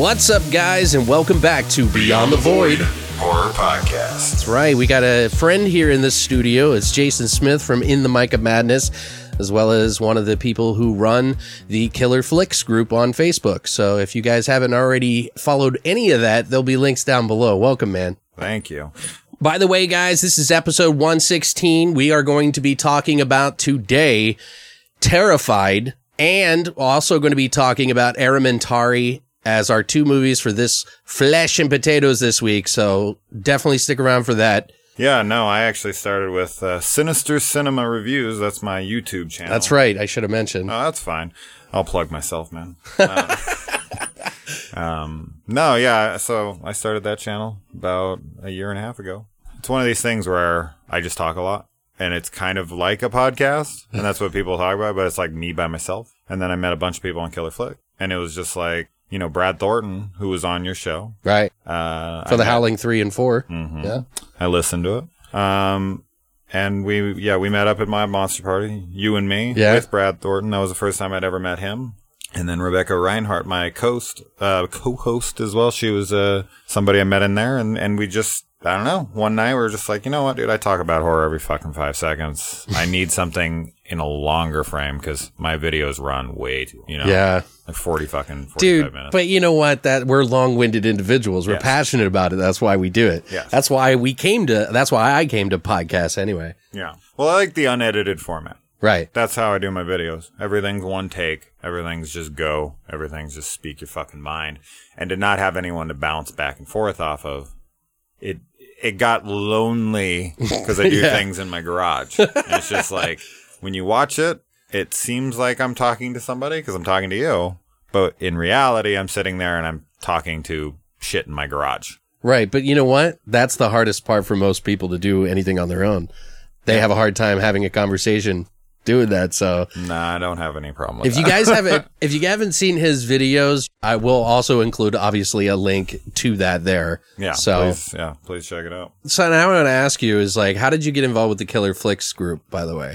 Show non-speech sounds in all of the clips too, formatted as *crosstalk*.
What's up, guys, and welcome back to Beyond the Void. Horror Podcast. That's right. We got a friend here in this studio. It's Jason Smith from In the Mic of Madness, as well as one of the people who run the Killer Flicks group on Facebook. So if you guys haven't already followed any of that, there'll be links down below. Welcome, man. Thank you. By the way, guys, this is episode 116. We are going to be talking about today Terrified and also going to be talking about Errementari as our two movies for this flesh and potatoes this week. So definitely stick around for that. Yeah, no, I actually started with uh, Sinister Cinema Reviews. That's my YouTube channel. That's right. I should have mentioned. Oh, that's fine. I'll plug myself, man. Uh, *laughs* um, no, yeah. So I started that channel about a year and a half ago. It's one of these things where I just talk a lot, and it's kind of like a podcast, and that's what people talk about. But it's like me by myself. And then I met a bunch of people on Killer Flick, and it was just like you know Brad Thornton, who was on your show. Right. Uh, For the Howling 3 and 4. Mhm. Yeah. I listened to it. Um, and we, yeah, we met up at my monster party, you and me, Yeah. with Brad Thornton. That was the first time I'd ever met him. And then Rebecca Reinhart, my coast, uh, co-host as well. She was, uh, somebody I met in there and, and we just, I don't know, one night we were just like, you know what, dude, I talk about horror every fucking five seconds. I need *laughs* something in a longer frame because my videos run way too, you know, Yeah. like 40 fucking 45 Dude, minutes. but you know what? That we're long-winded individuals. We're Yes. passionate about it. That's why we do it. Yes. That's why we came to. That's why I came to podcasts anyway. yeah. Well, I like the unedited format. Right. That's how I do my videos. Everything's one take. Everything's just go. Everything's just speak your fucking mind. And to not have anyone to bounce back and forth off of, it it got lonely *laughs* because I do Yeah. things in my garage. And it's just like when you watch it, it seems like I'm talking to somebody because I'm talking to you, but in reality, I'm sitting there and I'm talking to shit in my garage. Right. But you know what? That's the hardest part for most people to do anything on their own. They have a hard time having a conversation doing that. So Nah, I don't have any problem with if you guys haven't, *laughs* if you haven't seen his videos, I will also include obviously a link to that there. yeah, So, please, yeah, please check it out. so now I want to ask you is like, how did you get involved with the Killer Flicks group, by the way?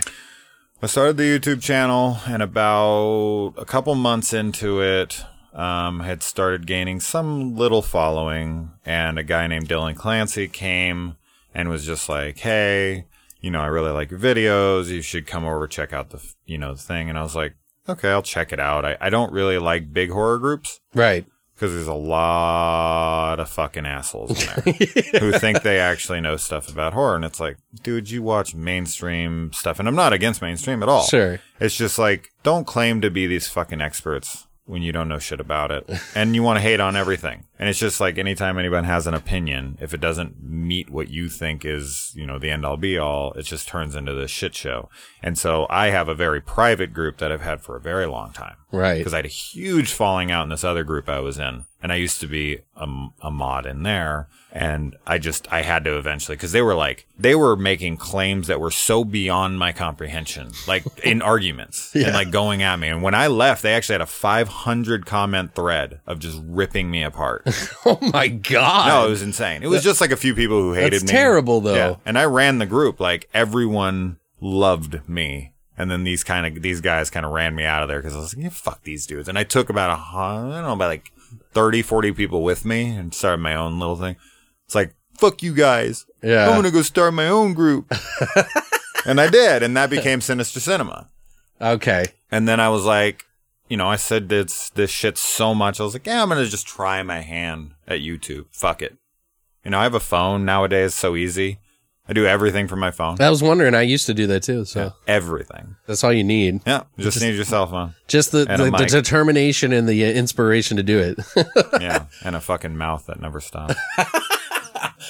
I started the YouTube channel, and about a couple months into it, um, had started gaining some little following. And a guy named Dylan Clancy came and was just like, "Hey, you know, I really like your videos. You should come over check out the, you know, the thing." And I was like, "Okay, I'll check it out." I, I don't really like big horror groups Right. because there's a lot of fucking assholes in there *laughs* who think they actually know stuff about horror. And it's like, dude, you watch mainstream stuff. And I'm not against mainstream at all. Sure. It's just like, don't claim to be these fucking experts when you don't know shit about it. And you want to hate on everything. And it's just like anytime anyone has an opinion, if it doesn't meet what you think is, you know, the end all be all, it just turns into this shit show. And so I have a very private group that I've had for a very long time Right. because I had a huge falling out in this other group I was in, and I used to be a, a mod in there, and I just I had to eventually because they were like they were making claims that were so beyond my comprehension, like *laughs* in arguments and like going at me. And when I left, they actually had a 500 comment thread of just ripping me apart. *laughs* Oh my God. No, it was insane. It was just like a few people who hated That's me. terrible, though. And I ran the group. Like everyone loved me. And then these kind of these guys kind of ran me out of there because I was like, yeah, fuck these dudes. And I took about a I don't know about like 30, 40 people with me and started my own little thing. It's like fuck you guys. Yeah. I'm gonna go start my own group. *laughs* and I did, and that became Sinister Cinema. Okay. And then I was like, you know, I said this this shit so much. I was like, yeah, I'm gonna just try my hand at YouTube. Fuck it. You know, I have a phone nowadays. So easy. I do everything from my phone. I was wondering. I used to do that too. So Everything. that's all you need. Yeah. You just, need your cell phone. Just the, And a the, the mic. determination and the uh, inspiration to do it. *laughs* Yeah. and a fucking mouth that never stops.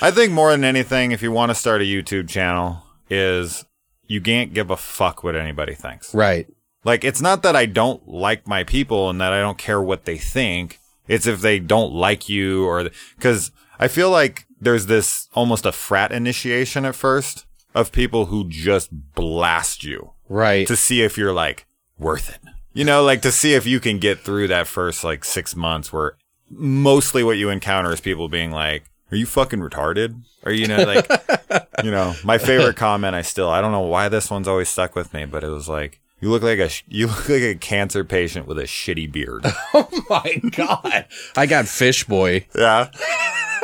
I think more than anything, if you want to start a YouTube channel, is you can't give a fuck what anybody thinks. right. Like, it's not that I don't like my people and that I don't care what they think. It's if they don't like you or, cause I feel like there's this almost a frat initiation at first of people who just blast you Right. to see if you're like worth it. You know, like to see if you can get through that first like six months where mostly what you encounter is people being like, are you fucking retarded? Or, you know, like, *laughs* you know, my favorite comment, I still, I don't know why this one's always stuck with me, but it was like, you look like a, you *laughs* look like a cancer patient with a shitty beard. *laughs* oh my god. I got fish boy, yeah.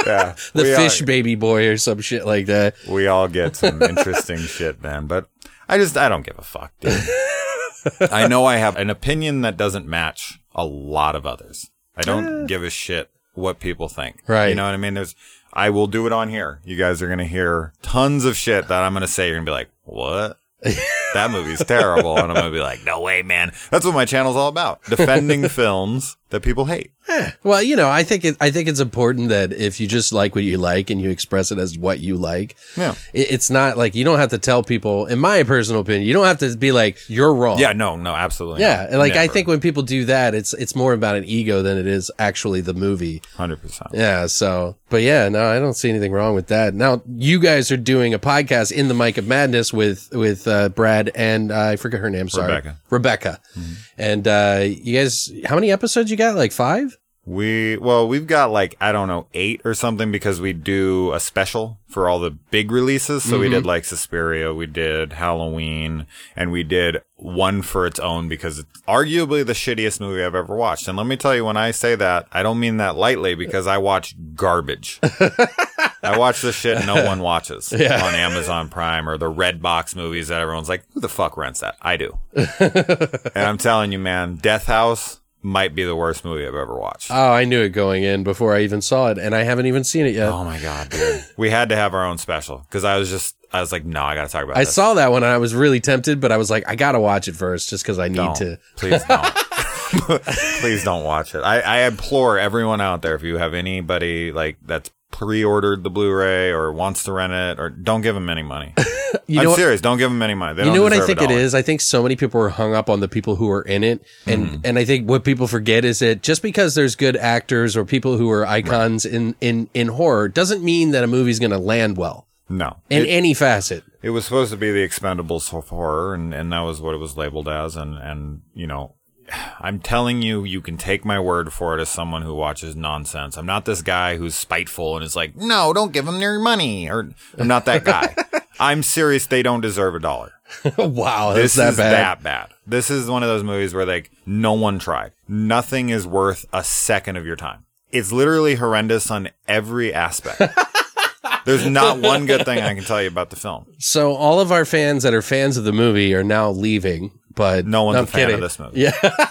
Yeah. *laughs* the We fish all- baby boy, or some shit like that. we all get some interesting shit, man. But I just I don't give a fuck, dude. I know I have an opinion that doesn't match a lot of others. I don't give a shit what people think. Right. You know what I mean? There's I will do it on here. You guys are gonna hear tons of shit that I'm gonna say. You're gonna be like, what? That movie's terrible. And I'm gonna be like, no way, man. That's what my channel's all about. Defending *laughs* films that people hate. Well, you know, I think it, I think it's important that if you just like what you like and you express it as what you like, Yeah. it, it's not like you don't have to tell people. In my personal opinion, you don't have to be like you're wrong. Yeah, no, no, absolutely. Yeah, not. like I think when people do that, it's it's more about an ego than it is actually the movie. hundred percent. Yeah. So, but yeah, no, I don't see anything wrong with that. Now, you guys are doing a podcast in the Mic of Madness with with uh, Brad and uh, I forget her name. Sorry, Rebecca. Rebecca. And uh, you guys, how many episodes you got? Like five? We well, we've got like I don't know eight or something because we do a special for all the big releases. So we did like Suspiria, we did Halloween, and we did one for its own because it's arguably the shittiest movie I've ever watched. And let me tell you, when I say that, I don't mean that lightly because I watch garbage. *laughs* I watch the shit no *laughs* one watches on Amazon Prime or the red box movies that everyone's like, who the fuck rents that? I do. *laughs* and I'm telling you, man, Death House might be the worst movie I've ever watched. Oh, I knew it going in before I even saw it, and I haven't even seen it yet. Oh my god, dude. we had to have our own special because I was just I was like, no, I gotta talk about it. I this. saw that one and I was really tempted, but I was like, I gotta watch it first just because I need don't. to. Please don't. *laughs* Please don't watch it. I, I implore everyone out there if you have anybody like that's pre-ordered the Blu-ray or wants to rent it or don't give them any money. *laughs* You I'm know what? serious. Don't give them any money. They You know what I think it is? I think so many people are hung up on the people who are in it. And Mm-hmm. and I think what people forget is that just because there's good actors or people who are icons in, in, in horror doesn't mean that a movie's going to land well No. in It- any facet. It was supposed to be the Expendables of horror, and, and that was what it was labeled as. And, and, you know, I'm telling you, you can take my word for it as someone who watches nonsense. I'm not this guy who's spiteful and is like, no, don't give them their money. Or I'm not that guy. *laughs* I'm serious. They don't deserve a dollar. wow, This that is bad. that bad. This is one of those movies where like no one tried. Nothing is worth a second of your time. It's literally horrendous on every aspect. *laughs* There's not one good thing I can tell you about the film. So all of our fans that are fans of the movie are now leaving, but No one's a fan kidding. of this movie. Yeah. *laughs*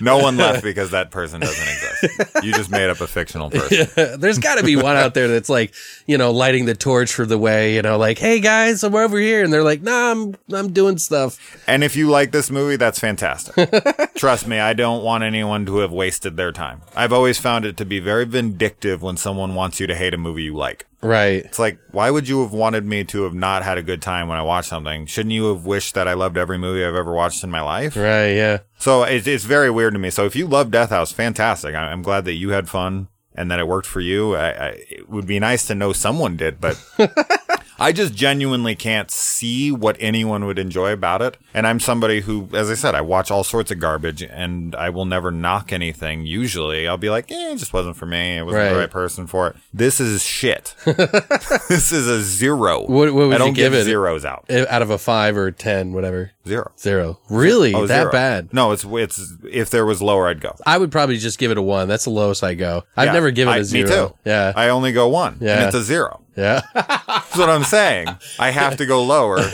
No one left because that person doesn't exist. You just made up a fictional person. *laughs* There's got to be one out there that's like, you know, lighting the torch for the way, you know, like, hey guys, I'm over here, and they're like, nah, I'm I'm doing stuff. And if you like this movie, that's fantastic. *laughs* Trust me, I don't want anyone to have wasted their time. I've always found it to be very vindictive when someone wants you to hate a movie you like. Right. It's like, why would you have wanted me to have not had a good time when I watched something? Shouldn't you have wished that I loved every movie I've ever watched in my life? Right. Yeah. So it's, it's very weird to me. So if you love Death House, fantastic. I- I'm glad that you had fun and that it worked for you. I, I, it would be nice to know someone did, but *laughs* I just genuinely can't see what anyone would enjoy about it. And I'm somebody who, as I said, I watch all sorts of garbage and I will never knock anything. Usually I'll be like, eh, it just wasn't for me. It wasn't Right. the right person for it. This is shit. *laughs* this is a zero. What- what would I don't give give it? zeros out. Out of a five or ten, whatever. Zero. Zero. Really? Oh, that zero. bad? No, it's, it's, if there was lower, I'd go. I would probably just give it a one. That's the lowest I go. I've Yeah, never given I- a zero. Me too. Yeah. I only go one. Yeah. And it's a zero. yeah. That's what I'm saying. I have to go lower. *laughs*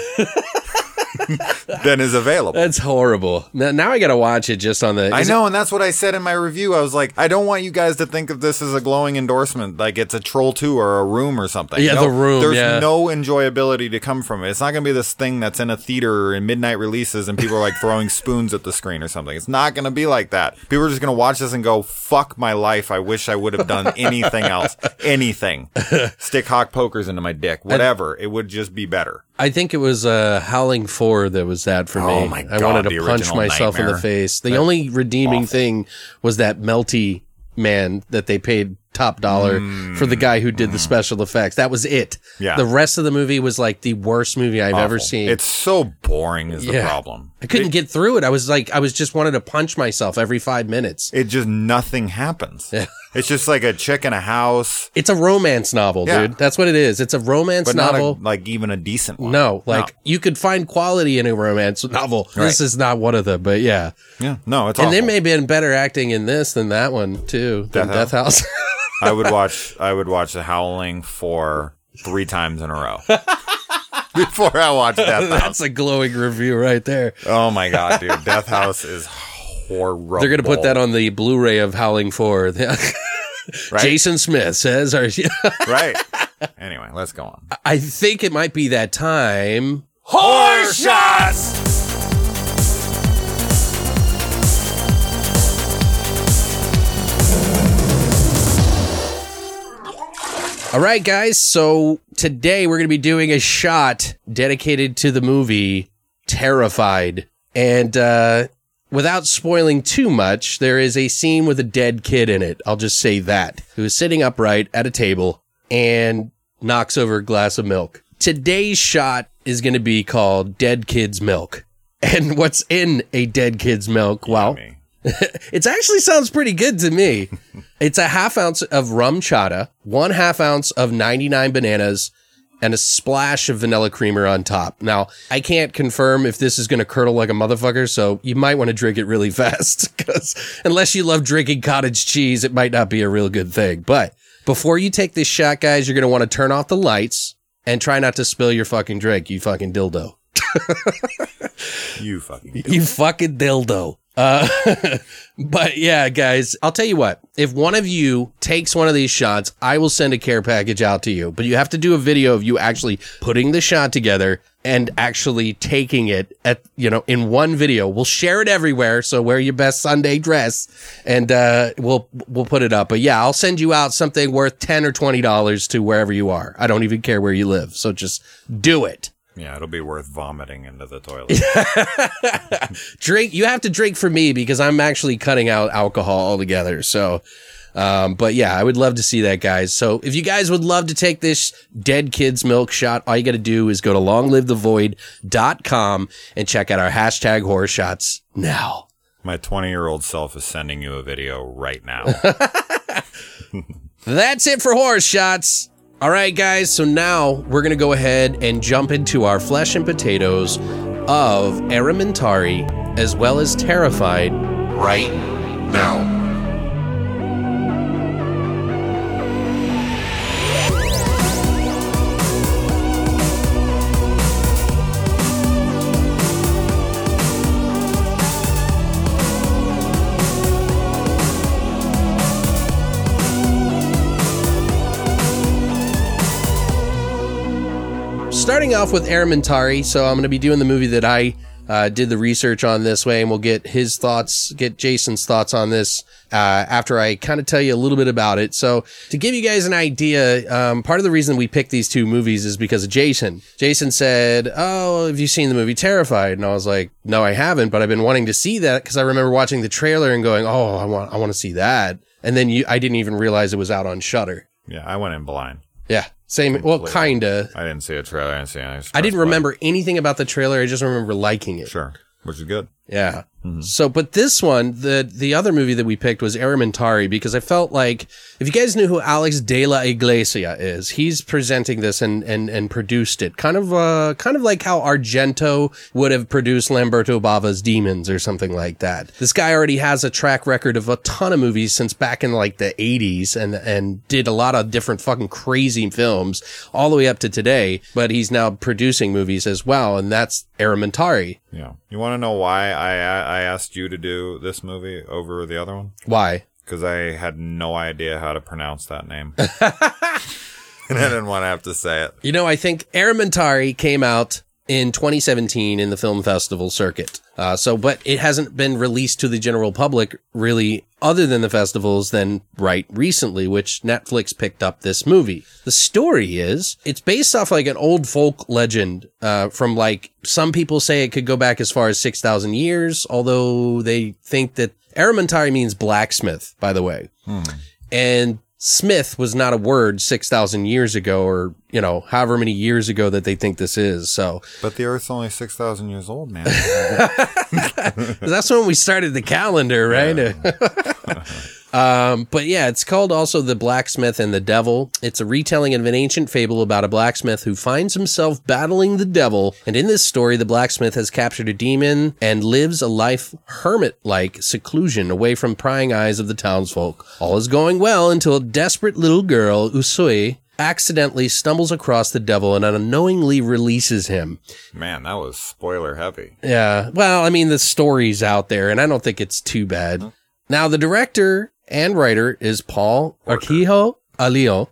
*laughs* than is available. That's horrible. Now, now I got to watch it just on the. I is it- know, and that's what I said in my review. I was like, I don't want you guys to think of this as a glowing endorsement, like it's a Troll 2 or a Room or something. Yeah, No, The Room, There's yeah. no enjoyability to come from it. It's not going to be this thing that's in a theater in midnight releases and people are like throwing spoons at the screen or something. It's not going to be like that. People are just going to watch this and go, fuck my life. I wish I would have done anything else. Anything. Stick hawk pokers into my dick. Whatever. It would just be better. I think it was uh, Howling Four that was that for me. Oh my I wanted to punch myself in the face. The only redeeming thing was that melty man that they paid top dollar for the guy who did the special effects. That was it. Mm. Yeah. The rest of the movie was like the worst movie I've ever seen. It's so boring is the problem. I couldn't get through it. I was like, I was just wanted to punch myself every five minutes. It just nothing happens. It's just like a chick in a house, It's a romance novel, Yeah. dude. That's what it is. It's a romance but novel. not a, like even a decent one. no, like you could find quality in a romance novel. This is not one of them, but yeah. Yeah, no, it's And awful. there may have been better acting in this than that one too. Than Death Death House. *laughs* I would watch. I would watch The Howling for three times in a row *laughs* before I watch Death House. That's a glowing review right there. Oh my god, dude! Death House is horrible. They're gonna put that on the Blu-ray of Howling Four. *laughs* right. Jason Smith says, or, *laughs* right. Anyway, let's go on. I think it might be that time. Horror Shots. All right, guys. So today we're going to be doing a shot dedicated to the movie Terrified. And uh, without spoiling too much, there is a scene with a dead kid in it. I'll just say that. Who is sitting upright at a table and knocks over a glass of milk. Today's shot is going to be called Dead Kid's Milk. *laughs* And what's in a dead kid's milk? Well, Me. *laughs* it actually sounds pretty good to me. *laughs* it's a half ounce of RumChata, one half ounce of 99 bananas, and a splash of vanilla creamer on top. Now, I can't confirm if this is going to curdle like a motherfucker, so you might want to drink it really *laughs* fast because unless you love drinking cottage cheese, it might not be a real good thing. But before you take this shot, guys, you're going to want to turn off the lights and try not to spill your fucking drink, you fucking dildo. You fucking. You fucking dildo. Uh, *laughs* but yeah, guys, I'll tell you what. If one of you takes one of these shots, I will send a care package out to you. But you have to do a video of you actually putting the shot together and actually taking it at, you know, in one video. We'll share it everywhere. So wear your best Sunday dress and, uh, we'll, we'll put it up. But yeah, I'll send you out something worth 10 or $20 to wherever you are. I don't even care where you live. So just do it. Yeah, it'll be worth vomiting into the toilet. *laughs* drink you have to drink for me because i'm actually cutting out alcohol altogether so um, but yeah i would love to see that guys so if you guys would love to take this dead kids milk shot all you got to do is go to longlivethevoid.com and check out our hashtag horror shots now My 20 year old self is sending you a video right now. *laughs* that's it for horror shots all right guys so now we're gonna go ahead and jump into our flesh and potatoes of Errementari as well as terrified Right now. Starting off with Errementari. So I'm going to be doing the movie that I uh, did the research on this way, and we'll get his thoughts, get Jason's thoughts on this uh, after I kind of tell you a little bit about it. So to give you guys an idea, um, part of the reason we picked these two movies is because of Jason. Jason said, "Oh, have you seen the movie Terrified?" And I was like, "No, I haven't, but I've been wanting to see that because I remember watching the trailer and going, "Oh, I want, I want to see that." And then you, I didn't even realize it was out on Shudder. yeah, I went in blind. Yeah, same. Well, kinda. I didn't see a trailer. I didn't see. I, just I didn't remember anything about the trailer. I just remember liking it. Sure, which is good. Yeah. So, but this one, the the other movie that we picked was Errementari because I felt like if you guys knew who Alex de la Iglesia is, he's presenting this and and and produced it, kind of uh kind of like how Argento would have produced Lamberto Bava's Demons or something like that. This guy already has a track record of a ton of movies since back in like the 80s and and did a lot of different fucking crazy films all the way up to today, but he's now producing movies as well and that's Errementari. Yeah. You want to know why I I asked you to do this movie over the other one? Why? Because I had no idea how to pronounce that name. *laughs* *laughs* and I didn't want to have to say it. You know, I think Errementari came out in 2017 in the film festival circuit. Uh, so, but it hasn't been released to the general public really other than the festivals than right recently, which Netflix picked up this movie. The story is it's based off like an old folk legend, uh, from like some people say it could go back as far as 6,000 years, although they think that Errementari means blacksmith, by the way. And Smith was not a word 6,000 years ago or, you know, however many years ago that they think this is. So But the Earth's only 6,000 years old, man. *laughs* that's when we started the calendar, right? *laughs* um, but yeah, it's called also The Blacksmith and the Devil. It's a retelling of an ancient fable about a blacksmith who finds himself battling the devil. And in this story, the blacksmith has captured a demon and lives a life hermit like seclusion away from prying eyes of the townsfolk. All is going well until a desperate little girl, Usue, accidentally stumbles across the devil and unknowingly releases him. man, that was spoiler heavy. Yeah. Well, I mean, the story's out there, and I don't think it's too bad. Now, the director and writer is Paul Urkijo Alijo.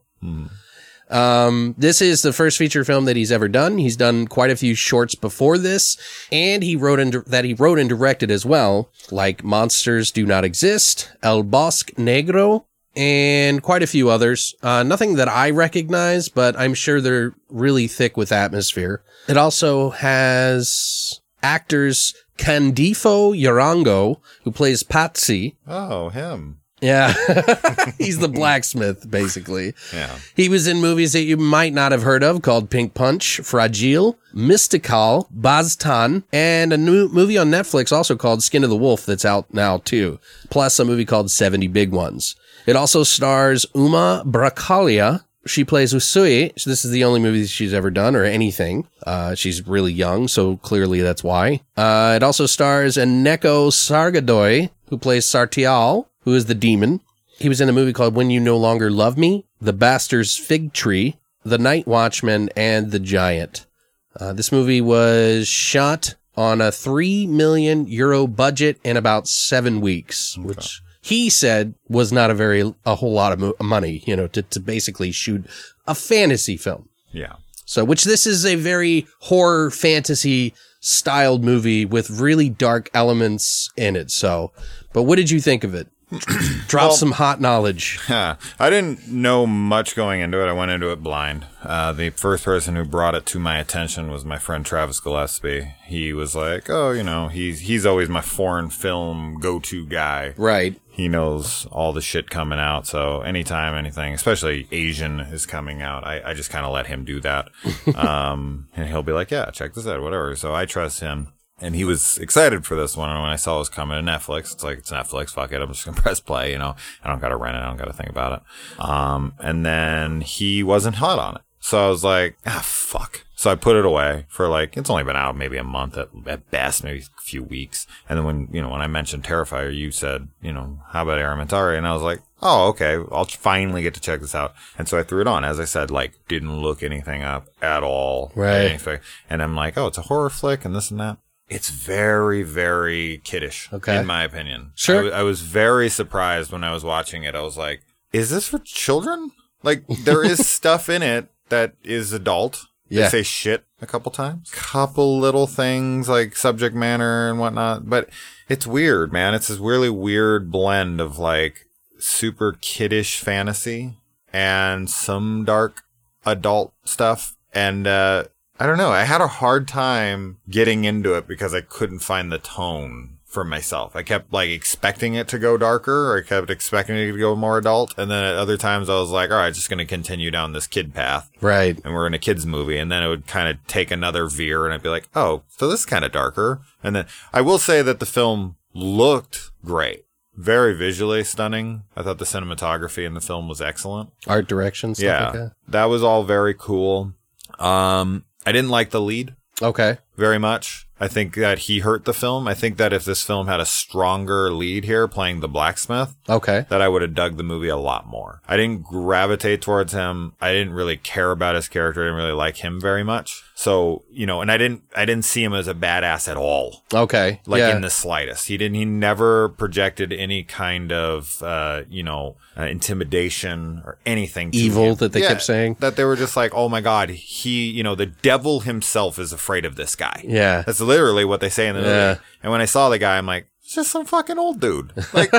Um, this is the first feature film that he's ever done. He's done quite a few shorts before this, and he wrote and that he wrote and directed as well, like Monsters Do Not Exist, El Bosque Negro, and quite a few others. Uh, nothing that I recognize, but I'm sure they're really thick with atmosphere. It also has actors Kandido Uranga, who plays Patxi. Oh, him. Yeah. *laughs* He's the blacksmith, basically. Yeah. He was in movies that you might not have heard of called Pink Punch, Fragile, Mystical, Baztan, and a new movie on Netflix also called Skin of the Wolf that's out now too. Plus a movie called 70 Big Ones. It also stars Uma Bracaglia. She plays Usue. So This is the only movie she's ever done or anything. Uh, she's really young, so clearly that's why. Uh, it also stars Eneko Sagardoy, who plays Sartael, who is the demon. He was in a movie called When You No Longer Love Me, The Bastard's Fig Tree, The Night Watchman, and The Giant. Uh, this movie was shot on a 3 million euro budget in about seven weeks, which he said was not a very, a whole lot of mo- money, you know, to, to basically shoot a fantasy film. Yeah. So, which this is a very horror fantasy styled movie with really dark elements in it. So, but what did you think of it? *clears throat* Drop some hot knowledge. Huh. I didn't know much going into it. I went into it blind. Uh, the first person who brought it to my attention was my friend Travis Gillespie. He was like, "Oh, you know, he's he's always my foreign film go-to guy. Right. He knows all the shit coming out. So anytime anything, especially Asian, is coming out, I, I just kind of let him do that. *laughs* um, and he'll be like, "Yeah, check this out, whatever." So I trust him. And he was excited for this one. And when I saw it was coming to Netflix, it's like, it's Netflix. Fuck it. I'm just going *laughs* to press play. You know, I don't got to rent it. I don't got to think about it. Um, and then he wasn't hot on it. So I was like, ah, fuck. So I put it away for like, it's only been out maybe a month at, at best, maybe a few weeks. And then when, you know, when I mentioned Terrifier, you said, you know, how about Errementari? And I was like, oh, okay. I'll finally get to check this out. And so I threw it on. As I said, like, didn't look anything up at all. Right. Anything. And I'm like, oh, it's a horror flick and this and that. It's very, very kiddish. Okay. In my opinion. Sure. I was very surprised when I was watching it. I was like, is this for children? Like, there is *laughs* stuff in it that is adult. They say shit a couple times. Couple little things like subject matter and whatnot. But it's weird, man. It's this really weird blend of like super kiddish fantasy and some dark adult stuff. And, uh, I don't know. I had a hard time getting into it because I couldn't find the tone for myself. I kept like expecting it to go darker or I kept expecting it to go more adult. And then at other times I was like, all right, just going to continue down this kid path Right. and we're in a kids movie and then it would kind of take another veer and I'd be like, oh, so this is kind of darker. And then I will say that the film looked great. Very visually stunning. I thought the cinematography in the film was excellent. Art direction, stuff yeah. like that. that was all very cool. Um, I didn't like the lead Okay. very much. I think that he hurt the film. I think that if this film had a stronger lead here playing the blacksmith, Okay. that I would have dug the movie a lot more. I didn't gravitate towards him. I didn't really care about his character. I didn't really like him very much. So, you know, and I didn't, I didn't see him as a badass at all. Okay. Like yeah. in the slightest. He didn't, he never projected any kind of, uh, you know, uh, intimidation or anything. Evil him. that they kept saying? That they were just like, oh my God, he, you know, the devil himself is afraid of this guy. Yeah. That's literally what they say in the movie. And when I saw the guy, I'm like, it's just some fucking old dude. Like,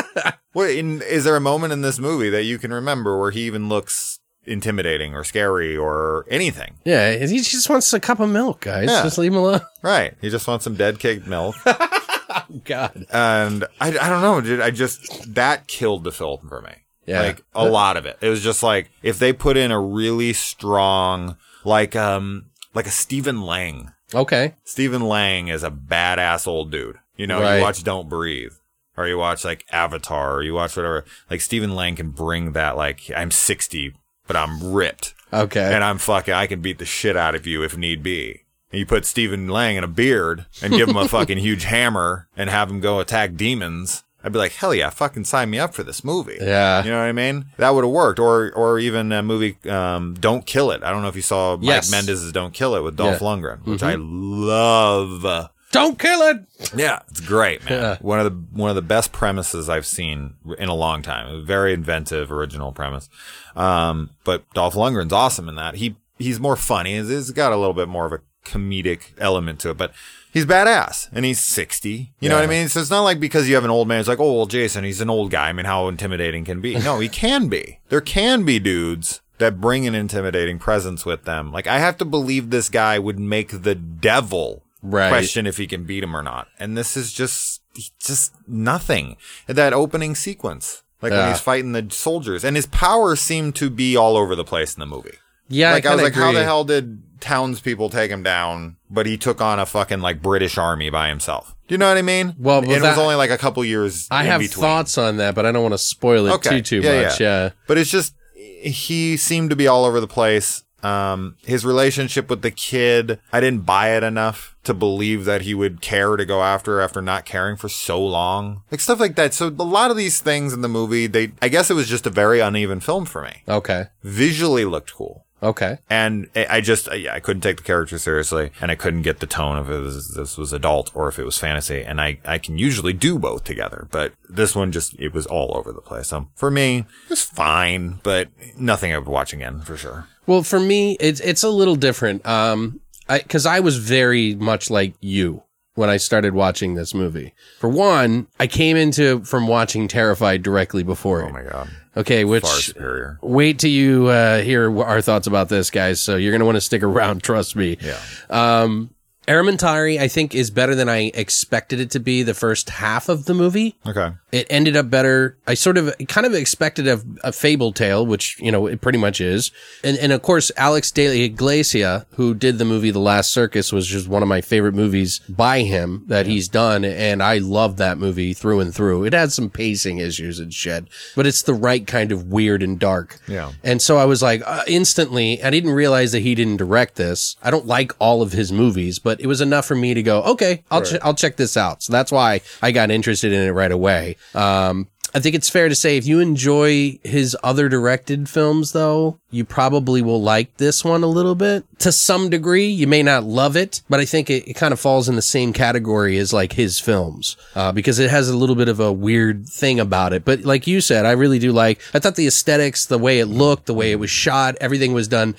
*laughs* what, in, is there a moment in this movie that you can remember where he even looks intimidating or scary or anything? Yeah. He just wants a cup of milk, guys. Yeah. Just leave him alone. Right. He just wants some dead cake milk. *laughs* God. and I, I don't know, dude. I just, that killed the film for me. Yeah. Like a lot of it. It was just like, if they put in a really strong, like, um, like a Stephen Lang. Okay. Stephen Lang is a badass old dude. You know, Right. you watch Don't Breathe. Or you watch like Avatar, or you watch whatever. Like Stephen Lang can bring that like I'm 60, but I'm ripped. Okay. and I'm fucking, I can beat the shit out of you if need be. And you put Stephen Lang in a beard and give him a *laughs* fucking huge hammer and have him go attack demons. I'd be like, hell yeah, fucking sign me up for this movie. Yeah. You know what I mean? That would have worked. Or, or even a movie, um, Don't Kill It. I don't know if you saw Mike Yes. Mendez's Don't Kill It with Dolph Yeah. Mm-hmm. Lundgren, which I love. Don't kill it. Yeah, it's great, man. Yeah. One of the one of the best premises I've seen in a long time. A very inventive, original premise. Um, but Dolph Lundgren's awesome in that. He he's more funny. He's, he's got a little bit more of a comedic element to it, but he's badass and he's 60. You know what I mean? So it's not like because you have an old man, it's like, oh, well, Jason, he's an old guy. I mean, how intimidating can be? *laughs* No, he can be. There can be dudes that bring an intimidating presence with them. Like, I have to believe this guy would make the devil Right. question if he can beat him or not. And this is just, just nothing. That opening sequence. Like when he's fighting the soldiers and his power seemed to be all over the place in the movie Yeah. like I, was kinda like, how the hell did townspeople take him down? But he took on a fucking like British army by himself. Do you know what I mean? Well, and well, it was only like a couple years. I have between. thoughts on that, but I don't want to spoil it Okay. too too Yeah, much. yeah. Yeah. but it's just he seemed to be all over the place. Um, his relationship with the kid, I didn't buy it enough to believe that he would care to go after after not caring for so long, like stuff like that. So a lot of these things in the movie, they, I guess it was just a very uneven film for me. Okay. Visually looked cool. Okay. And I just, yeah, I couldn't take the character seriously and I couldn't get the tone of it this was adult or if it was fantasy. And I, I can usually do both together, but this one just, it was all over the place. So for me, it's fine, but nothing I would watch again for sure. Well, for me, it's it's a little different. Um, I because I was very much like you when I started watching this movie. For one, I came into from watching Terrified directly before Oh my God. Okay, which Far superior. wait till you uh, hear our thoughts about this, guys. So you're gonna want to stick around. *laughs* Trust me. Yeah. Um, Errementari, I think, is better than I expected it to be. The first half of the movie. Okay. It ended up better. I sort of kind of expected a, a fable tale, which, you know, it pretty much is. And, and of course, Alex de Iglesia, who did the movie The Last Circus, was just one of my favorite movies by him that he's done. And I love that movie through and through. It had some pacing issues and shit, but it's the right kind of weird and dark. Yeah. And so I was like, uh, instantly, I didn't realize that he didn't direct this. I don't like all of his movies, but it was enough for me to go, okay, I'll, ch- I'll check this out. So that's why I got interested in it right away. Um, I think it's fair to say if you enjoy his other directed films, though, you probably will like this one a little bit to some degree. You may not love it, but I think it, it kind of falls in the same category as like his films, uh, because it has a little bit of a weird thing about it. But like you said, I really do like, I thought the aesthetics, the way it looked, the way it was shot, everything was done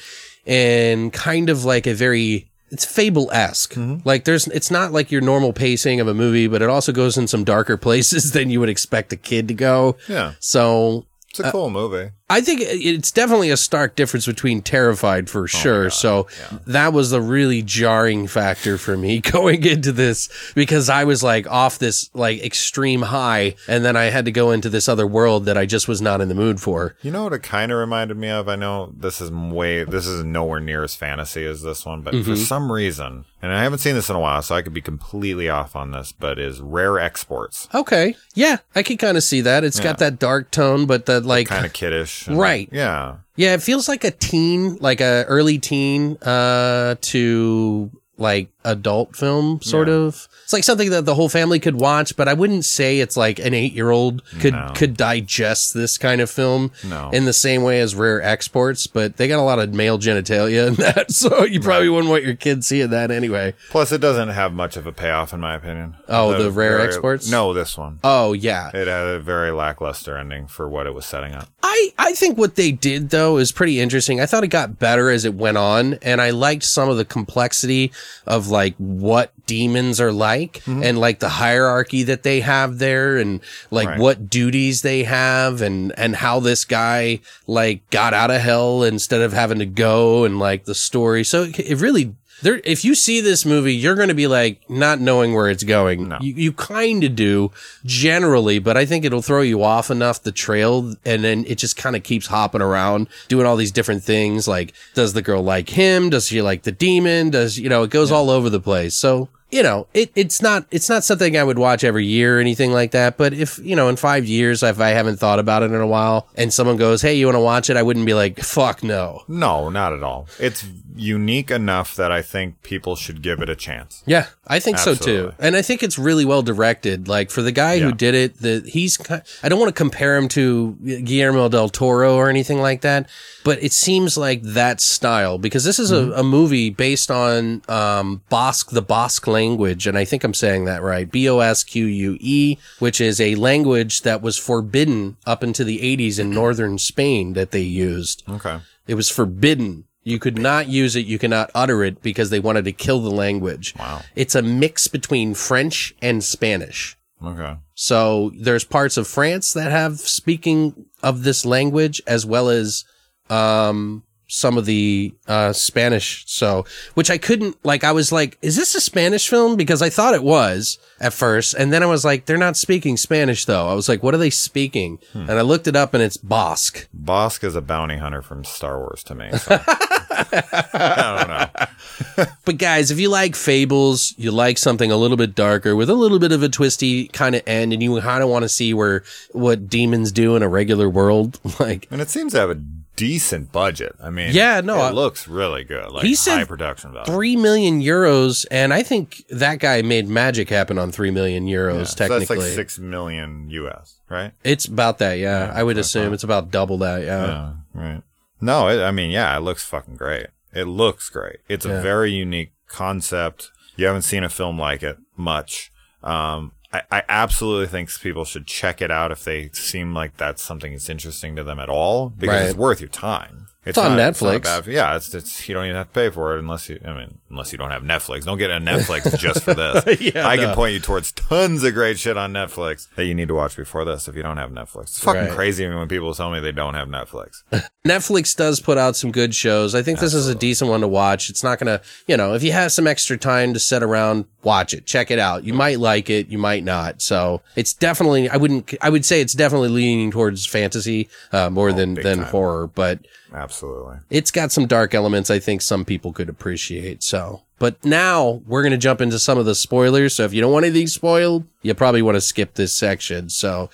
in kind of like a very, it's fable esque. Mm-hmm. Like there's, it's not like your normal pacing of a movie, but it also goes in some darker *laughs* places than you would expect a kid to go. Yeah. So It's a uh, cool movie. I think it's definitely a stark difference between Terrified for sure. So that was the really jarring factor for me *laughs* going into this because I was like off this like extreme high and then I had to go into this other world that I just was not in the mood for. You know what it kind of reminded me of? I know this is way, this is nowhere near as fantasy as this one, but Mm-hmm. for some reason, and I haven't seen this in a while, so I could be completely off on this, but is Rare Exports. Okay. Yeah, I can kind of see that. It's got that dark tone, but that like Kind of kiddish. Right. Yeah. Yeah, it feels like a teen, like a early teen uh to like adult film sort Yeah. of. It's like something that the whole family could watch, but I wouldn't say it's like an 8-year-old could No. could digest this kind of film No. in the same way as Rare Exports, but they got a lot of male genitalia in *laughs* that, so you probably wouldn't want your kids seeing that anyway. Plus, it doesn't have much of a payoff, in my opinion. Oh, the Rare very- Exports? No, this one. Oh, yeah. It had a very lackluster ending for what it was setting up. I, I think what they did though is pretty interesting. I thought it got better as it went on, and I liked some of the complexity of like what demons are like Mm-hmm. and like the hierarchy that they have there and like Right. what duties they have and and how this guy like got out of hell instead of having to go and like the story. So it, it really there if you see this movie, you're going to be like not knowing where it's going. No. You you kind of do generally, but I think it'll throw you off enough the trail and then it just kind of keeps hopping around doing all these different things like does the girl like him? Does she like the demon? Does you know, it goes all over the place. So you know, it, it's not it's not something I would watch every year or anything like that. But if you know, in five years, if I haven't thought about it in a while, and someone goes, "Hey, you want to watch it?" I wouldn't be like, "Fuck no." No, not at all. It's unique enough that I think people should give it a chance. Yeah, I think so too. And I think it's really well directed. Like for the guy who did it, the he's I don't want to compare him to Guillermo del Toro or anything like that, but it seems like that style because this is a, a movie based on um Basque the Basque language and I think I'm saying that right. B O S Q U E, which is a language that was forbidden up into the 80s in *clears throat* northern Spain that they used. Okay. It was forbidden. You could not use it. You cannot utter it because they wanted to kill the language. Wow. It's a mix between French and Spanish. Okay. So there's parts of France that have speaking of this language as well as, um, some of the, uh, Spanish. So, which I couldn't, like, I was like, is this a Spanish film? Because I thought it was at first. And then I was like, they're not speaking Spanish though. I was like, what are they speaking? And I looked it up and it's Basque. Bossk is a bounty hunter from Star Wars to me. So. *laughs* I don't know. *laughs* But guys, if you like fables, you like something a little bit darker with a little bit of a twisty kind of end, and you kind of want to see where what demons do in a regular world, *laughs* like And it seems to have a decent budget. I mean, Yeah, no, it looks really good. Like He said high production value. three million euros, and I think that guy made magic happen on three million euros. Yeah, so technically, that's like six million US, right? it's about that. Yeah, I would assume it's about double that. Yeah. Yeah, right. No, it, I mean, yeah, it looks fucking great. It looks great. It's Yeah. a very unique concept. You haven't seen a film like it much. Um, I, I absolutely think people should check it out if they seem like that's something that's interesting to them at all, because Right. it's worth your time. It's, on not- Netflix. bad. yeah, it's, it's you don't even have to pay for it unless you. I mean, unless you don't have Netflix. Don't get a Netflix *laughs* just for this. Yeah, I can point you towards tons of great shit on Netflix that you need to watch before this if you don't have Netflix. It's fucking Right. crazy when people tell me they don't have Netflix. *laughs* Netflix does put out some good shows. I think this is a decent one to watch. It's not to, you know, if you have some extra time to sit around, watch it, check it out. You might like it, you might not. So it's definitely, I wouldn't, I would say it's definitely leaning towards fantasy, uh, more than, Oh, big than time. horror, but Absolutely. it's got some dark elements I think some people could appreciate. So, but now we're going to jump into some of the spoilers. So if you don't want anything spoiled, you probably want to skip this section. So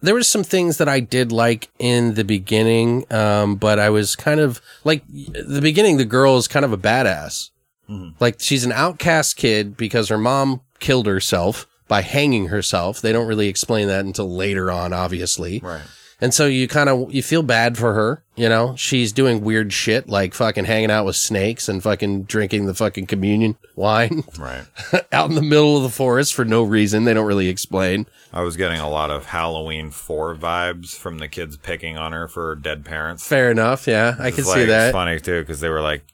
there was some things that I did like in the beginning. Um, but I was kind of like the beginning, the girl is kind of a badass. Like she's an outcast kid because her mom killed herself by hanging herself. They don't really explain that until later on, obviously. Right. And so you kind of you feel bad for her, you know. She's doing weird shit like fucking hanging out with snakes and fucking drinking the fucking communion wine *laughs* Right. out in the middle of the forest for no reason. They don't really explain. I was getting a lot of Halloween 4 vibes from the kids picking on her for dead parents. Fair enough, yeah. I can like, see It's that. funny too because they were like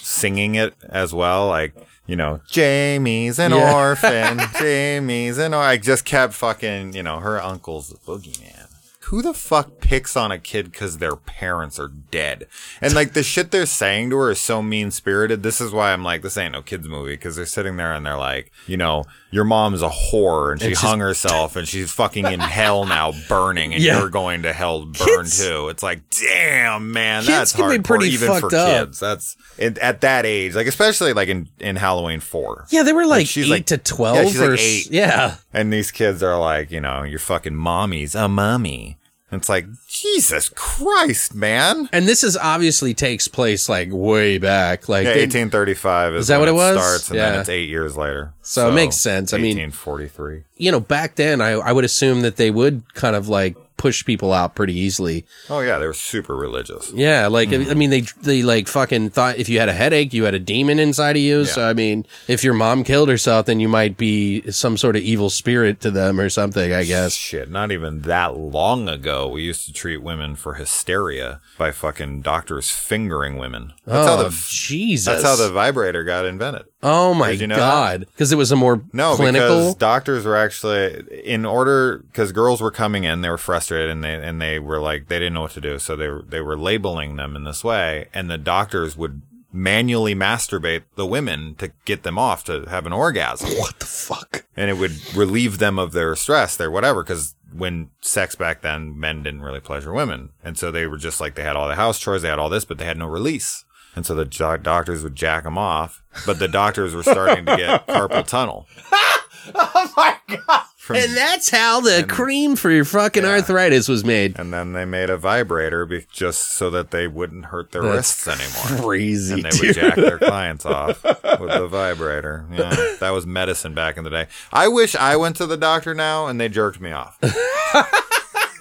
singing it as well, like you know, Jamie's an Yeah. orphan, *laughs* Jamie's an or. I just kept fucking, you know, her uncle's the boogeyman. Who the fuck picks on a kid because their parents are dead? And like the shit they're saying to her is so mean spirited. This is why I'm like, this ain't no kids movie because they're sitting there and they're like, you know, your mom's a whore and she hung herself and she's fucking in hell now burning and *laughs* Yeah. you're going to hell burn Kids- too. It's like, damn, man, that's be pretty even for up. kids. That's in, at that age, like especially like in, in Halloween 4. Yeah, they were like, she's eight like- to twelve. yeah, she's or s- eight. Yeah, And these kids are like, you know, your fucking mommy's a mummy. And it's like, Jesus Christ, man. and this is obviously takes place like way back. Like Yeah, 1835 is, Is that when what it was? starts, and Yeah. then it's eight years later. So it makes sense. I mean- 1843. you know, back then I I would assume that they would kind of like push people out pretty easily. Oh yeah, they were super religious. Yeah, like Mm-hmm. I mean, they they like fucking thought if you had a headache, you had a demon inside of you. So I mean, if your mom killed herself, then you might be some sort of evil spirit to them or something. I guess. Shit, not even that long ago, we used to treat women for hysteria by fucking doctors fingering women. That's oh how the Jesus! that's how the vibrator got invented. oh my Did you know God! Because it was a more No, clinical. because doctors were actually in order because girls were coming in, they were frustrated and they and they were like they didn't know what to do, so they were they were labeling them in this way, and the doctors would manually masturbate the women to get them off to have an orgasm, what the fuck? and it would relieve them of their stress, their whatever, because. When sex back then, men didn't really pleasure women. And so they were just like, they had all the house chores, they had all this, but they had no release. And so the doc- doctors would jack them off, but the doctors were starting to get *laughs* carpal tunnel. *laughs* Oh my God! From- And that's how the cream for your fucking Yeah. arthritis was made. And then they made a vibrator be- just so that they wouldn't hurt their That's wrists anymore. Crazy. And they dude. would jack their clients *laughs* off with the vibrator. Yeah, that was medicine back in the day. I wish I went to the doctor now and they jerked me off. *laughs*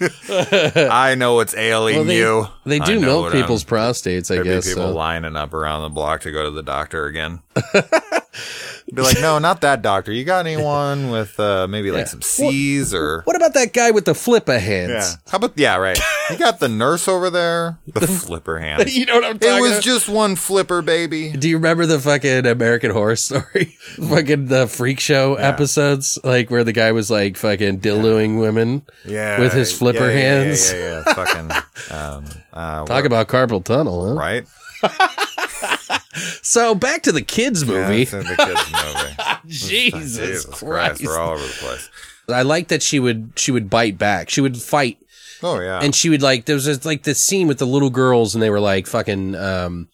I know it's ailing Well, they, you. they do know milk what I'm- people's prostates, I guess. be people so. lining up around the block to go to the doctor again. *laughs* be like, no, not that doctor. You got anyone with uh, maybe like some C's or What about that guy with the flipper hands? yeah? How about yeah, right? You got the nurse over there, the flipper *laughs* hands. You know what I'm talking It was about? just one flipper, baby. Do you remember the fucking American Horror Story? *laughs* fucking the freak show episodes? Like where the guy was like fucking dildoing women Yeah, with his flipper yeah, yeah, hands. Yeah, yeah, yeah. Fucking um, uh, *laughs* Talk about carpal tunnel, huh? right. So back to the kids movie. in the kids movie. *laughs* Jesus, Jesus Christ. Christ, we're all over the place. I like that she would she would bite back. She would fight Oh yeah, and she would like there was this, like this scene with the little girls and they were like fucking um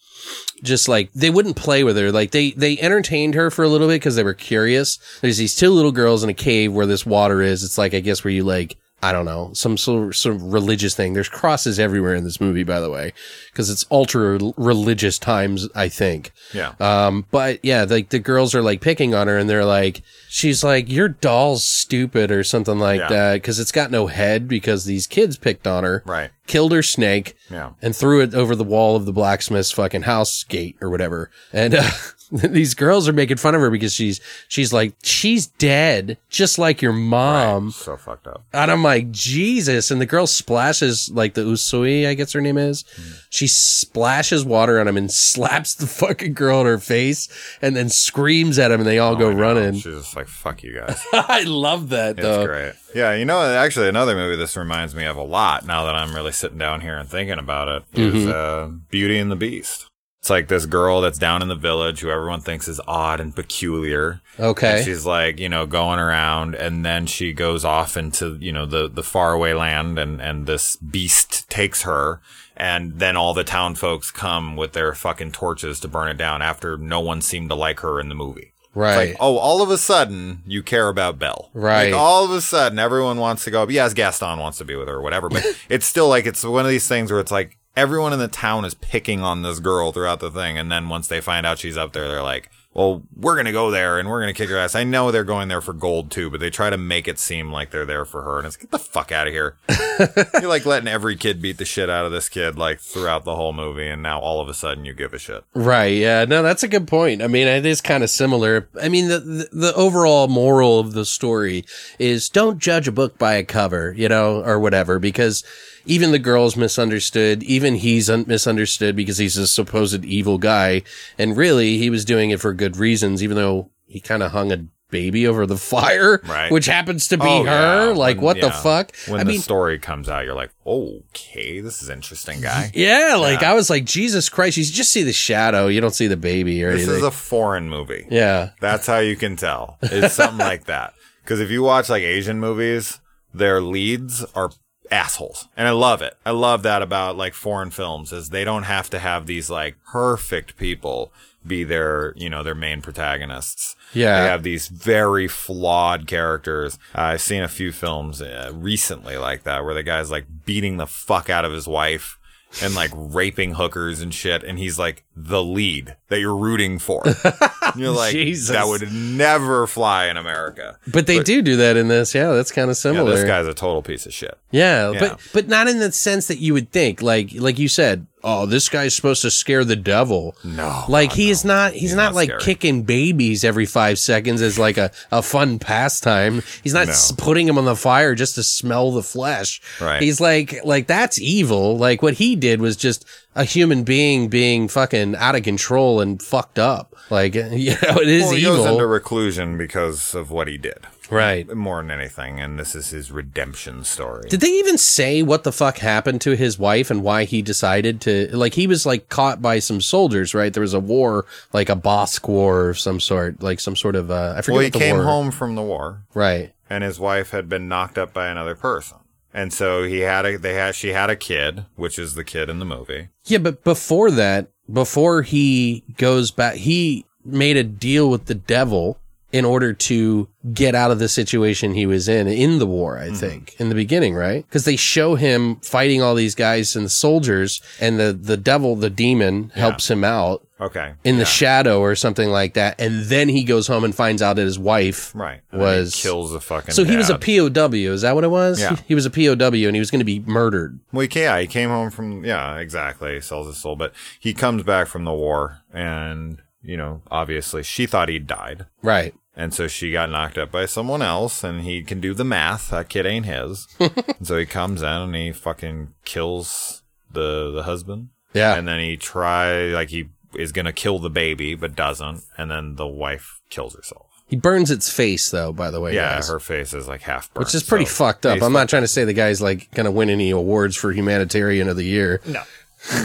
just like they wouldn't play with her like they they entertained her for a little bit because they were curious there's these two little girls in a cave where this water is it's like i guess where you like I don't know, some sort sort of religious thing. There's crosses everywhere in this movie, by the way, because it's ultra religious times, I think. yeah. Um, but yeah, like the girls are like picking on her and they're like, she's like, your doll's stupid or something like Yeah. that. Cause it's got no head because these kids picked on her, Right. killed her snake Yeah. and threw it over the wall of the blacksmith's fucking house gate or whatever. And, uh, *laughs* *laughs* these girls are making fun of her because she's, she's like, she's dead, just like your mom. So fucked up. And I'm like, Jesus. And the girl splashes like the Usue, I guess her name is. She splashes water on him and slaps the *laughs* fucking girl in her face and then screams at him and they all go running. She's just like, fuck you guys. *laughs* I love that It's though. great. Yeah, you know, actually, another movie this reminds me of a lot now that I'm really sitting down here and thinking about it is Mm-hmm. uh, Beauty and the Beast. It's like this girl that's down in the village who everyone thinks is odd and peculiar. And Okay. she's like, you know, going around and then she goes off into, you know, the, the faraway land and, and this beast takes her. And then all the town folks come with their fucking torches to burn it down after no one seemed to like her in the movie. Right. like, oh, all of a sudden you care about Belle. Right. Like, all of a sudden everyone wants to go. Yes, Gaston wants to be with her or whatever, but *laughs* it's still like it's one of these things where it's like everyone in the town is picking on this girl throughout the thing, and then once they find out she's up there, they're like, "Well, we're gonna go there and we're gonna kick her ass." I know they're going there for gold too, but they try to make it seem like they're there for her, and it's get the fuck out of here. *laughs* You're like letting every kid beat the shit out of this kid like throughout the whole movie, and now all of a sudden you give a shit. Right. Yeah. No, that's a good point. I mean, it is kind of similar. I mean, the, the, the overall moral of the story is don't judge a book by a cover, you know, or whatever, because even the girl's misunderstood. Even he's un- misunderstood because he's a supposed evil guy. And really he was doing it for good reasons, even though he kind of hung a baby over the *laughs* fire, Right. which happens to be Oh, her. yeah. Like, When- what the fuck? When I the mean, story comes out, you're like, okay, this is interesting, guy. yeah, like Yeah. I was like, Jesus Christ, you just see the shadow, you don't see the baby or This anything. is a foreign movie. yeah. That's how you can tell. It's something *laughs* like that. Because if you watch like Asian movies, their leads are assholes. And I love it. I love that about like foreign films is they don't have to have these like perfect people be their, you know, their main protagonists. Yeah. They have these very flawed characters. I've seen a few films uh, recently like that where the guy's like beating the fuck out of his wife and like raping hookers and shit. And he's like the lead that you're rooting for. *laughs* you're like, Jesus. that would never fly in America. But they do do that in this. Yeah, that's kind of Yeah, similar. this guy's a total piece of shit. Yeah, Yeah. but but not in the sense that you would think. Like like you said, oh, this guy's supposed to scare the devil. No, like God, he no. is not. He's, He's not, not like scary. kicking babies every five seconds as like a, a fun pastime. He's not No. putting him on the fire just to smell the flesh. Right. He's like like that's evil. Like what he did was just a human being being fucking out of control and fucked up. Like *laughs* you know, it is Well, he evil. goes into reclusion because of what he did, right. more than anything. And this is his redemption story. Did they even say what the fuck happened to his wife and why he decided to like he was like caught by some soldiers, right? There was a war, like a Basque war of some sort, like some sort of uh I forget well, he came war. home from the war, Right. and his wife had been knocked up by another person. And so he had a they had she had a kid, which is the kid in the movie. Yeah, but before that, before he goes back, he made a deal with the devil in order to get out of the situation he was in in the war, Mm-hmm. I think, in the beginning, right? Because they show him fighting all these guys and the soldiers, and the, the devil, the demon, helps him out Okay. in the shadow or something like that. And then he goes home and finds out that his wife right he was. kills the fucking. so he was a. POW. Is that what it was? Yeah. He, *laughs* he was a POW and he was going to be murdered. Well, he, yeah, he came home from, yeah, exactly. He sells his soul, but he comes back from the war and, you know, obviously she thought he'd died. Right. And so she got knocked up by someone else and he can do the math. That kid ain't his. *laughs* and so he comes in and he fucking kills the, the husband. Yeah. And then he try, like he is going to kill the baby, but doesn't. And then the wife kills herself. He burns its face, though, by the way. Yeah, guys. her face is like half burned. Which is pretty so- fucked up. I'm not trying to say the guy's like going to win any awards for humanitarian of the year. No. *laughs*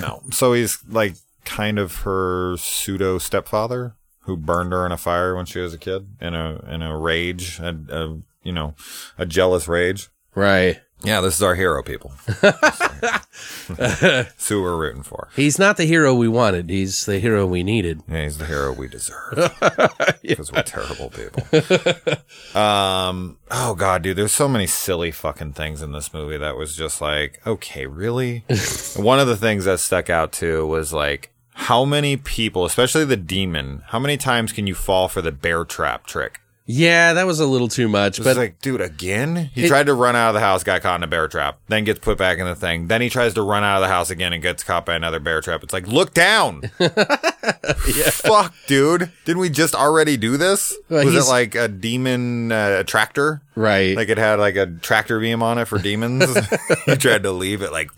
No. So he's like kind of her pseudo stepfather who burned her in a fire when she was a kid in a in a rage, a, a you know, a jealous rage. Right. Yeah, this is our hero, people. *laughs* That's who we're rooting for. He's not the hero we wanted. He's the hero we needed. Yeah, he's the hero we deserve *laughs* because we're terrible people. *laughs* Um. Oh God, dude, there's so many silly fucking things in this movie that was just like, okay, really. One of the things that stuck out too was like how many people, especially the demon, how many times can you fall for the bear trap trick? Yeah, that was a little too much, It's but like, dude, again? He It- tried to run out of the house, got caught in a bear trap, then gets put back in the thing. Then he tries to run out of the house again and gets caught by another bear trap. It's like, look down. *laughs* Fuck, dude. Didn't we just already do this? Well, Was it like a demon uh, tractor? right. Like it had like a tractor beam on it for demons. *laughs* you tried to leave it like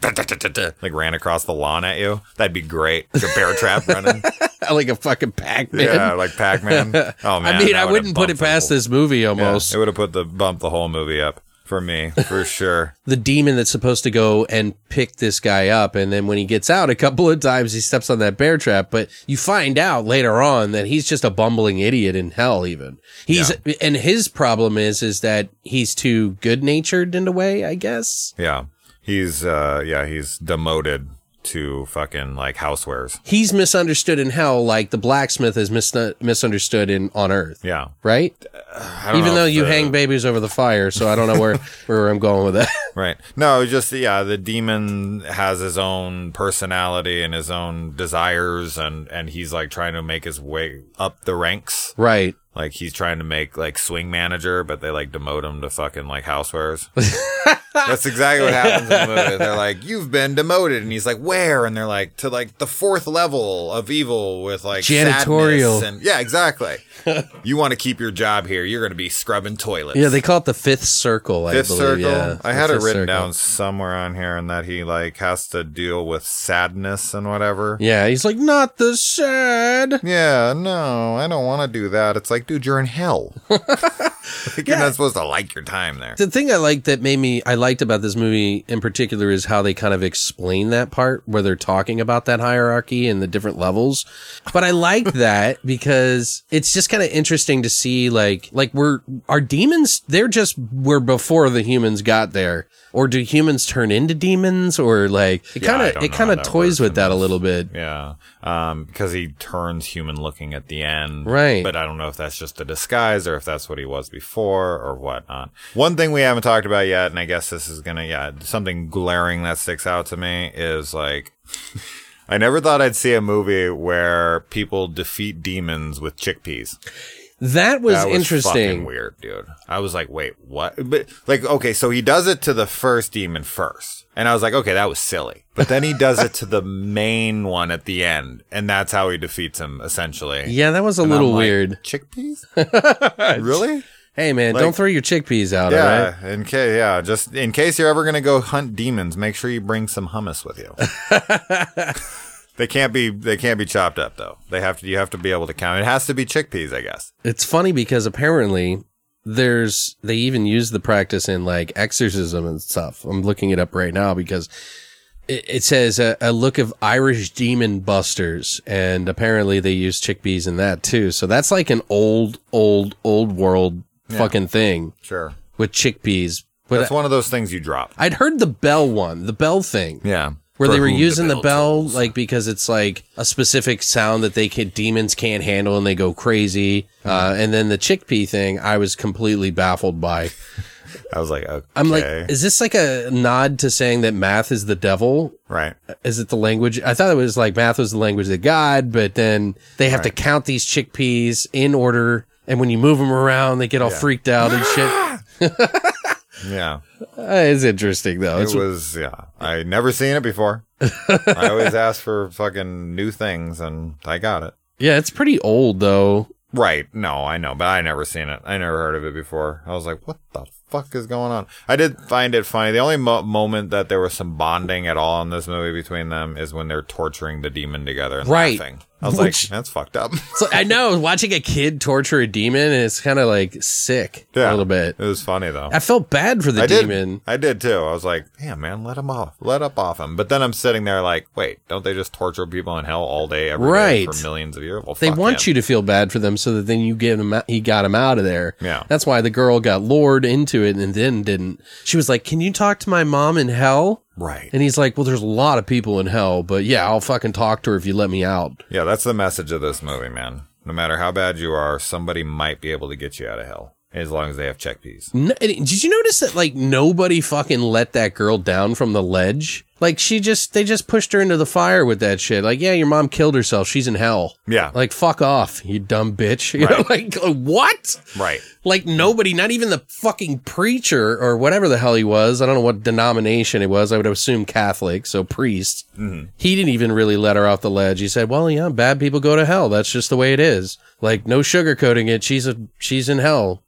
like ran across the lawn at you. That'd be great. Like a bear trap running. *laughs* like a fucking Pac-Man. Yeah, like Pac Man. Oh man. I mean, I wouldn't put it the past this movie Yeah, almost. it would have put the bump the whole movie up for me for *laughs* sure. the demon that's supposed to go and pick this guy up. And then when he gets out a couple of times, he steps on that bear trap. But you find out later on that he's just a bumbling idiot in hell, even. He's, and his problem is, is that he's too good natured in a way, I guess. Yeah. He's uh yeah, he's demoted to fucking like housewares. He's misunderstood in hell like the blacksmith is mis- misunderstood in on earth, Yeah. right? Uh, I don't Even though you the- hang babies over the fire. So I don't know where, *laughs* where I'm going with that. Right. No, just yeah, the demon has his own personality and his own desires and and he's like trying to make his way up the ranks. right. Like he's trying to make like swing manager, but they like demote him to fucking like housewares. *laughs* That's exactly what happens in the movie. They're like, "You've been demoted," and he's like, "Where?" And they're like, "To like the fourth level of evil with like Janitorial. sadness And yeah, exactly. *laughs* you want to keep your job here? You're going to be scrubbing toilets. Yeah, they call it the fifth circle. I Fifth believe. circle. Yeah, I had it written circle. down somewhere on here, and that he like has to deal with sadness and whatever. Yeah, he's like not the sad. Yeah, no, I don't want to do that. It's like dude, you're in hell. *laughs* like, You're not supposed to like your time there. The thing I liked that made me I liked about this movie in particular is how they kind of explain that part where they're talking about that hierarchy and the different levels. But I like *laughs* that because it's just kind of interesting to see like like we're our demons they're just were before the humans got there. Or do humans turn into demons or like it kind of don't it kind of toys with that a little bit. Yeah, um, because he turns human looking at the end, Right. But I don't know if that's just a disguise or if that's what he was before or whatnot. One thing we haven't talked about yet, and I guess this is gonna, yeah, something glaring that sticks out to me is like, *laughs* I never thought I'd see a movie where people defeat demons with chickpeas. That was, That was interesting. fucking weird, dude. I was like, wait, what? But like, okay, so he does it to the first demon first. And I was like, okay, that was silly. But then he does it to the main one at the end, and that's how he defeats him, essentially. Yeah, that was a And little like, weird. Chickpeas? *laughs* really? Hey man, Like- don't throw your chickpeas out, all right? Yeah, in case, yeah, just in case you're ever gonna go hunt demons, make sure you bring some hummus with you. *laughs* they can't be they can't be chopped up though. They have to you have to be able to count. It has to be chickpeas, I guess. It's funny because apparently there's they even use the practice in like exorcism and stuff. I'm looking it up right now because it, it says a, a look of Irish demon busters, and apparently they use chickpeas in that too. So that's like an old, old, old world fucking thing Sure. with chickpeas. But That's one of those things you drop. I'd heard the bell one, the bell thing. Yeah. Where they were using the bell, tolls. like because it's like a specific sound that they can demons can't handle and they go crazy. Hmm. Uh, and then the chickpea thing, I was completely baffled by. *laughs* I was like, okay. I'm like, is this like a nod to saying that math is the devil? right. Is it the language? I thought it was like math was the language of God, but then they have to count these chickpeas in order. And when you move them around, they get all freaked out and shit. *laughs* *laughs* Yeah. Uh, it's interesting though. It's It was, yeah. I never seen it before. I always *laughs* ask for fucking new things and I got it. yeah, it's pretty old though. Right. No, I know, but I never seen it. I never heard of it before. I was like, what the fuck is going on? I did find it funny. The only mo- moment that there was some bonding at all in this movie between them is when they're torturing the demon together and Right. laughing. I was *laughs* Which- like, that's fucked up. So I know watching a kid torture a demon, and it's kind of like sick yeah, a little bit. It was funny though. I felt bad for the I did. demon. I did too. I was like, "Damn, man, let him off. Let up off him." But then I'm sitting there like, "Wait, don't they just torture people in hell all day, every day Right. for millions of years?" Well, They want him. you to feel bad for them, so that then you get him. He got him out of there. Yeah. that's why the girl got lured into it and then didn't. She was like, "Can you talk to my mom in hell?" Right. And he's like, "Well, there's a lot of people in hell, but yeah, I'll fucking talk to her if you let me out." Yeah, that's the message of this movie, man. No matter how bad you are, somebody might be able to get you out of hell as long as they have chickpeas. No, did you notice that like nobody fucking let that girl down from the ledge? Like she just they just pushed her into the fire with that shit. Like, yeah, your mom killed herself. She's in hell. Yeah. Like fuck off, you dumb bitch. *laughs* You know, like what? Right. Like nobody, not even the fucking preacher or whatever the hell he was. I don't know what denomination it was. I would assume Catholic, so priest. Mm-hmm. He didn't even really let her off the ledge. He said, "Well, yeah, bad people go to hell. That's just the way it is. Like no sugarcoating it. She's a she's in hell."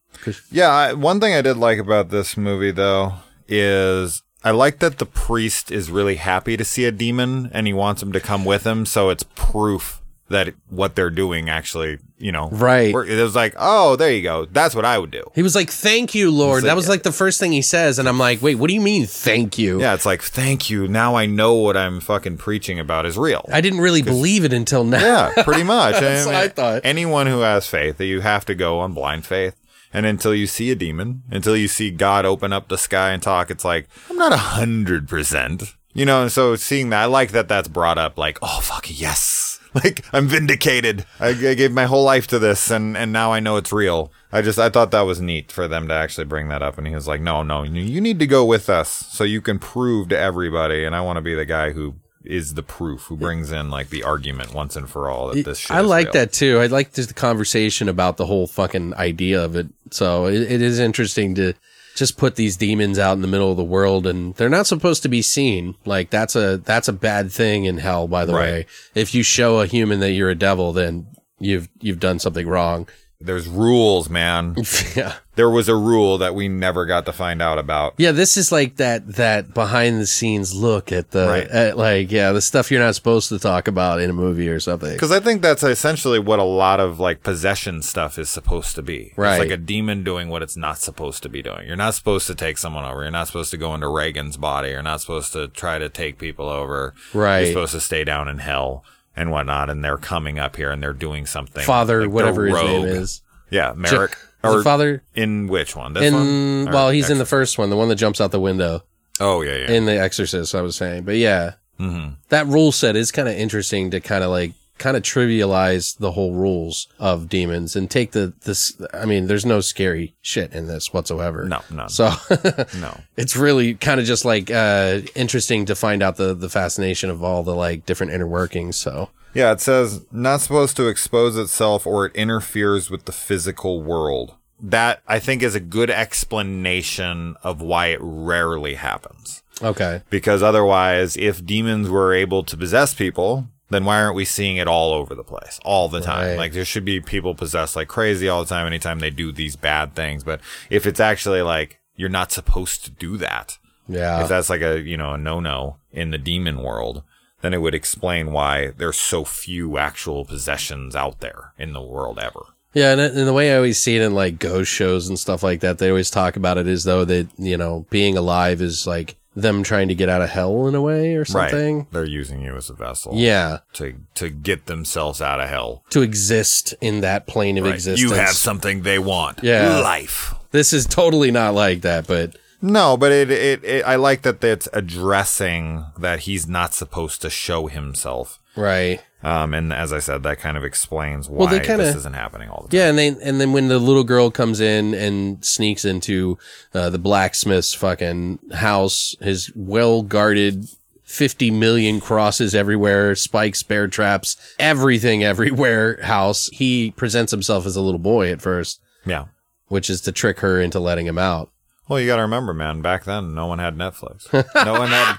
Yeah, I, one thing I did like about this movie though is I like that the priest is really happy to see a demon and he wants him to come with him, so it's proof that what they're doing actually, you know, Right. work- It was like, oh, there you go. That's what I would do. He was like, "Thank you, Lord." Like- that was like the first thing he says, and I'm like, "Wait, what do you mean, thank you?" Yeah, it's like, thank you. Now I know what I'm fucking preaching about is real. I didn't really believe it until now. Yeah, pretty much. *laughs* That's what I thought. Anyone who has faith, that you have to go on blind faith. And until you see a demon, until you see God open up the sky and talk, it's like, I'm not a hundred percent. You know, and so seeing that, I like that that's brought up like, oh, fuck, yes. *laughs* Like, I'm vindicated. I, I gave my whole life to this and, and now I know it's real. I just, I thought that was neat for them to actually bring that up. And he was like, no, no, you you need to go with us so you can prove to everybody. And I want to be the guy who is the proof, who brings in like the argument once and for all that this shit I like real. that too. I like just the conversation about the whole fucking idea of it. So it, it is interesting to just put these demons out in the middle of the world and they're not supposed to be seen. Like that's a, that's a bad thing in hell, by the Right. way. If you show a human that you're a devil, then you've, you've done something wrong. There's rules, man. *laughs* yeah. There was a rule that we never got to find out about. Yeah, this is like that that behind the scenes look at the Right. at like yeah, the stuff you're not supposed to talk about in a movie or something. Because I think that's essentially what a lot of like possession stuff is supposed to be. Right. It's like a demon doing what it's not supposed to be doing. You're not supposed to take someone over. You're not supposed to go into Regan's body. You're not supposed to try to take people over. Right. You're supposed to stay down in hell and whatnot. And they're coming up here and they're doing something. Father, like, whatever his name is. Yeah, Merrick. Is it Father in which one? This in one? Or well, he's in the first one, the one that jumps out the window Oh yeah, yeah. in the Exorcist. I was saying, but yeah, Mhm. that rule set is kind of interesting to kind of like kind of trivialize the whole rules of demons and take the this. I mean, there's no scary shit in this whatsoever. No, no. So *laughs* no. it's really kind of just like uh interesting to find out the the fascination of all the like different inner workings. So Yeah, it says not supposed to expose itself or it interferes with the physical world. That I think is a good explanation of why it rarely happens. okay, Because otherwise, if demons were able to possess people, then why aren't we seeing it all over the place all the time? Right. Like there should be people possessed like crazy all the time anytime they do these bad things. But if it's actually like you're not supposed to do that, yeah, if that's like a you know a no no in the demon world, then it would explain why there's so few actual possessions out there in the world ever. Yeah, and, and the way I always see it in like ghost shows and stuff like that, they always talk about it as though that you know being alive is like them trying to get out of hell in a way or something. Right? They're using you as a vessel. Yeah, To to get themselves out of hell. to exist in that plane of Right. existence. You have something they want. Yeah. Life. This is totally not like that, but No, but it, it, it I like that it's addressing that he's not supposed to show himself. right. Um, and as I said, that kind of explains why Well, they kinda- this isn't happening all the time. Yeah, and they and then when the little girl comes in and sneaks into uh, the blacksmith's fucking house, his well guarded. 50 million crosses everywhere, spikes, bear traps, everything *laughs* everywhere house. He presents himself as a little boy at first. Yeah. which is to trick her into letting him out. Well, you got to remember, man. Back then, no one had Netflix. No one had.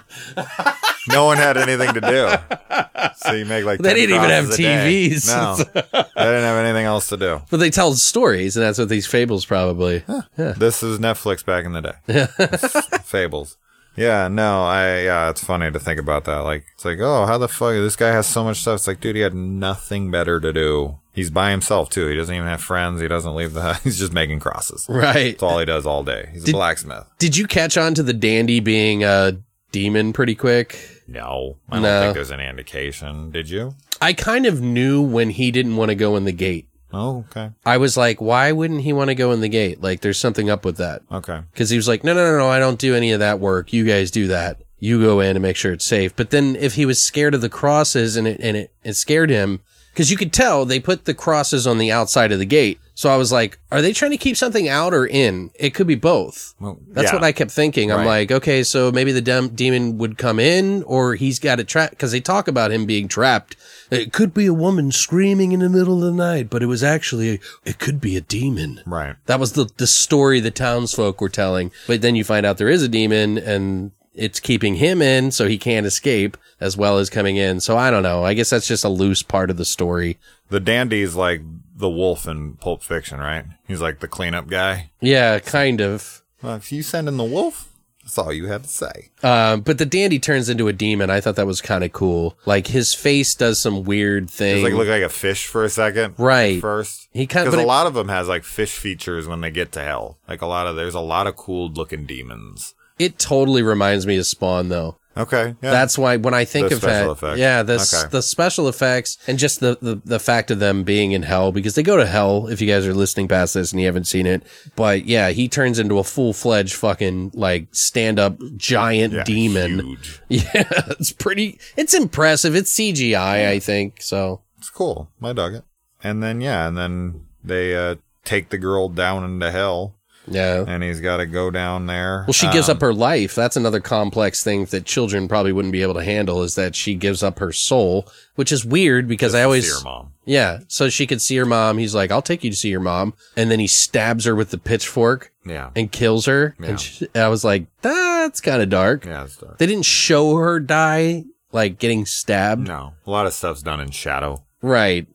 no one had anything to do. So you make like They 10 didn't even have crosses a day. TVs. No, they didn't have anything else to do. But they tell stories, and that's what these fables probably. This is Netflix back in the day. *laughs* Fables. Yeah, no, I yeah, it's funny to think about that. Like, it's like, oh, how the fuck? This guy has so much stuff. It's like, dude, he had nothing better to do. He's by himself too. He doesn't even have friends. He doesn't leave the house. *laughs* He's just making crosses. Right. That's all he does all day. He's a blacksmith. Did you catch on to the dandy being a demon pretty quick? No, I don't No. think there's any indication. Did you? I kind of knew when he didn't want to go in the gate. Oh, okay, I was like, why wouldn't he want to go in the gate? Like, there's something up with that. okay. Because he was like, no, no, no, no, I don't do any of that work. You guys do that. You go in and make sure it's safe. But then if he was scared of the crosses and it, and it, it scared him, because you could tell they put the crosses on the outside of the gate. So I was like, are they trying to keep something out or in? It could be both. Well, That's yeah. what I kept thinking. I'm Right. like, okay, so maybe the dem- demon would come in or he's got it trapped because they talk about him being trapped. It could be a woman screaming in the middle of the night, but it was actually, it could be a demon. Right. That was the, the story the townsfolk were telling. But then you find out there is a demon and it's keeping him in so he can't escape as well as coming in. So I don't know. I guess that's just a loose part of the story. The dandy's like the wolf in Pulp Fiction, right? He's like the cleanup guy. Yeah, kind of. Well, if you send in the wolf, that's all you had to say. Um, but the dandy turns into a demon. I thought that was kind of cool. Like his face does some weird thing. He's like look like a fish for a second, Right. First, He kinda- because a it- lot of them has like fish features when they get to hell. Like a lot of there's a lot of cool looking demons. It totally reminds me of Spawn though. Okay, yeah. That's why when I think The of it, effects. yeah, the Okay. the special effects and just the, the the fact of them being in hell because they go to hell. If you guys are listening past this and you haven't seen it, but yeah, he turns into a full fledged fucking like stand up giant Yeah, demon. huge. *laughs* Yeah, it's pretty. It's impressive. It's CGI, I think. So It's cool. I dug it. And then yeah, and then they uh, take the girl down into hell, yeah. and he's got to go down there. Well, she gives Um, up her life. That's another complex thing that children probably wouldn't be able to handle is that she gives up her soul, which is weird because I always, see her mom. yeah, so she could see her mom. He's like, I'll take you to see your mom. And then he stabs her with the pitchfork Yeah, and kills her. Yeah. And she, I was like, that's kind of dark. yeah, it's dark. They didn't show her die, like getting stabbed. No, a lot of stuff's done in shadow. Right.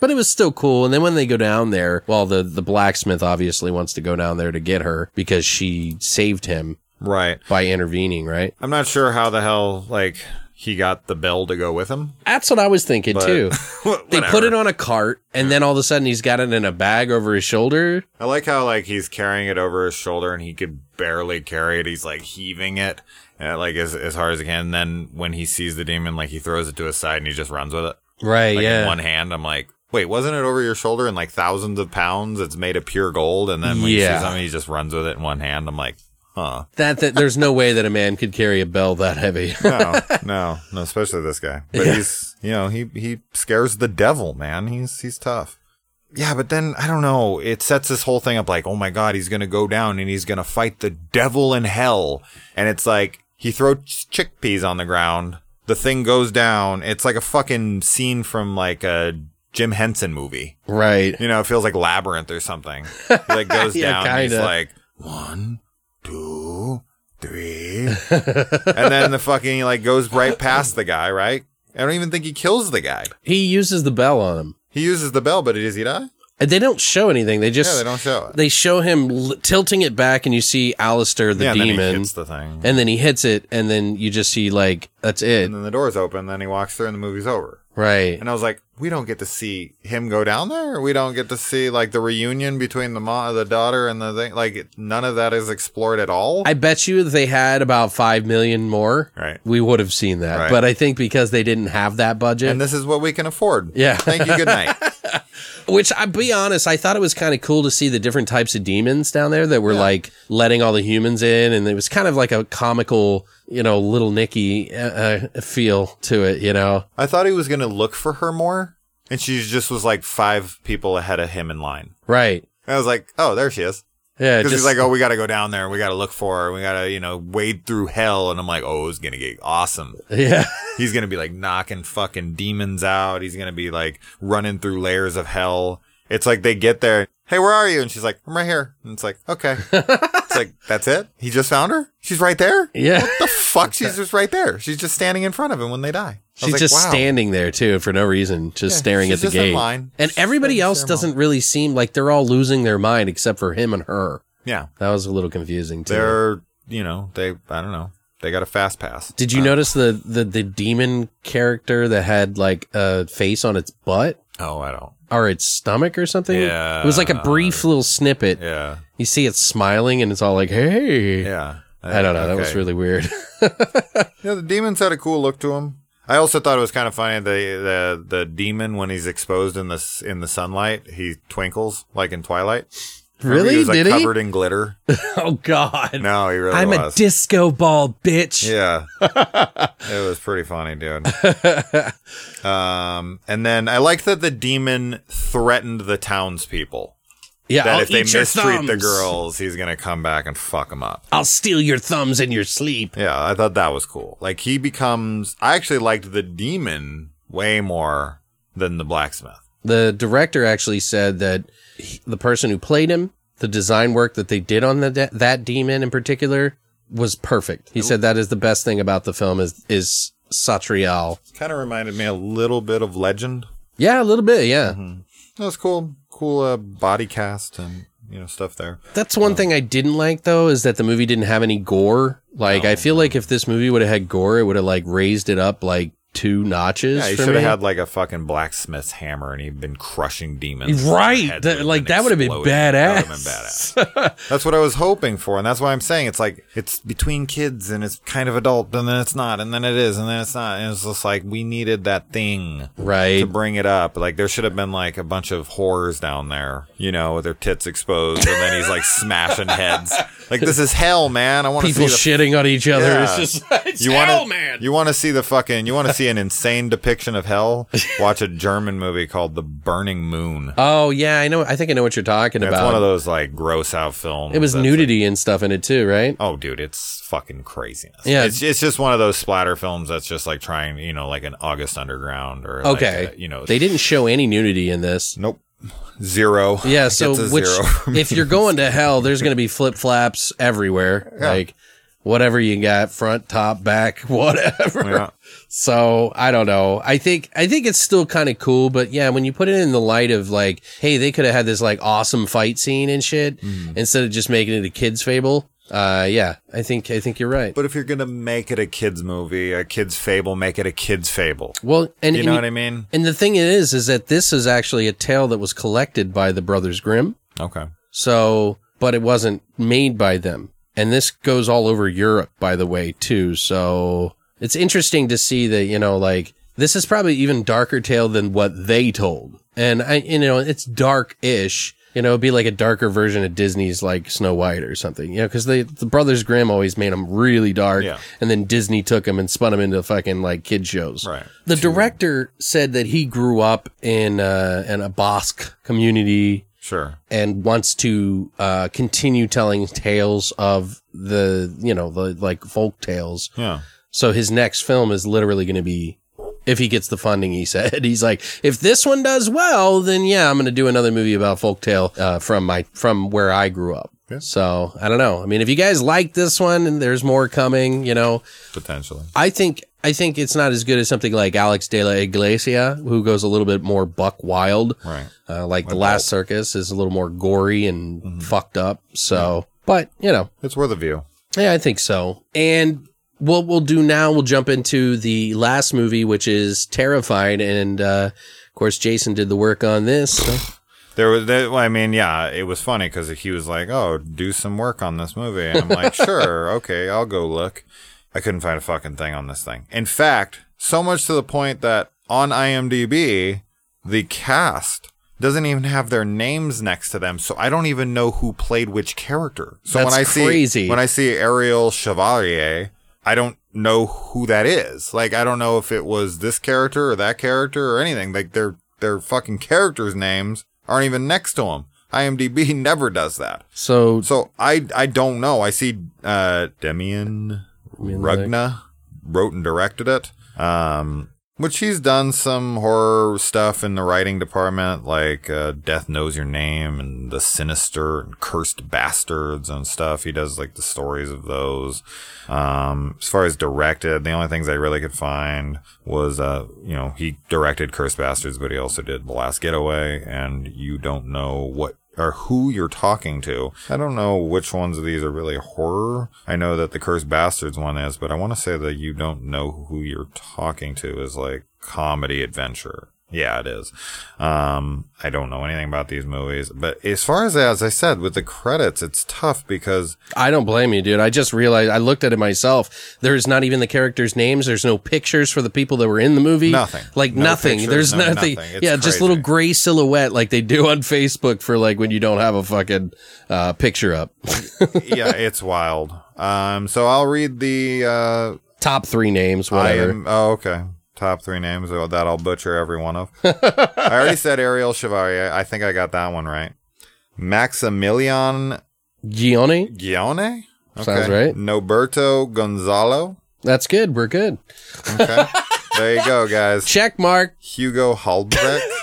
But it was still cool. And then when they go down there, well, the, the blacksmith obviously wants to go down there to get her because she saved him Right. by intervening, right? I'm not sure how the hell like he got the bell to go with him. That's what I was thinking But too. *laughs* They put it on a cart and then all of a sudden he's got it in a bag over his shoulder. I like how like he's carrying it over his shoulder and he could barely carry it. He's like heaving it uh, like as as hard as he can. And then when he sees the demon, like he throws it to his side and he just runs with it. Right. Like yeah. in one hand, I'm like, wait, wasn't it over your shoulder and like thousands of pounds? It's made of pure gold. And then when he Yeah. sees something, he just runs with it in one hand. I'm like, huh. that, that there's no way that a man could carry a bell that heavy. *laughs* No, *laughs* no, no, especially this guy. But Yeah. he's, you know, he, he scares the devil, man. He's, he's tough. Yeah, but then I don't know. It sets this whole thing up like, oh my god, he's gonna go down and he's gonna fight the devil in hell. And it's like he throws chickpeas on the ground. The thing goes down. It's like a fucking scene from like a Jim Henson movie. right. You know, it feels like Labyrinth or something. He like *laughs* goes Yeah, down. And he's like one, two, three, and then the fucking like goes right past the guy. Right? I don't even think he kills the guy. He uses the bell on him. He uses the bell, but does he die? And they don't show anything. They just Yeah, they don't show it. they show him l- tilting it back, and you see Alistair the yeah, and then he demon, hits the thing, and then he hits it, and then you just see like that's it, and then the doors open. And then he walks through, and the movie's over. right? And I was like, we don't get to see him go down there. We don't get to see like the reunion between the mom, the daughter, and the thing. Like none of that is explored at all. I bet you if they had about five million more, Right. we would have seen that. Right. But I think because they didn't have that budget, and this is what we can afford. Yeah. Thank you. Good night. *laughs* which I be honest, I thought it was kind of cool to see the different types of demons down there that were like letting all the humans in, and it was kind of like a comical, you know, little Nicky uh, uh, feel to it, you know. I thought he was going to look for her more, and she just was like five people ahead of him in line. Right. And I was like, oh, there she is. Yeah. Because he's like, oh, we got to go down there. We got to look for her. We got to, you know, wade through hell. And I'm like, oh, it's to get awesome. yeah. *laughs* He's going to be like knocking fucking demons out. He's going to be like running through layers of hell. It's like they get there. Hey, where are you? And she's like, I'm right here. And it's like, okay. *laughs* it's like, that's it? He just found her? She's right there? Yeah. What the fuck? She's just right there. She's just standing in front of him when they die. I She's like, just wow. standing there too for no reason, just Yeah, staring at the gate. And She's everybody else doesn't really seem like they're all losing their mind except for him and her. Yeah. That was a little confusing too. They're, you know, they, I don't know. They got a fast pass. Did you uh, notice the, the the demon character that had like a face on its butt Oh, I don't. or its stomach or something? Yeah. It was like a brief little snippet. Yeah. You see it smiling and it's all like, "Hey." Yeah. I don't know. That was really weird. *laughs* Yeah, the demons had a cool look to him. I also thought it was kind of funny the the the demon when he's exposed in the in the sunlight, he twinkles like in Twilight. Remember really? he was like Did he? covered in glitter. *laughs* Oh God. No, he really I'm a disco ball bitch. yeah, *laughs* it was pretty funny, dude. um, and then I like that the demon threatened the townspeople Yeah, that I'll if they mistreat the girls, he's gonna come back and fuck them up. I'll steal your thumbs in your sleep. Yeah, I thought that was cool. Like he becomes. I actually liked the demon way more than the blacksmith. The director actually said that he- the person who played him, the design work that they did on the de- that demon in particular, was perfect. He said that is the best thing about the film is is Sartael. Kind of reminded me a little bit of Legend. Yeah, a little bit. Yeah, mm-hmm. That was cool. Cool uh, body cast and you know stuff there. that's one thing I didn't like though is that the movie didn't have any gore. Like I feel like if this movie would have had gore, it would have like raised it up like two notches. Yeah, he should have had like a fucking blacksmith's hammer and he'd been crushing demons. Right. Their heads That- like, that would've been exploding. That been badass. badass. That's what I was hoping for, and that's why I'm saying it's like it's between kids and it's kind of adult, and then it's not, and then it is, and then it's not, and it's just like we needed that thing. right. to bring it up. Like there should have been like a bunch of whores down there, you know, with their tits exposed, and then he's like smashing heads. Like this is hell, man. I want to see People shitting on each other. Yeah. It's just *laughs* it's you hell, want man. You want to see the fucking. You want to see an insane depiction of hell? *laughs* Watch a German movie called The Burning Moon. Oh yeah, I know. I think I know what you're talking It's about. It's one of those like gross out films. It was nudity and stuff in it too, right? Oh, dude, it's fucking craziness. Yeah. it's it's just one of those splatter films that's just like trying, you know, like an August Underground or like Okay. a, you know, They didn't show any nudity in this. nope, zero. *laughs* Yeah, so which if you're going to hell, there's going to be flip flaps everywhere. Like whatever you got, front, top, back, *laughs* whatever. Yeah. So I don't know. I think I think it's still kind of cool, but yeah, when you put it in the light of like, hey, they could have had this like awesome fight scene and shit instead of just making it a kids fable. Uh, yeah, I think I think you're right. But if you're gonna make it a kids movie, a kids fable, make it a kids fable. well, and You and know what I mean? And the thing is, is that this is actually a tale that was collected by the Brothers Grimm. Okay. So, but it wasn't made by them. And this goes all over Europe, by the way, too. So it's interesting to see that, you know, like this is probably even darker tale than what they told. And I, you know, it's dark-ish. You know, it'd be like a darker version of Disney's like Snow White or something, you know, cause they, the Brothers Grimm always made them really dark. Yeah. And then Disney took them and spun them into fucking like kid shows. Right. The director said that he grew up in, uh, in a Basque community Sure. and wants to uh, continue telling tales of the you know the like folk tales. Yeah. So his next film is literally going to be if he gets the funding. He *laughs* said he's like if this one does well, then yeah, I'm going to do another movie about folktale uh, from my from where I grew up. Yeah. So I don't know. I mean, if you guys like this one and there's more coming, you know, Potentially. I think I think it's not as good as something like Alex de la Iglesia, who goes a little bit more buck wild. Right. Uh, like the Last Circus is a little more gory and Mm-hmm. fucked up. So, but you know, It's worth a view. yeah, I think so. And what we'll do now, we'll jump into the last movie, which is Terrified, and uh, of course, Jason did the work on this. so- There was, there, I mean, yeah, it was funny because he was like, "Oh, do some work on this movie," and I'm like, *laughs* "Sure, okay, I'll go look." I couldn't find a fucking thing on this thing. In fact, so much to the point that on IMDb, the cast doesn't even have their names next to them, so I don't even know who played which character. So That's when I see when I see Ariel Chevalier, I don't know who that is. Like, I don't know if it was this character or that character or anything. Like, their their fucking characters' names aren't even next to them. IMDb *laughs* never does that. So, So I I don't know. I see uh Demian Rugna wrote and directed it. Um which he's done some horror stuff in the writing department, like uh, Death Knows Your Name and The Sinister and Cursed Bastards and stuff. He does like the stories of those. Um, as far as directed, the only things I really could find was, uh, you know, he directed Cursed Bastards, but he also did The Last Gateway, and you don't know what or who you're talking to. I don't know which ones of these are really horror. I know that the Cursed Bastards one is, but I want to say that you don't know who you're talking to is like comedy adventure. Yeah, it is. Um, I don't know anything about these movies, but as far as as I said with the credits, it's tough because I don't blame you, dude. I just realized I looked at it myself. There's not even the characters' names. There's no pictures for the people that were in the movie. Nothing. Like No nothing. pictures, There's no nothing. nothing. Yeah, just little gray silhouette like they do on Facebook for like when you don't have a fucking uh, picture up. *laughs* yeah, it's wild. Um, so I'll read the uh, Top three names, I whatever. am. Oh, okay. Top three names that I'll butcher every one of. I already *laughs* said Ariel Chevalier. I think I got that one right. Maximilian Ghione. Ghione. Sounds right. Noberto Gonzalo. That's good. We're good. Okay. there you go, guys. *laughs* Check mark. Hugo Halbrecht. *laughs*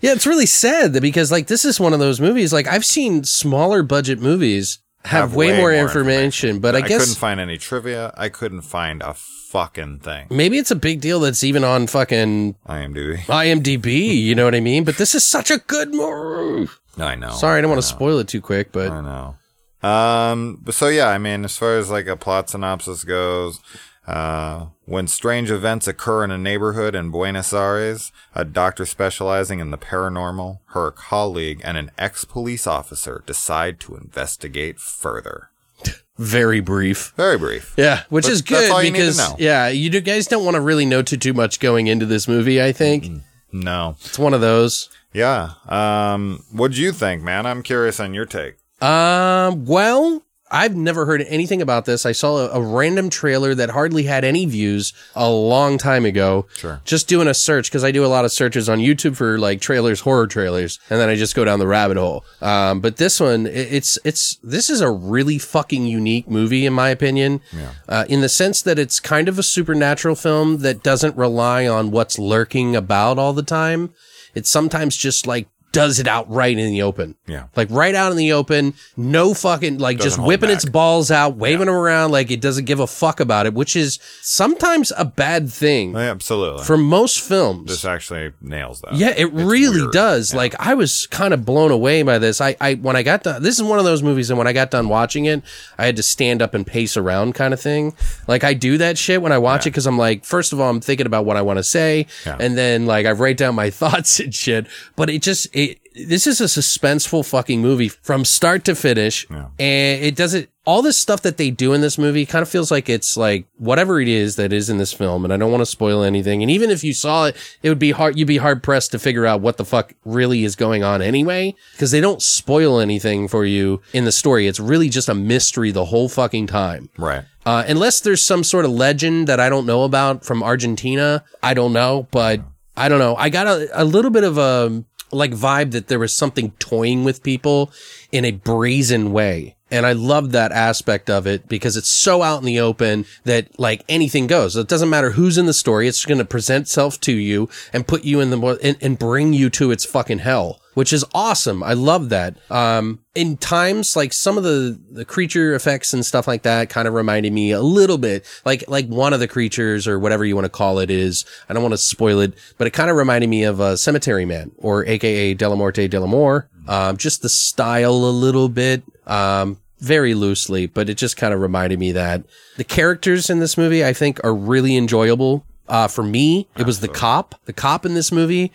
Yeah, it's really sad that because like this is one of those movies. Like I've seen smaller budget movies have, way, more, information, but I, I guess I couldn't find any trivia. I couldn't find a fucking thing. maybe it's a big deal that's even on fucking IMDb. IMDb. You know what I mean? But this is such a good movie. I know. Sorry, I don't want to spoil it too quick, but I know. Um, but so yeah, I mean, as far as like a plot synopsis goes, uh, when strange events occur in a neighborhood in Buenos Aires, a doctor specializing in the paranormal, her colleague, and an ex-police officer decide to investigate further. Very brief. Very brief. Yeah, which But is that's good all you need to because know. yeah, you do, guys don't want to really know too too much going into this movie. I think No. it's one of those. Yeah. Um, what'd you think, man? I'm curious on your take. Um, well, I've never heard anything about this. I saw a, a random trailer that hardly had any views a long time ago. Sure. Just doing a search because I do a lot of searches on YouTube for like trailers, horror trailers, and then I just go down the rabbit hole. Um, but this one, it- it's it's this is a really fucking unique movie in my opinion. Yeah. Uh, in the sense that it's kind of a supernatural film that doesn't rely on what's lurking about all the time. It's sometimes just like does it outright in the open. Yeah. Like right out in the open, no fucking like just Doesn't hold whipping its balls out, waving them around like it doesn't give a fuck about it, which is sometimes a bad thing oh, Yeah, absolutely. for most films. this actually nails that. Yeah, it It's really weird. does. Like I was kind of blown away by this. I, I when I got done this is one of those movies and when I got done watching it, I had to stand up and pace around kind of thing. Like I do that shit when I watch it cuz I'm like first of all I'm thinking about what I want to say Yeah. and then like I write down my *laughs* thoughts and shit. But it just it this is a suspenseful fucking movie from start to finish. Yeah. And it doesn't all this stuff that they do in this movie kind of feels like it's like whatever it is that is in this film and I don't want to spoil anything and even if you saw it it would be hard you'd be hard pressed to figure out what the fuck really is going on anyway because they don't spoil anything for you in the story it's really just a mystery the whole fucking time Right. uh, unless there's some sort of legend that I don't know about from Argentina, I don't know, but I don't know. I got a, a little bit of a like vibe that there was something toying with people in a brazen way. And I love that aspect of it because it's so out in the open that like anything goes. It doesn't matter who's in the story. It's going to present itself to you and put you in the and, and bring you to its fucking hell, which is awesome. I love that. Um, in times like some of the, the creature effects and stuff like that kind of reminded me a little bit like, like one of the creatures or whatever you want to call it is, I don't want to spoil it, but it kind of reminded me of a cemetery man or AKA Dellamorte Dellamore. Um, just the style a little bit. Um, very loosely, but it just kind of reminded me that the characters in this movie, I think, are really enjoyable. Uh, for me, it was the cop. The cop in this movie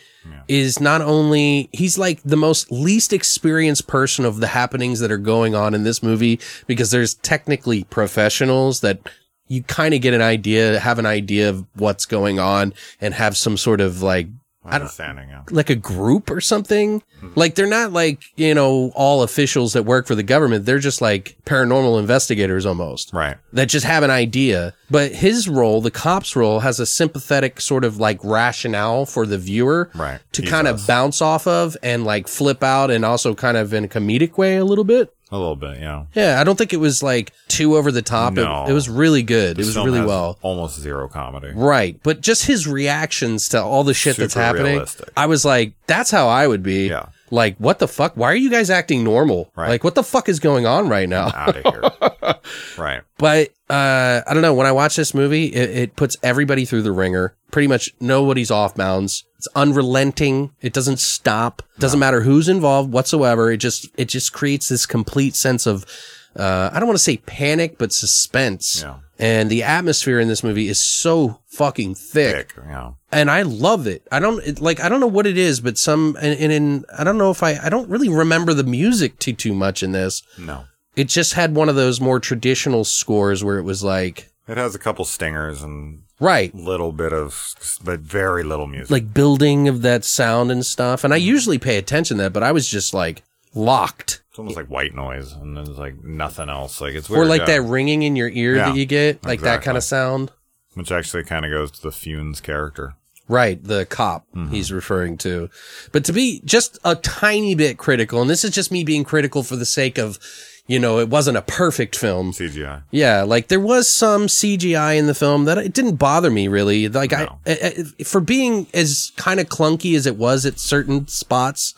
is not only, he's like the most least experienced person of the happenings that are going on in this movie because there's technically professionals that you kind of get an idea, have an idea of what's going on and have some sort of like Understanding. Yeah. like a group or something. Mm-hmm. Like they're not like, you know, all officials that work for the government. They're just like paranormal investigators almost Right. that just have an idea. But his role, the cop's role, has a sympathetic sort of like rationale for the viewer Right. to He kind of bounce off of and like flip out and also kind of in a comedic way a little bit. A little bit. Yeah. Yeah, I don't think it was like too over the top. It- No. It, was really good. This it was really well. Almost zero comedy. Right. But just his reactions to all the shit that's happening. realistic. I was like, that's how I would be. Yeah. Like, what the fuck? Why are you guys acting normal? Right. Like, what the fuck is going on right now? Out of here. *laughs* right. But uh, I don't know. When I watch this movie, it, it puts everybody through the ringer. Pretty much nobody's off bounds. It's unrelenting. It doesn't stop. Doesn't matter who's involved whatsoever. It just it just creates this complete sense of uh, I don't want to say panic, but suspense. Yeah. And the atmosphere in this movie is so fucking thick, Thick. Yeah. and I love it. I don't it, like. I don't know what it is, but some and, and in I don't know if I I don't really remember the music too too much in this. No. It just had one of those more traditional scores where it was like It has a couple stingers and right little bit of, but very little music. like building of that sound and stuff. And I usually pay attention to that, but I was just like locked. Almost like white noise, and there's like nothing else. Like it's Or like yeah. that ringing in your ear Yeah, that you get, like that kind of sound. which actually kind of goes to the Funes character. Right, the cop Mm-hmm. he's referring to. But to be just a tiny bit critical, and this is just me being critical for the sake of, you know, it wasn't a perfect film. CGI. Yeah, like there was some CGI in the film that it didn't bother me really. Like No. I, I, I- for being as kind of clunky as it was at certain spots,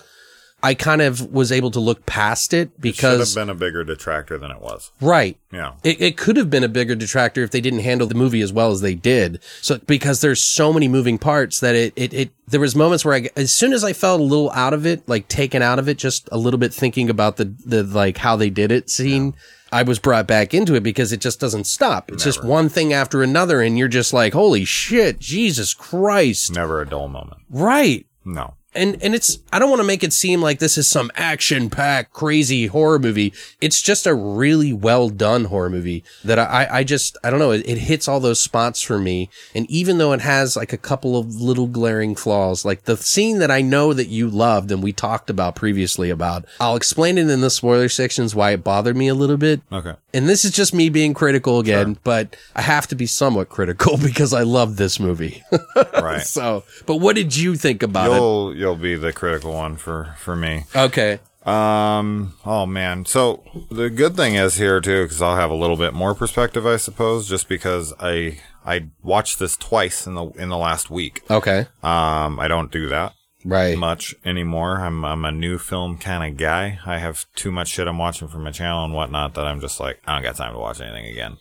I kind of was able to look past it because it Should have been a bigger detractor than it was. right. Yeah. It, it could have been a bigger detractor if they didn't handle the movie as well as they did. So because there's so many moving parts that it it, it there was moments where I as soon as I felt a little out of it, like taken out of it, just a little bit thinking about the the like how they did it scene. I was brought back into it because it just doesn't stop. It's just one thing after another, and you're just like, "Holy shit, Jesus Christ!" Never a dull moment. Right? No. And and it's I don't want to make it seem like this is some action packed crazy horror movie. It's just a really well done horror movie that I I just I don't know it, it hits all those spots for me. And even though it has like a couple of little glaring flaws, like the scene that I know that you loved and we talked about previously about, I'll explain it in the spoiler sections why it bothered me a little bit. Okay. And this is just me being critical again, but I have to be somewhat critical *laughs* because I love this movie. *laughs* Right. so, but what did you think about it? you'll you'll be the critical one for for me. Okay. Um. Oh man. So the good thing is here too, because I'll have a little bit more perspective, I suppose, just because I I watched this twice in the in the last week. Okay. Um. I don't do that Right. much anymore. I'm I'm a new film kind of guy. I have too much shit I'm watching for my channel and whatnot that I'm just like I don't got time to watch anything again.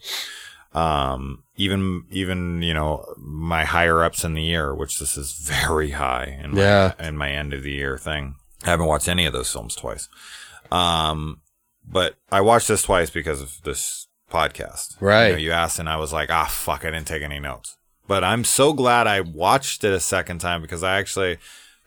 Um, even even you know my higher ups in the year, which this is very high in my Yeah. in my end of the year thing. I haven't watched any of those films twice. Um, but I watched this twice because of this podcast. Right. You, know, you asked, and I was like, ah, fuck, I didn't take any notes. But I'm so glad I watched it a second time because I actually,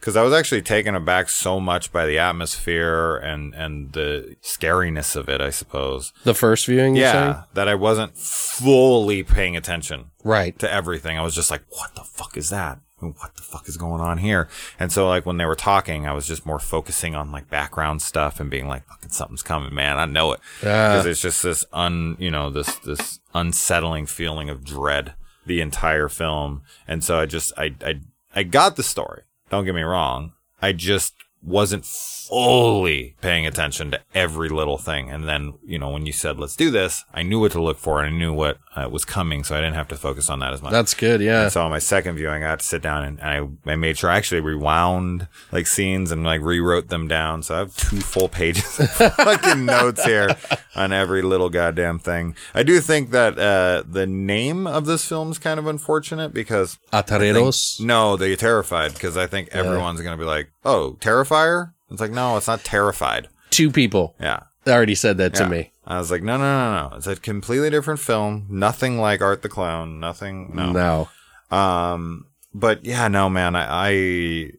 because I was actually taken aback so much by the atmosphere and and the scariness of it. I suppose. The first viewing? Yeah, that I wasn't fully paying attention Right. to everything. I was just like, what the fuck is that? What the fuck is going on here? And so like when they were talking, I was just more focusing on like background stuff and being like, fucking something's coming, man. I know it. Yeah. Because it's just this un, you know, this, this unsettling feeling of dread the entire film. And so I just, I, I, I got the story. Don't get me wrong. I just wasn't fully paying attention to every little thing. And then, you know, when you said, let's do this, I knew what to look for and I knew what uh, was coming. So I didn't have to focus on that as much. That's good. Yeah. So on my second viewing, I had to sit down and I, I made sure I actually rewound like scenes and like rewrote them down. So I have two full pages of *laughs* fucking notes here on every little goddamn thing. I do think that, uh, the name of this film is kind of unfortunate because Aterrados. no, they terrified because I think everyone's going to be like, oh, Terrifier? It's like, no, it's not terrified. Two people Yeah. They already said that to Yeah. me. I was like, no, no, no, no. It's a completely different film. Nothing like Art the Clown. Nothing. No. No. Um, but yeah, no, man, I, I,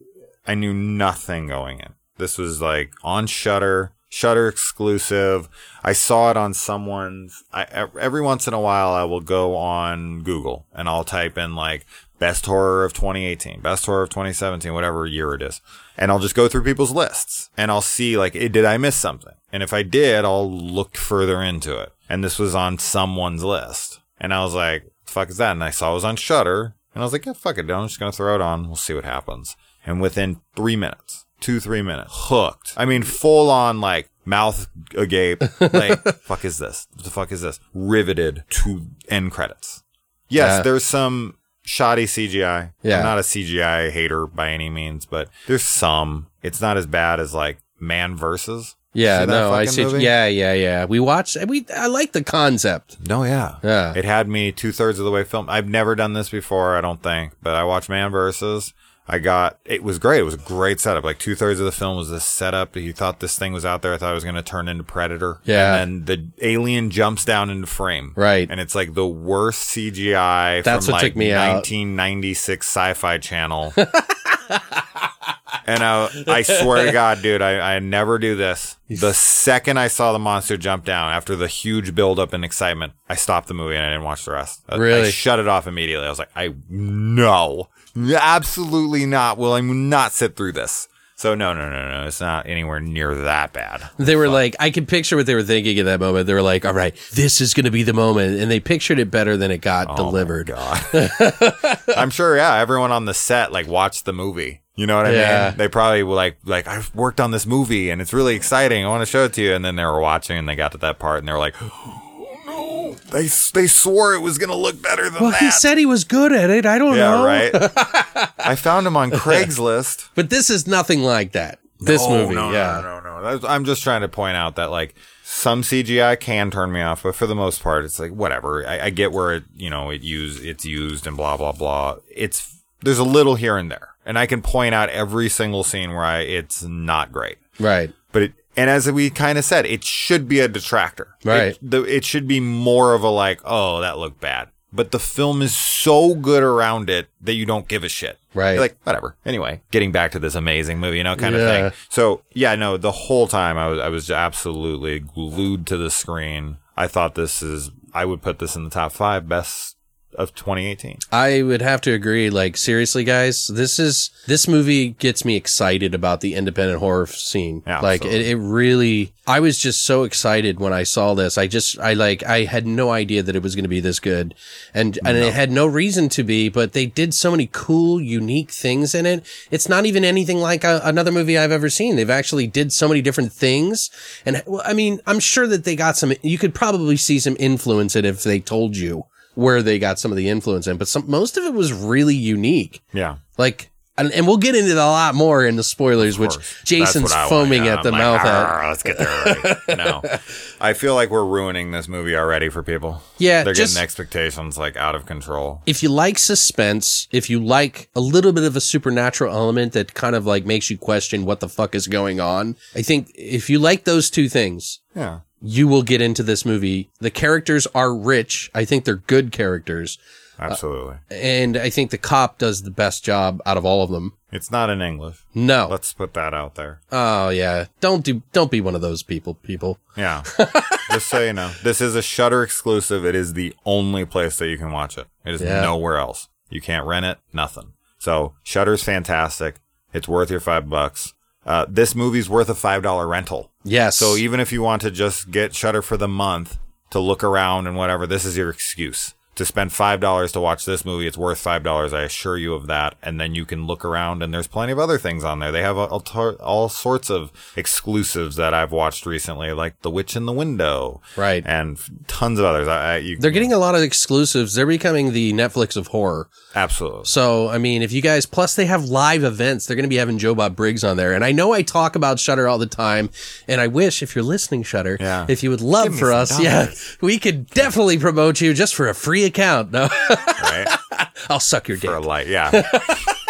I knew nothing going in. This was like on Shudder, Shudder exclusive. I saw it on someone's. I ev- every once in a while, I will go on Google and I'll type in like best horror of 2018, best horror of 2017, whatever year it is, and I'll just go through people's lists and I'll see like, eh, did I miss something? And if I did, I'll look further into it. And this was on someone's list, and I was like, "The fuck is that?" And I saw it was on Shudder, and I was like, yeah, fuck it, I'm just gonna throw it on. We'll see what happens. And within three minutes, two, three minutes, hooked. I mean, full on like mouth agape. *laughs* Like, fuck is this? What the fuck is this? Riveted to end credits. Yes, Yeah. there's some shoddy CGI. Yeah. I'm not a CGI hater by any means, but there's some. It's not as bad as like Man versus. Yeah, no, I see. movie? Yeah, yeah, yeah. We watched. We I like the concept. No, yeah. Yeah. It had me two thirds of the way film. I've never done this before, I don't think, but I watched Man versus. I got, it was great. It was a great setup. Like two thirds of the film was this setup. He thought this thing was out there. I thought it was going to turn into Predator. Yeah. And then the alien jumps down into frame. Right. And it's like the worst CGI That's from what like took me out. 1996 sci-fi channel. *laughs* And I, I swear to God, dude, I, I never do this. The second I saw the monster jump down after the huge buildup and excitement, I stopped the movie and I didn't watch the rest. I- I Really? shut it off immediately. I was like, I, no, absolutely not. Will I not sit through this? So no, no, no, no. It's not anywhere near that bad. They were like, I can picture what they were thinking at that moment. They were like, all right, this is going to be the moment. And they pictured it better than it got oh delivered. Oh God. *laughs* I'm sure, yeah, everyone on the set like watched the movie. You know what I Yeah. mean? They probably were like, like I've worked on this movie and it's really exciting. I want to show it to you. And then they were watching and they got to that part and they were like, no, they they swore it was gonna look better than that. Well, that. he said he was good at it. I don't yeah, know. right. *laughs* I found him on Craigslist. But this is nothing like that. This No, movie, no, yeah. no, no, no. That's- I'm just trying to point out that like some CGI can turn me off, but for the most part, it's like whatever. I, I get where it, you know, it use it's used and blah blah blah. It's there's a little here and there, and I can point out every single scene where I it's not great, Right. And as we kind of said, it should be a detractor. Right. It, the, it should be more of a like, oh, that looked bad. But the film is so good around it that you don't give a shit. Right. You're like, whatever. Anyway, getting back to this amazing movie, you know, kind Yeah. of thing. So yeah, no, the whole time I was I was absolutely glued to the screen. I thought this is I would put this in the top five best of 2018. I would have to agree. Like, seriously, guys, this is, this movie gets me excited about the independent horror scene. Yeah, like, it, it really, I was just so excited when I saw this. I just, I like, I had no idea that it was going to be this good. And, and it had no reason to be, but they did so many cool, unique things in it. It's not even anything like a, another movie I've ever seen. They've actually did so many different things. And well, I mean, I'm sure that they got some, you could probably see some influence in it if they told you where they got some of the influence in, but some, most of it was really unique. Yeah. Like and, and we'll get into a lot more in the spoilers, which Jason's want, foaming yeah. at the like, mouth at. Let's get there early. *laughs* no, I feel like we're ruining this movie already for people. Yeah, they're just- getting expectations like out of control. If you like suspense, if you like a little bit of a supernatural element that kind of like makes you question what the fuck is going on, I think if you like those two things, Yeah, you will get into this movie. The characters are rich. I think they're good characters. Uh, absolutely. And I think the cop does the best job out of all of them. it's not in English. No. Let's put that out there. Oh yeah. Don't do don't be one of those people, people. Yeah, *laughs* just so you know, this is a Shudder exclusive. It is the only place that you can watch it. It is Yeah. nowhere else. You can't rent it. Nothing. So Shudder's fantastic. It's worth your five bucks. Uh, this movie's worth a five dollar rental. Yes. So even if you want to just get Shudder for the month to look around and whatever, this is your excuse. To spend five dollars to watch this movie, it's worth five dollars. I assure you of that. And then you can look around, and there's plenty of other things on there. They have all, all sorts of exclusives that I've watched recently, like The Witch in the Window, Right. and tons of others. I, I, you, they're getting a lot of exclusives. They're becoming the Netflix of horror. absolutely. So, I mean, if you guys, plus they have live events, they're going to be having Joe Bob Briggs on there. And I know I talk about Shudder all the time. And I wish, if you're listening, Shudder, Yeah. if you would love for us, *laughs* yeah, we could definitely promote you just for a free account. No, Right *laughs* I'll suck your dick. for a light, yeah. *laughs*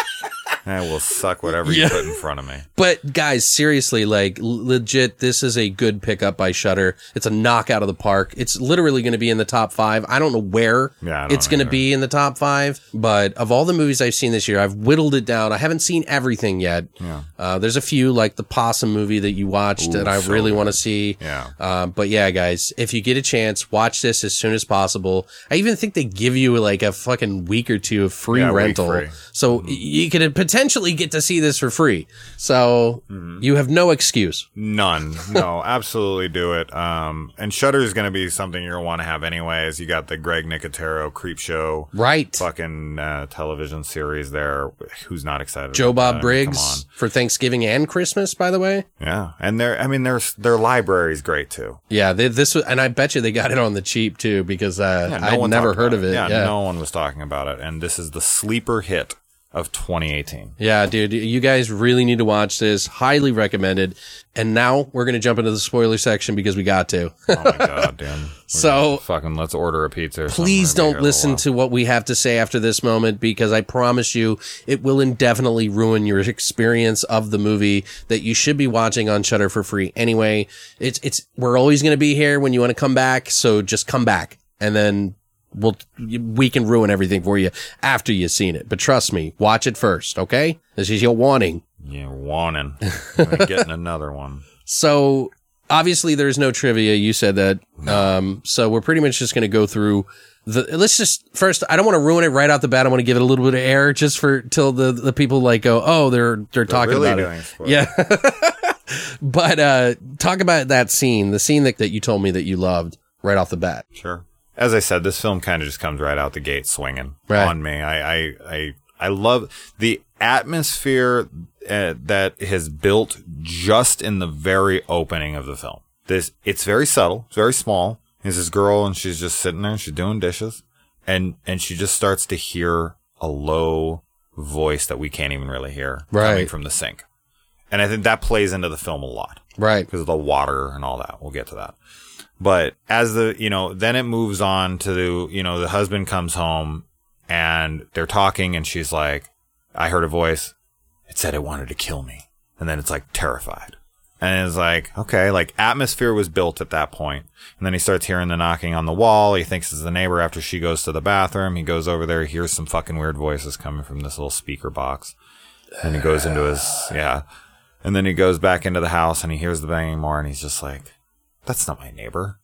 I will suck whatever Yeah. you put in front of me. But guys, seriously, like legit, this is a good pickup by Shudder. It's a knockout of the park. It's literally going to be in the top five. I don't know where Yeah, it's going to be in the top five, but of all the movies I've seen this year, I've whittled it down. I haven't seen everything yet. Yeah. Uh, there's a few like the Possum movie that you watched that I so really want to see. Yeah. Um, but yeah, guys, if you get a chance, watch this as soon as possible. I even think they give you like a fucking week or two of free Yeah, rental. free. So y you could potentially get to see this for free. So Mm-hmm. you have no excuse. None. No, *laughs* absolutely do it. Um, and Shudder is going to be something you're going to want to have anyways. You got the Greg Nicotero Creepshow Right. fucking uh, television series there. Who's not excited? Joe Bob that? Briggs for Thanksgiving and Christmas, by the way. Yeah, and their I mean their their library is great too. Yeah, they, this was, and I bet you they got it on the cheap too because uh, Yeah, no I'd never heard of it. Yeah, Yeah, no one was talking about it, and this is the sleeper hit of 2018. Yeah, dude, you guys really need to watch this. Highly recommended. And now we're going to jump into the spoiler section because we got to. Oh my god, *laughs* damn. We're So- fucking let's order a pizza. Please We're gonna be don't here a little listen to what we have to say after this moment because I promise you it will indefinitely ruin your experience of the movie that you should be watching on Shudder for free anyway. It's it's we're always going to be here when you want to come back, so just come back and then we'll we can ruin everything for you after you've seen it. But trust me, watch it first, okay? This is your warning. Yeah, warning. *laughs* Getting another one. So obviously there's no trivia. You said that. Um, so we're pretty much just going to go through the, let's just first, I don't want to ruin it right out the bat. I want to give it a little bit of air just for till the, the people like go, Oh, they're, they're, talking really about it. spoilers. Yeah. *laughs* but, uh, talk about that scene, the scene that, that you told me that you loved right off the bat. Sure. As I said, this film kind of just comes right out the gate swinging Right. on me. I, I, I, I love the atmosphere uh, that has built just in the very opening of the film. This, it's very subtle. It's very small. There's this girl and she's just sitting there and she's doing dishes and, and she just starts to hear a low voice that we can't even really hear coming Right. from the sink. And I think that plays into the film a lot Right. because of the water and all that. We'll get to that. But as the, you know, then it moves on to the, you know, the husband comes home and they're talking and she's like, I heard a voice. It said it wanted to kill me. And then it's like terrified. And it's like, okay, like atmosphere was built at that point. And then he starts hearing the knocking on the wall. He thinks it's the neighbor after she goes to the bathroom. He goes over there, hears some fucking weird voices coming from this little speaker box. And he goes into his, yeah. And then he goes back into the house and he hears the banging more and he's just like, that's not my neighbor.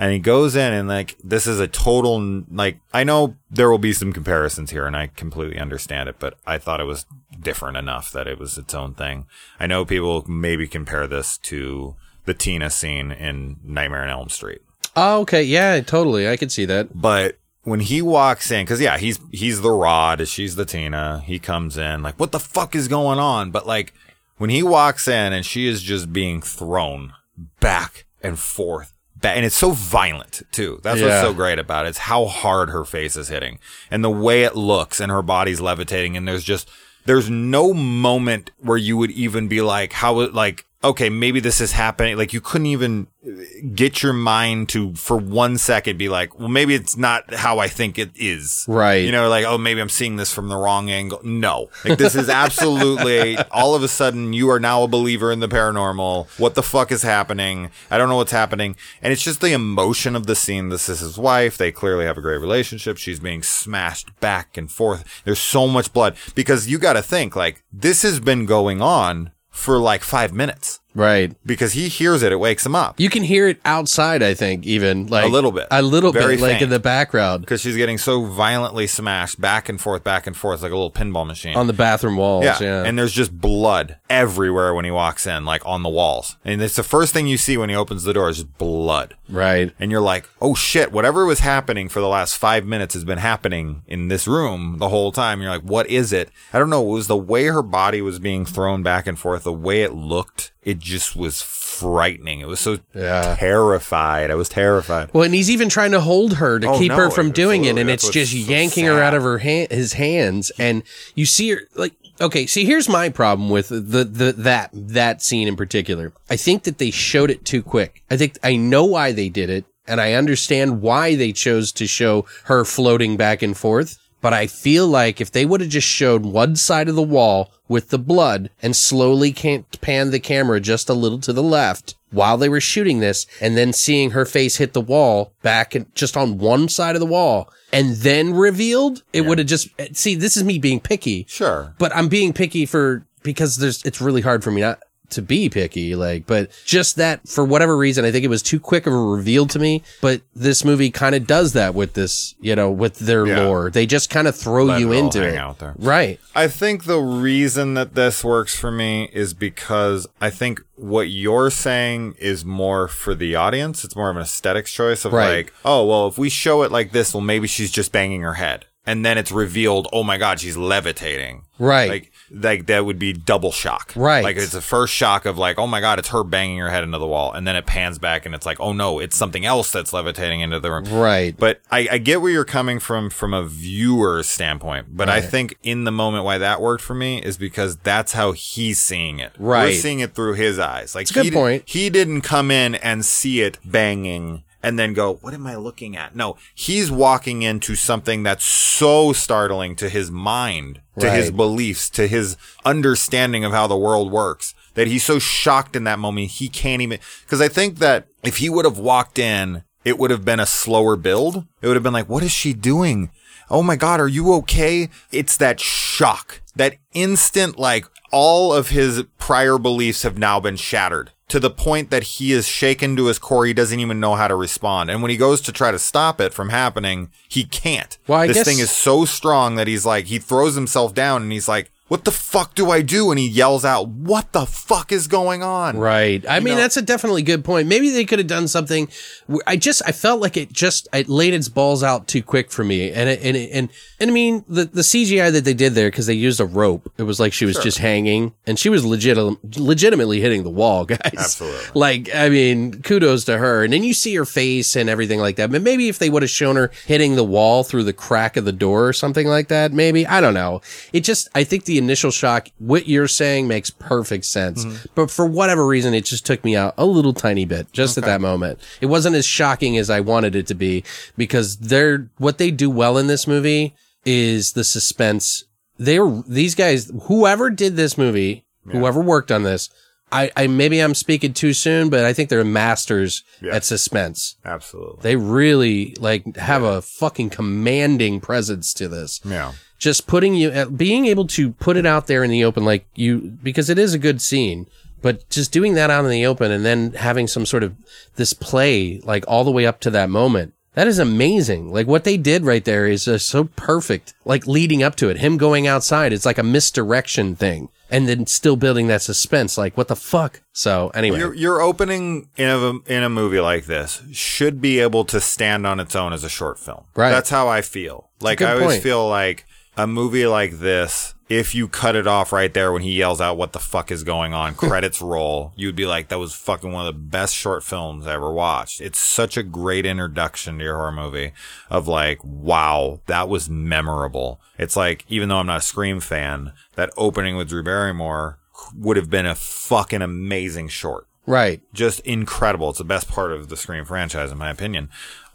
And he goes in and like, this is a total, like, I know there will be some comparisons here and I completely understand it, but I thought it was different enough that it was its own thing. I know people maybe compare this to the Tina scene in Nightmare on Elm Street. Oh, okay. Yeah, totally. I could see that. But when he walks in, cause yeah, he's, he's the Rod, she's the Tina. He comes in like, what the fuck is going on? But like, when he walks in and she is just being thrown back and forth. And it's so violent too. That's Yeah. what's so great about it. It's how hard her face is hitting and the way it looks and her body's levitating. And there's just, there's no moment where you would even be like, how, it- like, okay, maybe this is happening. Like you couldn't even get your mind to, for one second, be like, well, maybe it's not how I think it is. Right. You know, like, oh, maybe I'm seeing this from the wrong angle. No, like this is absolutely *laughs* all of a sudden you are now a believer in the paranormal. What the fuck is happening? I don't know what's happening. And it's just the emotion of the scene. This is his wife. They clearly have a great relationship. She's being smashed back and forth. There's so much blood because you got to think like this has been going on for like five minutes Right. because he hears it. It wakes him up. You can hear it outside, I think, even like a little bit. a little Very bit, like in the background because she's getting so violently smashed back and forth, back and forth, like a little pinball machine. on the bathroom walls. yeah. Yeah. and there's just blood everywhere when he walks in, like on the walls. And it's the first thing you see when he opens the door is just blood. right. And you're like, oh shit, whatever was happening for the last five minutes has been happening in this room the whole time. You're like, what is it? I don't know. It was the way her body was being thrown back and forth, the way it looked. It just was frightening. It was so Yeah. terrified. I was terrified. Well, and he's even trying to hold her to Oh, keep no, her from doing it, and it's just what's so yanking her out of her hand, his hands, and you see her like. Okay, see, here's my problem with the, the that that scene in particular. I think that they showed it too quick. I think I know why they did it, and I understand why they chose to show her floating back and forth. But I feel like if they would have just showed one side of the wall with the blood and slowly pan the camera just a little to the left while they were shooting this and then seeing her face hit the wall back and just on one side of the wall and then revealed, it would have just, see, this is me being picky, Sure. but I'm being picky for, because there's, it's really hard for me. Not to be picky, like, but just that for whatever reason, I think it was too quick of a reveal to me. But this movie kind of does that with this, you know, with their Yeah. lore. They just kind of throw Let you it into it. out there. Right. I think the reason that this works for me is because I think what you're saying is more for the audience. It's more of an aesthetics choice of Right. like, oh, well, if we show it like this, well, maybe she's just banging her head. And then it's revealed, oh my God, she's levitating. Right. Like, like that would be double shock. Right. Like it's the first shock of like, oh my God, it's her banging her head into the wall. And then it pans back and it's like, oh no, it's something else that's levitating into the room. Right. But I, I get where you're coming from from a viewer's standpoint. But I think in the moment why that worked for me is because that's how he's seeing it. We're Right. seeing it through his eyes. Like good he, point. he didn't come in and see it banging and then go, what am I looking at? No, he's walking into something that's so startling to his mind, to his beliefs, to his understanding of how the world works that he's so shocked in that moment he can't even because I think that if he would have walked in, it would have been a slower build. It would have been like, what is she doing? Oh my God, are you okay? It's that shock, that instant, like all of his prior beliefs have now been shattered to the point that he is shaken to his core. He doesn't even know how to respond. And when he goes to try to stop it from happening, he can't. Well, I this guess- thing is so strong that he's like, he throws himself down and he's like, what the fuck do I do? And he yells out, what the fuck is going on? Right. I mean, know- that's a definitely good point. Maybe they could have done something. I just, I felt like it just, it laid its balls out too quick for me. And, it, and, it, and, and I mean, the, the CGI that they did there, cause they used a rope. It was like she was just hanging and she was legit, um, legitimately hitting the wall, *laughs* guys. Absolutely. Like, I mean, kudos to her. And then you see her face and everything like that. But maybe if they would have shown her hitting the wall through the crack of the door or something like that, maybe, I don't know. It just, I think the initial shock, what you're saying makes perfect sense. Mm-hmm. But for whatever reason, it just took me out a little tiny bit just at that moment. It wasn't as shocking as I wanted it to be because they're, what they do well in this movie is the suspense. They're, these guys, whoever did this movie, whoever worked on this, I, I, maybe I'm speaking too soon, but I think they're masters Yeah. at suspense. Absolutely. They really like have a fucking commanding presence to this Yeah. Just putting you uh, being able to put it out there in the open like you because it is a good scene but just doing that out in the open and then having some sort of this play like all the way up to that moment that is amazing like what they did right there is uh, so perfect like leading up to it him going outside it's like a misdirection thing and then still building that suspense like what the fuck so anyway Your, your opening in a, in a movie like this should be able to stand on its own as a short film. Right. That's how I feel. Like, I always point. feel like a movie like this if you cut it off right there when he yells out what the fuck is going on, *laughs* credits roll, you'd be like, that was fucking one of the best short films I ever watched. It's such a great introduction to your horror movie of like, wow, that was memorable. It's like, even though I'm not a Scream fan, that opening with Drew Barrymore would have been a fucking amazing short Right. just incredible. It's the best part of the Scream franchise, in my opinion.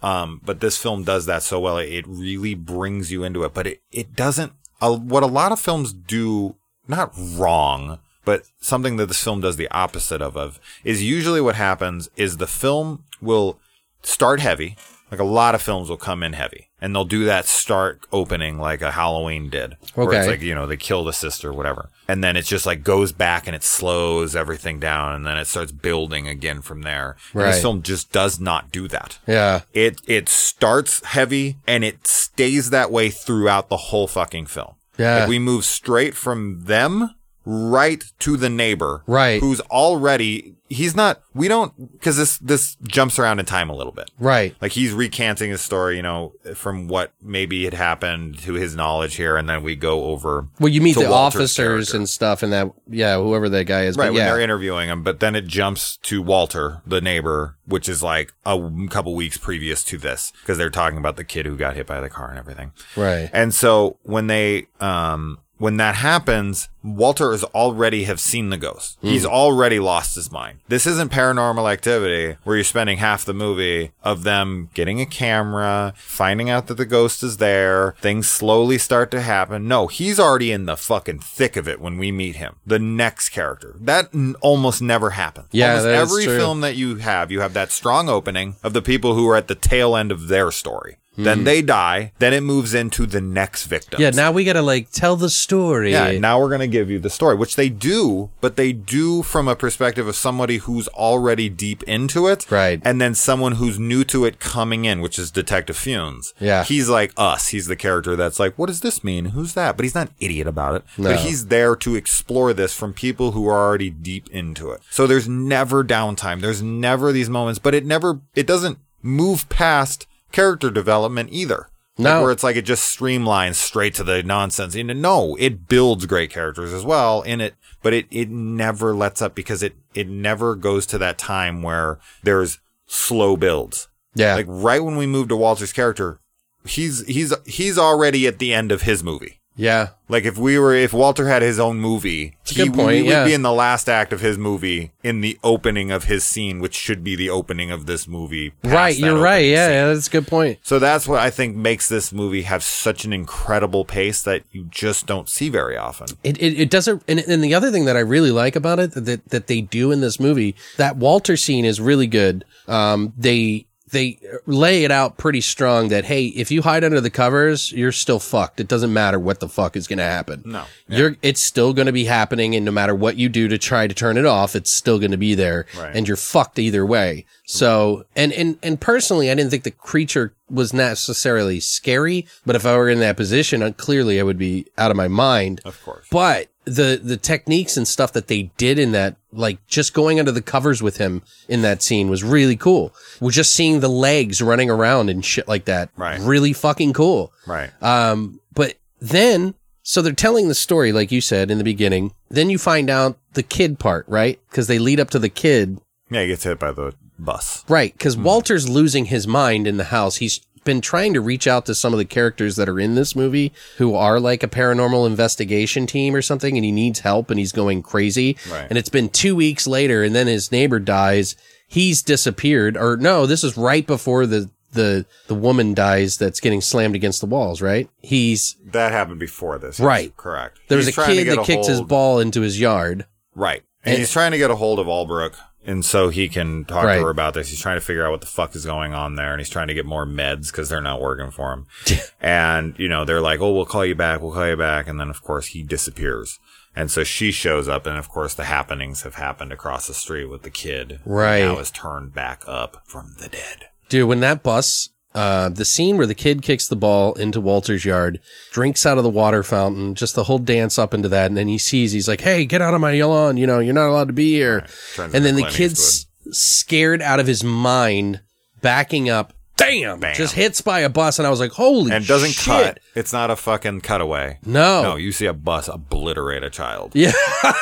Um, but this film does that so well. It really brings you into it, but it, it doesn't, uh, what a lot of films do, not wrong, but something that this film does the opposite of, of is usually what happens is the film will start heavy. Like a lot of films will come in heavy and they'll do that start opening like a Halloween did. Where it's like, you know, they kill the sister, whatever. And then it just like goes back and it slows everything down and then it starts building again from there. And Right. this film just does not do that. Yeah. It it starts heavy and it stays that way throughout the whole fucking film. Yeah. Like we move straight from them right to the neighbor. Right. Who's already he's not we don't because this this jumps around in time a little bit. Right. Like he's recanting his story, you know, from what maybe had happened to his knowledge here, and then we go over. Well, you meet the Walter's officers character. and stuff, and that, yeah, whoever that guy is. Right, but when yeah. they're interviewing him, but then it jumps to Walter, the neighbor, which is like a couple weeks previous to this, because they're talking about the kid who got hit by the car and everything. Right. And so when they, um, when that happens, Walter has already have seen the ghost. He's already lost his mind. This isn't paranormal activity where you're spending half the movie of them getting a camera, finding out that the ghost is there, things slowly start to happen. No, he's already in the fucking thick of it when we meet him. The next character. That n- almost never happens. Yeah, almost every film that you have, you have that strong opening of the people who are at the tail end of their story. Then they die. Then it moves into the next victim. Hmm. yeah, now we gotta like tell the story. Yeah, now we're to give you the story, which they do, but they do from a perspective of somebody who's already deep into it. Right. And then someone who's new to it coming in, which is Detective Funes. Yeah. He's like us. He's the character that's like, what does this mean? Who's that? But he's not an idiot about it. No. But he's there to explore this from people who are already deep into it. So there's never downtime. There's never these moments, but it never, it doesn't move past character development either. Like No. where it's like it just streamlines straight to the nonsense. And no, it builds great characters as well in it, but it, it never lets up because it, it never goes to that time where there's slow builds. yeah, Like right when we move to Walter's character, he's, he's, he's already at the end of his movie. Yeah, Like if we were, if Walter had his own movie, good point, we would yeah. be in the last act of his movie in the opening of his scene, which should be the opening of this movie. right. You're right. Yeah, yeah, that's a good point. So that's what I think makes this movie have such an incredible pace that you just don't see very often. It, it, it doesn't, and, and the other thing that I really like about it that, that they do in this movie, that Walter scene is really good. Um, they, they lay it out pretty strong that, hey, if you hide under the covers, you're still fucked. It doesn't matter what the fuck is going to happen. No. You're, it's still going to be happening. And no matter what you do to try to turn it off, it's still going to be there Right. and you're fucked either way. So, and, and, and personally, I didn't think the creature was necessarily scary, but if I were in that position, uh, clearly I would be out of my mind. Of course. But the the techniques and stuff that they did in that, like just going under the covers with him in that scene was really cool. We're just seeing the legs running around and shit like that. Right. Really fucking cool. Right. Um, but then, so they're telling the story, like you said in the beginning. Then you find out the kid part, right? Because they lead up to the kid. Yeah, he gets hit by the bus. Right. Because Walter's losing his mind in the house. He's been trying to reach out to some of the characters that are in this movie who are like a paranormal investigation team or something, and he needs help and he's going crazy. Right. And it's been two weeks later, and then his neighbor dies. He's disappeared. Or no, this is right before the. The the woman dies that's getting slammed against the walls, right? He's That happened before this. yes, Right. Correct. there was He's a kid that a kicked his ball into his yard. Right. And, And- he's trying to get a hold of Albrook. And so he can talk Right. to her about this. He's trying to figure out what the fuck is going on there. And he's trying to get more meds because they're not working for him. *laughs* and, you know, they're like, oh, we'll call you back. We'll call you back. And then, of course, he disappears. And so she shows up. And, of course, the happenings have happened across the street with the kid. Right. Now is turned back up from the dead. Dude, when that bus, uh, the scene where the kid kicks the ball into Walter's yard, drinks out of the water fountain, just the whole dance up into that, and then he sees, he's like, "Hey, get out of my lawn! You know, you're not allowed to be here." Turns and then the kid's scared out of his mind, backing up bam, Bam. just hits by a bus, and I was like, holy and doesn't shit. cut. It's not a fucking cutaway. No. No, you see a bus obliterate a child. Yeah. *laughs*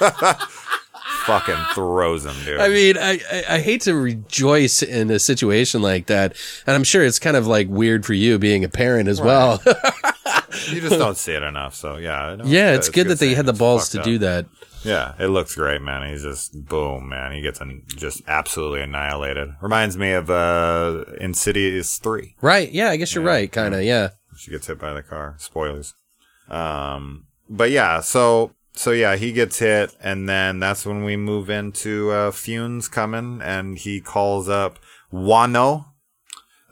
*laughs* Fucking throws him, dude. I mean, I, I, I hate to rejoice in a situation like that. And I'm sure it's kind of like weird for you being a parent as well. *laughs* *laughs* you just don't see it enough. So yeah, know yeah, it's good that they had the balls to fucked do that. Yeah, it looks great, man. He's just boom, man. He gets an, just absolutely annihilated. Reminds me of uh Insidious three. Right. Yeah, I guess you're right. Kind of. Yeah. She gets hit by the car. Spoilers. Um, but yeah, so so yeah, he gets hit, and then that's when we move into uh, Funes coming, and he calls up Wano,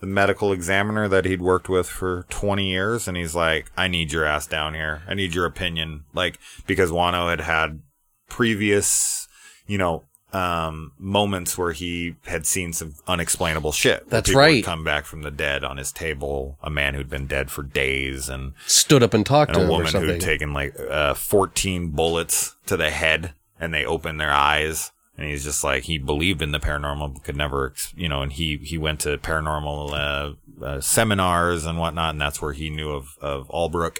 the medical examiner that he'd worked with for 20 years, and he's like, "I need your ass down here. I need your opinion." Like because Wano had had previous, you know. Um, moments where he had seen some unexplainable shit. That's right. Come back from the dead on his table. A man who'd been dead for days, and Stood up and talked and to a woman who'd taken like uh, 14 bullets to the head and they opened their eyes and he's just like he believed in the paranormal but could never you know and he he went to paranormal uh, uh, seminars and whatnot and that's where he knew of of Albrook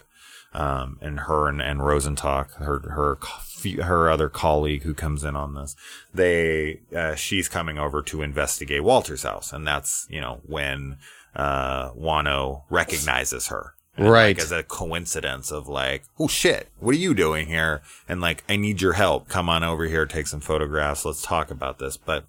um, and her and, and Rosentalk, her her her other colleague who comes in on this, they uh, she's coming over to investigate Walter's house, and that's you know when uh, Wano recognizes her, Right. Like, as a coincidence of like, oh shit, what are you doing here? And like, I need your help. Come on over here, take some photographs. Let's talk about this. But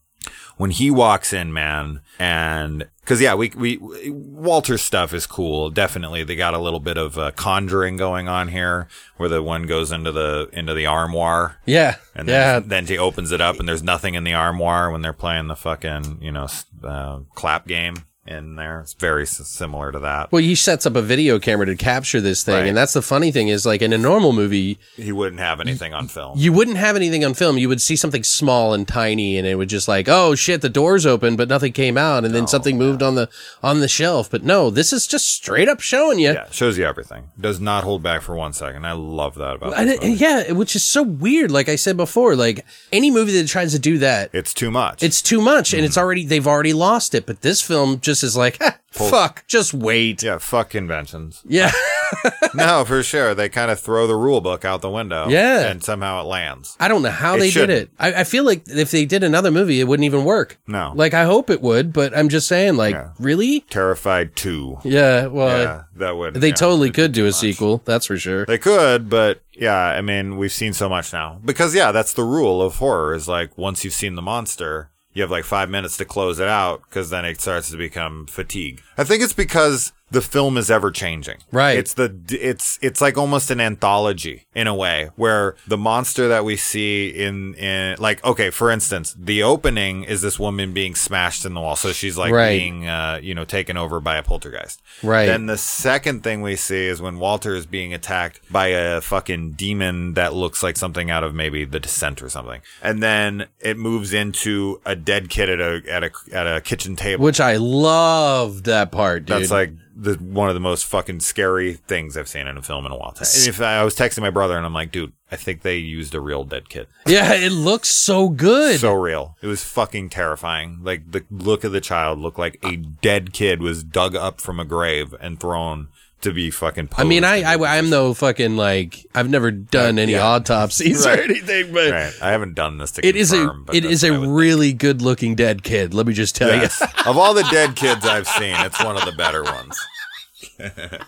when he walks in, man, and because yeah, we we Walter's stuff is cool. Definitely, they got a little bit of uh, conjuring going on here, where the one goes into the into the armoire, yeah. and yeah. then then she opens it up, and there's nothing in the armoire when they're playing the fucking you know uh, clap game in there. It's very similar to that. Well, he sets up a video camera to capture this thing, Right. and that's the funny thing is like in a normal movie, He wouldn't have anything on film. you wouldn't have anything on film. You would see something small and tiny, and it would just like, oh shit, the door's open, but nothing came out, and then something moved on the on the shelf. But no, this is just straight up showing you. yeah, shows you everything. Does not hold back for one second. I love that about it- yeah, which is so weird. Like I said before, like any movie that tries to do that, It's too much. it's too much, and it's Mm. already they've already lost it. But this film just is like, "Ha, *laughs* *laughs* fuck, just wait. yeah, fuck conventions. Yeah, *laughs* no, for sure. They kind of throw the rule book out the window. Yeah. And somehow it lands. I don't know how It they did shouldn't. it. I, I feel like if they did another movie, it wouldn't even work. No. Like I hope it would, but I'm just saying, like, Yeah. really? Terrified 2. Yeah. Well, yeah, that would. they yeah, totally could do a much. sequel. That's for sure. They could, but yeah, I mean, we've seen so much now. Because yeah, that's the rule of horror is like once you've seen the monster, you have like five minutes to close it out because then it starts to become fatigue. I think it's because the film is ever changing. Right. It's the it's it's like almost an anthology in a way where the monster that we see in in like okay, for instance, the opening is this woman being smashed in the wall, so she's like Right. being uh, you know taken over by a poltergeist. Right. Then the second thing we see is when Walter is being attacked by a fucking demon that looks like something out of maybe The Descent or something, and then it moves into a dead kid at a at a at a kitchen table. Which I loved that part, dude. That's like the one of the most fucking scary things I've seen in a film in a while. And if I, I was texting my brother and I'm like, dude, I think they used a real dead kid. yeah, it looks so good. So real. It was fucking terrifying. Like the look of the child looked like a dead kid was dug up from a grave and thrown to be fucking. I mean, I, I I'm no fucking like I've never done any yeah. autopsies *laughs* Right. or anything, but Right. I haven't done this to it is a confirm, it is a what I would really good looking dead kid. Let me just tell think. Yes. of all the dead kids I've seen, it's one of the better ones. *laughs*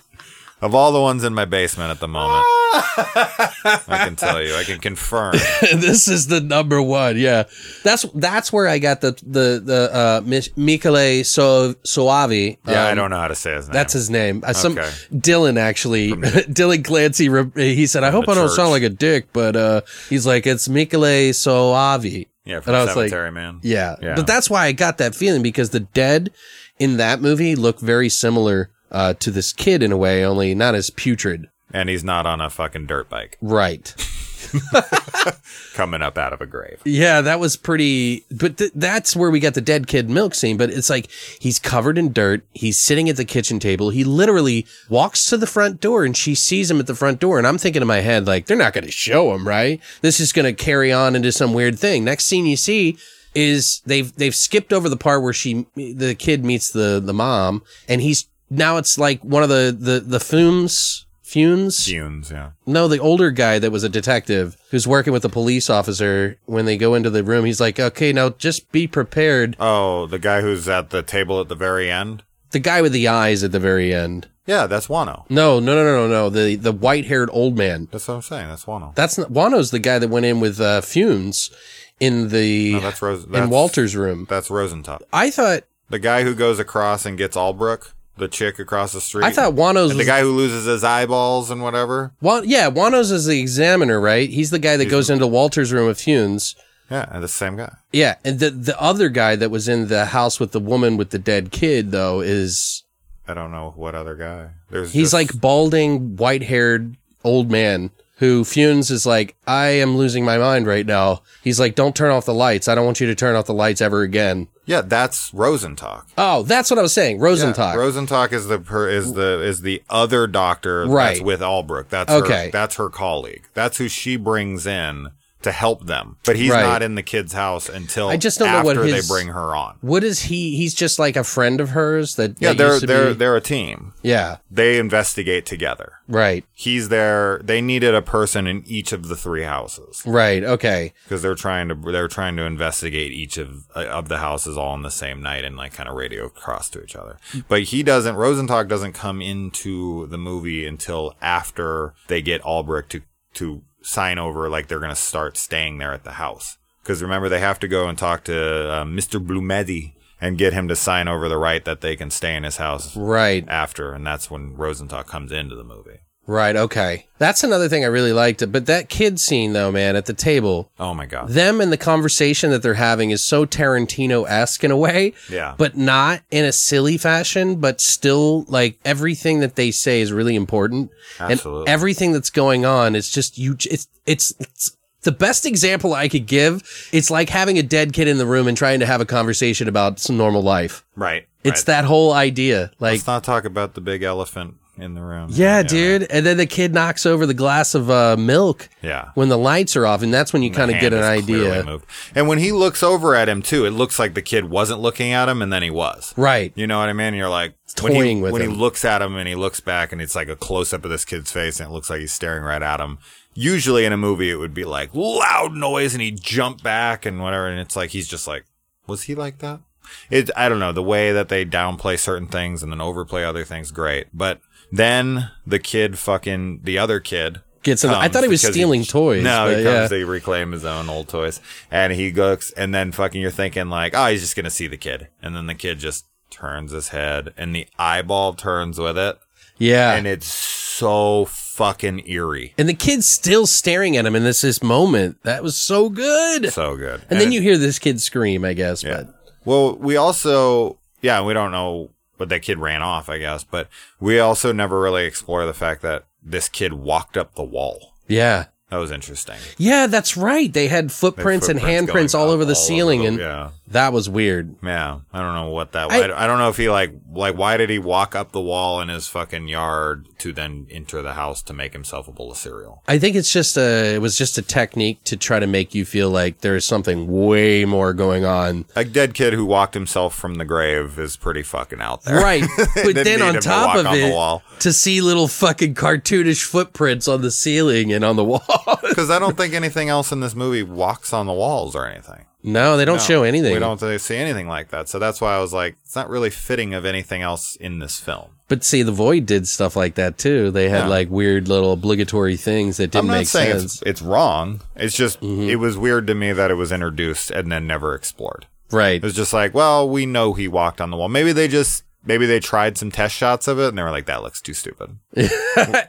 of all the ones in my basement at the moment, *laughs* I can tell you, I can confirm. *laughs* this is the number one. Yeah, that's that's where I got the the the uh, Michele so Soavi. Yeah, I Um, don't know how to say his name. That's his name. Uh, some Okay. Dylan actually, *laughs* Dylan Clancy. He said, "I hope I don't church. sound like a dick," but uh, he's like, "It's Michele Soavi." yeah, and from I was like, Cemetery Man. Yeah. Yeah. But that's why I got that feeling because the dead in that movie look very similar uh, to this kid in a way, only not as putrid. and he's not on a fucking dirt bike Right. *laughs* *laughs* coming up out of a grave. Yeah, that was pretty. But th- that's where we got the dead kid milk scene. But it's like he's covered in dirt. He's sitting at the kitchen table. He literally walks to the front door and she sees him at the front door. And I'm thinking in my head, like, they're not going to show him, right? This is going to carry on into some weird thing. Next scene you see, is they've they've skipped over the part where she the kid meets the the mom and he's now it's like one of the the the fumes fumes Funes, yeah. no the older guy that was a detective who's working with the police officer when they go into the room he's like okay now just be prepared Oh, the guy who's at the table at the very end? the guy with the eyes at the very end Yeah, that's Wano. no no no no no no the the white haired old man That's what I'm saying. That's Wano. that's not Wano's the guy that went in with uh Funes in the No, that's Rose. in That's, Walter's room That's Rosenthal. I thought The guy who goes across and gets Albrook, the chick across the street. I thought Wano's And the guy who loses his eyeballs and whatever. Well, yeah, Wano's is the examiner, right? He's the guy that goes into Walter's room with Funes. Yeah, and the same guy. Yeah, and the the other guy that was in the house with the woman with the dead kid though is I don't know what other guy. There's he's just- like balding, white-haired old man who Funes is like, "I am losing my mind right now." He's like, "Don't turn off the lights. I don't want you to turn off the lights ever again." Yeah, that's Rosentalk. Oh, that's what I was saying. Rosenthal. Yeah, Rosentalk is the per, is the is the other doctor Right. that's with Albrook. That's Okay. her, that's her colleague. That's who she brings in to help them. But he's Right. not in the kid's house until I just don't know what his- they bring her on. what is he? He's just like a friend of hers that Yeah, that they're used to they're be- they're a team. yeah, They investigate together. right, He's there. They needed a person in each of the three houses right, okay. because they're trying to they're trying to investigate each of uh, of the houses all on the same night and like kind of radio across to each other. But he doesn't. Rosentalk doesn't come into the movie until after they get Albrecht to to sign over like they're going to start staying there at the house. Because remember, they have to go and talk to uh, Mr. Blumedi and get him to sign over the right that they can stay in his house Right. after, and that's when Rosenthal comes into the movie. Right. Okay. That's another thing I really liked. But that kid scene, though, man, at the table, Oh my god! them and the conversation that they're having is so Tarantino esque in a way. Yeah. But not in a silly fashion, but still like everything that they say is really important. Absolutely. And everything that's going on is just you. It's, it's, it's the best example I could give. It's like having a dead kid in the room and trying to have a conversation about some normal life. right. It's right. that whole idea. Like, Let's not talk about the big elephant in the room. yeah, dude. And then the kid knocks over the glass of uh, milk. Yeah. when the lights are off, and that's when you kind of get an idea. And when he looks over at him too, it looks like the kid wasn't looking at him, and then he was. Right. You know what I mean? You're like when he, toying with when him. he looks at him and he looks back, and it's like a close up of this kid's face, and it looks like he's staring right at him. Usually in a movie, it would be like loud noise, and he'd jump back and whatever, and it's like he's just like, was he like that? It I don't know the way that they downplay certain things and then overplay other things. Great, but then the kid, fucking the other kid, Gets I thought he was stealing toys, No, he yeah. comes to reclaim his own old toys, and he looks, and then fucking, you're thinking like, oh, he's just gonna see the kid, and then the kid just turns his head, and the eyeball turns with it, Yeah. and it's so fucking eerie, And the kid's still staring at him and this this moment. That was so good. so good. and then it- you hear this kid scream, I guess. Yeah. But Well, we also, yeah, we don't know, but that kid ran off, I guess. But we also never really explore the fact that this kid walked up the wall. yeah. That was interesting. Yeah, that's right. They had footprints, and Footprints handprints all over the all ceiling, over and yeah. that was weird. Yeah, I don't know what that. I- I, don't know if he like like why did he walk up the wall in his fucking yard to then enter the house to make himself a bowl of cereal? I think it's just a. It was just a technique to try to make you feel like there's something way more going on. A dead kid who walked himself from the grave is pretty fucking out there, Right. *laughs* But then on top of on the it, to see little fucking cartoonish footprints on the ceiling and on the wall. Because I don't think anything else in this movie walks on the walls or anything. no, they don't No, show anything. We don't really see anything like that. So that's why I was like, it's not really fitting of anything else in this film. But see, the Void did stuff like that too. They had Yeah. like weird little obligatory things that didn't I'm not make saying sense. it's it's wrong. It's just Mm-hmm. it was weird to me that it was introduced and then never explored. right. It was just like, well, we know he walked on the wall. Maybe they just maybe they tried some test shots of it and they were like, that looks too stupid. *laughs* you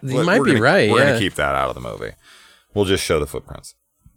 We're- might we're be gonna- right. We're yeah. gonna keep that out of the movie. We'll just show the footprints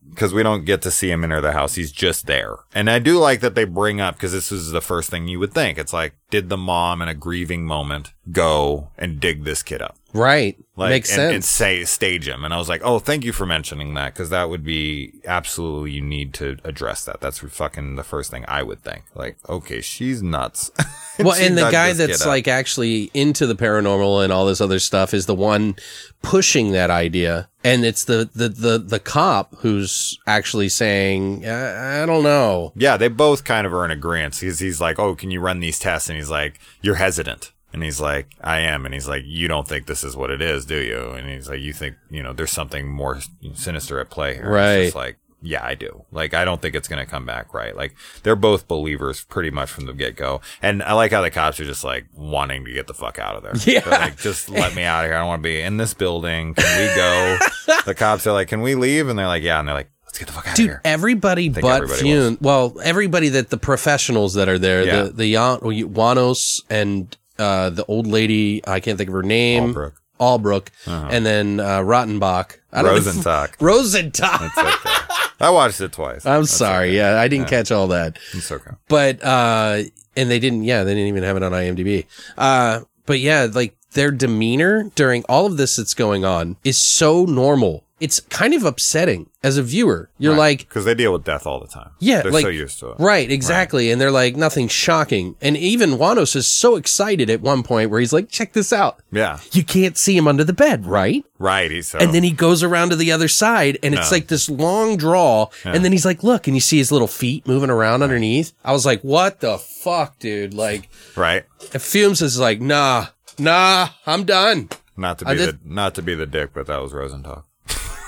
because we don't get to see him enter the house. He's just there. And I do like that they bring up because this is the first thing you would think. It's like, did the mom in a grieving moment go and dig this kid up? Right. like Makes and, sense. and say stage him and i was like oh thank you for mentioning that because that would be absolutely you need to address that that's fucking the first thing i would think like okay she's nuts *laughs* well, She and the guy that's like actually into the paranormal and all this other stuff is the one pushing that idea. And it's the, the, the, the cop who's actually saying, I, I don't know. yeah they both kind of are in agreement because he's like oh can you run these tests and he's like you're hesitant and he's like i am and he's like you don't think this is what it is do you and he's like you think you know there's something more sinister at play here It's Right. just like yeah, I do. Like, I don't think it's going to come back right. Like, they're both believers pretty much from the get go. And I like how the cops are just like wanting to get the fuck out of there. Yeah. They're like, just let me out of here. I don't want to be in this building. Can we go? *laughs* the cops are like, can we leave? And they're like, yeah. And they're like, let's get the fuck out Dude, of here. everybody but everybody Fune. Well, everybody that the professionals that are there, Yeah. the the Jan- Janos and uh, the old lady, I can't think of her name, Albrook. Albrook, and then uh, Rottenbach, I Rosenstock. *laughs* Okay. I watched it twice. I'm sorry, yeah, I didn't catch all that, It's okay. but uh, and they didn't, yeah, they didn't even have it on IMDb. Uh, but yeah, like their demeanor during all of this that's going on is so normal. It's kind of upsetting as a viewer. You're like, because they deal with death all the time. Yeah, they're like- so used to it. Right, exactly. And they're like, nothing shocking. And even Wanos is so excited at one point where he's like, check this out. Yeah, You can't see him under the bed, right? right. He's so And then he goes around to the other side and it's like this long draw. And then he's like, look, and you see his little feet moving around underneath. I was like, what the fuck, dude? Like, right. if Funes is like, nah, nah, I'm done. Not to be did- the not to be the dick, but that was Rosenthal.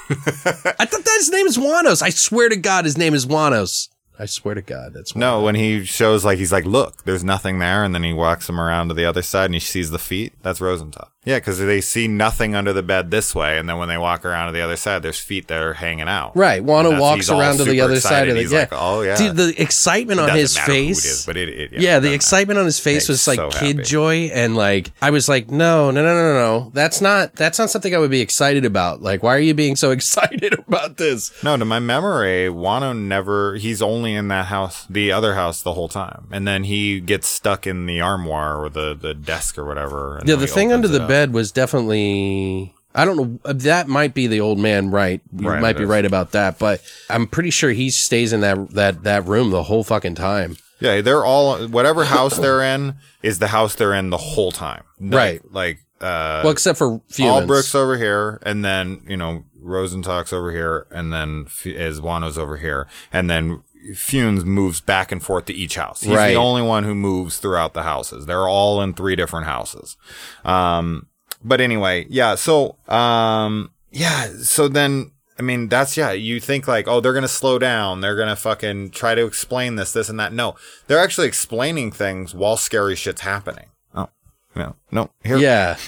I thought that his name is Wanos. I swear to God, his name is Wanos. I swear to God, that's No, when he shows like he's like, look, there's nothing there, and then he walks him around to the other side and he sees the feet. That's Rosenthal. Yeah, because they see nothing under the bed this way, and then when they walk around to the other side, there's feet that are hanging out. Right. And Wano walks around to the other side of it. He's yeah. like, oh yeah. Dude, the excitement on his matter face. is, but it, it- yeah, yeah, the excitement on his face was like so kid happy. joy, and like I was like, no, no, no, no, no, no. That's not that's not something I would be excited about. Like, why are you being so *laughs* excited about this? No, to my memory, Wano never, he's only in that house, the other house the whole time. And then he gets stuck in the armoire or the, the desk or whatever. Yeah, the thing under the it bed was definitely. I don't know. That might be the old man, right? You Right, might be is. right about that, but I'm pretty sure he stays in that that that room the whole fucking time. Yeah, they're all, whatever house they're in is the house they're in the whole time. Like- Right. Like, uh, Well, except for Fumans. Albrook's over here, and then, you know, Rosentalk's over here, and then F- is Wano's over here, and then Funes moves back and forth to each house. He's Right. the only one who moves throughout the houses. They're all in three different houses. Um, but anyway, yeah, so, um, yeah, so then, I mean, that's, yeah, you think like, oh, they're going to slow down. They're going to fucking try to explain this, this, and that. No, they're actually explaining things while scary shit's happening. Oh, no, no, here. Yeah. *laughs*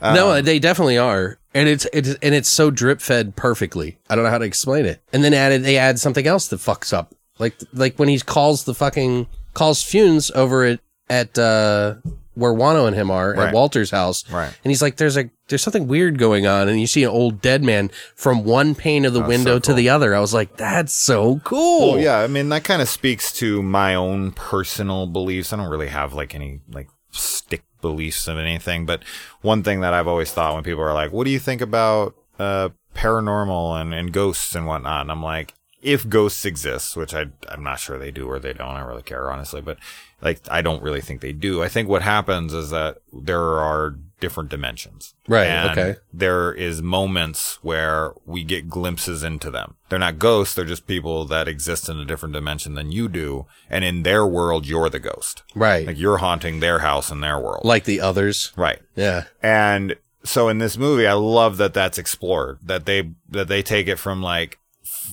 Um, no, they definitely are. And it's it's and it's so drip fed perfectly. I don't know how to explain it. And then added they add something else that fucks up. Like like when he calls the fucking calls Funes over at at uh where Wano and him are Right. at Walter's house. Right. And he's like, There's a there's something weird going on and you see an old dead man from one pane of the window so to the other. I was like, That's so cool. Well, yeah, I mean that kind of speaks to my own personal beliefs. I don't really have like any like stick beliefs of anything, but one thing that I've always thought when people are like, "What do you think about uh, paranormal and, and ghosts and whatnot?" and I'm like, if ghosts exist, which I I'm not sure they do or they don't, I really care honestly, but like I don't really think they do. I think what happens is that there are different dimensions. Right, And okay. There is moments where we get glimpses into them. They're not ghosts, they're just people that exist in a different dimension than you do, and in their world you're the ghost. Right. Like you're haunting their house in their world. Like the others. right. Yeah. And so in this movie, I love that that's explored. That they that they take it from like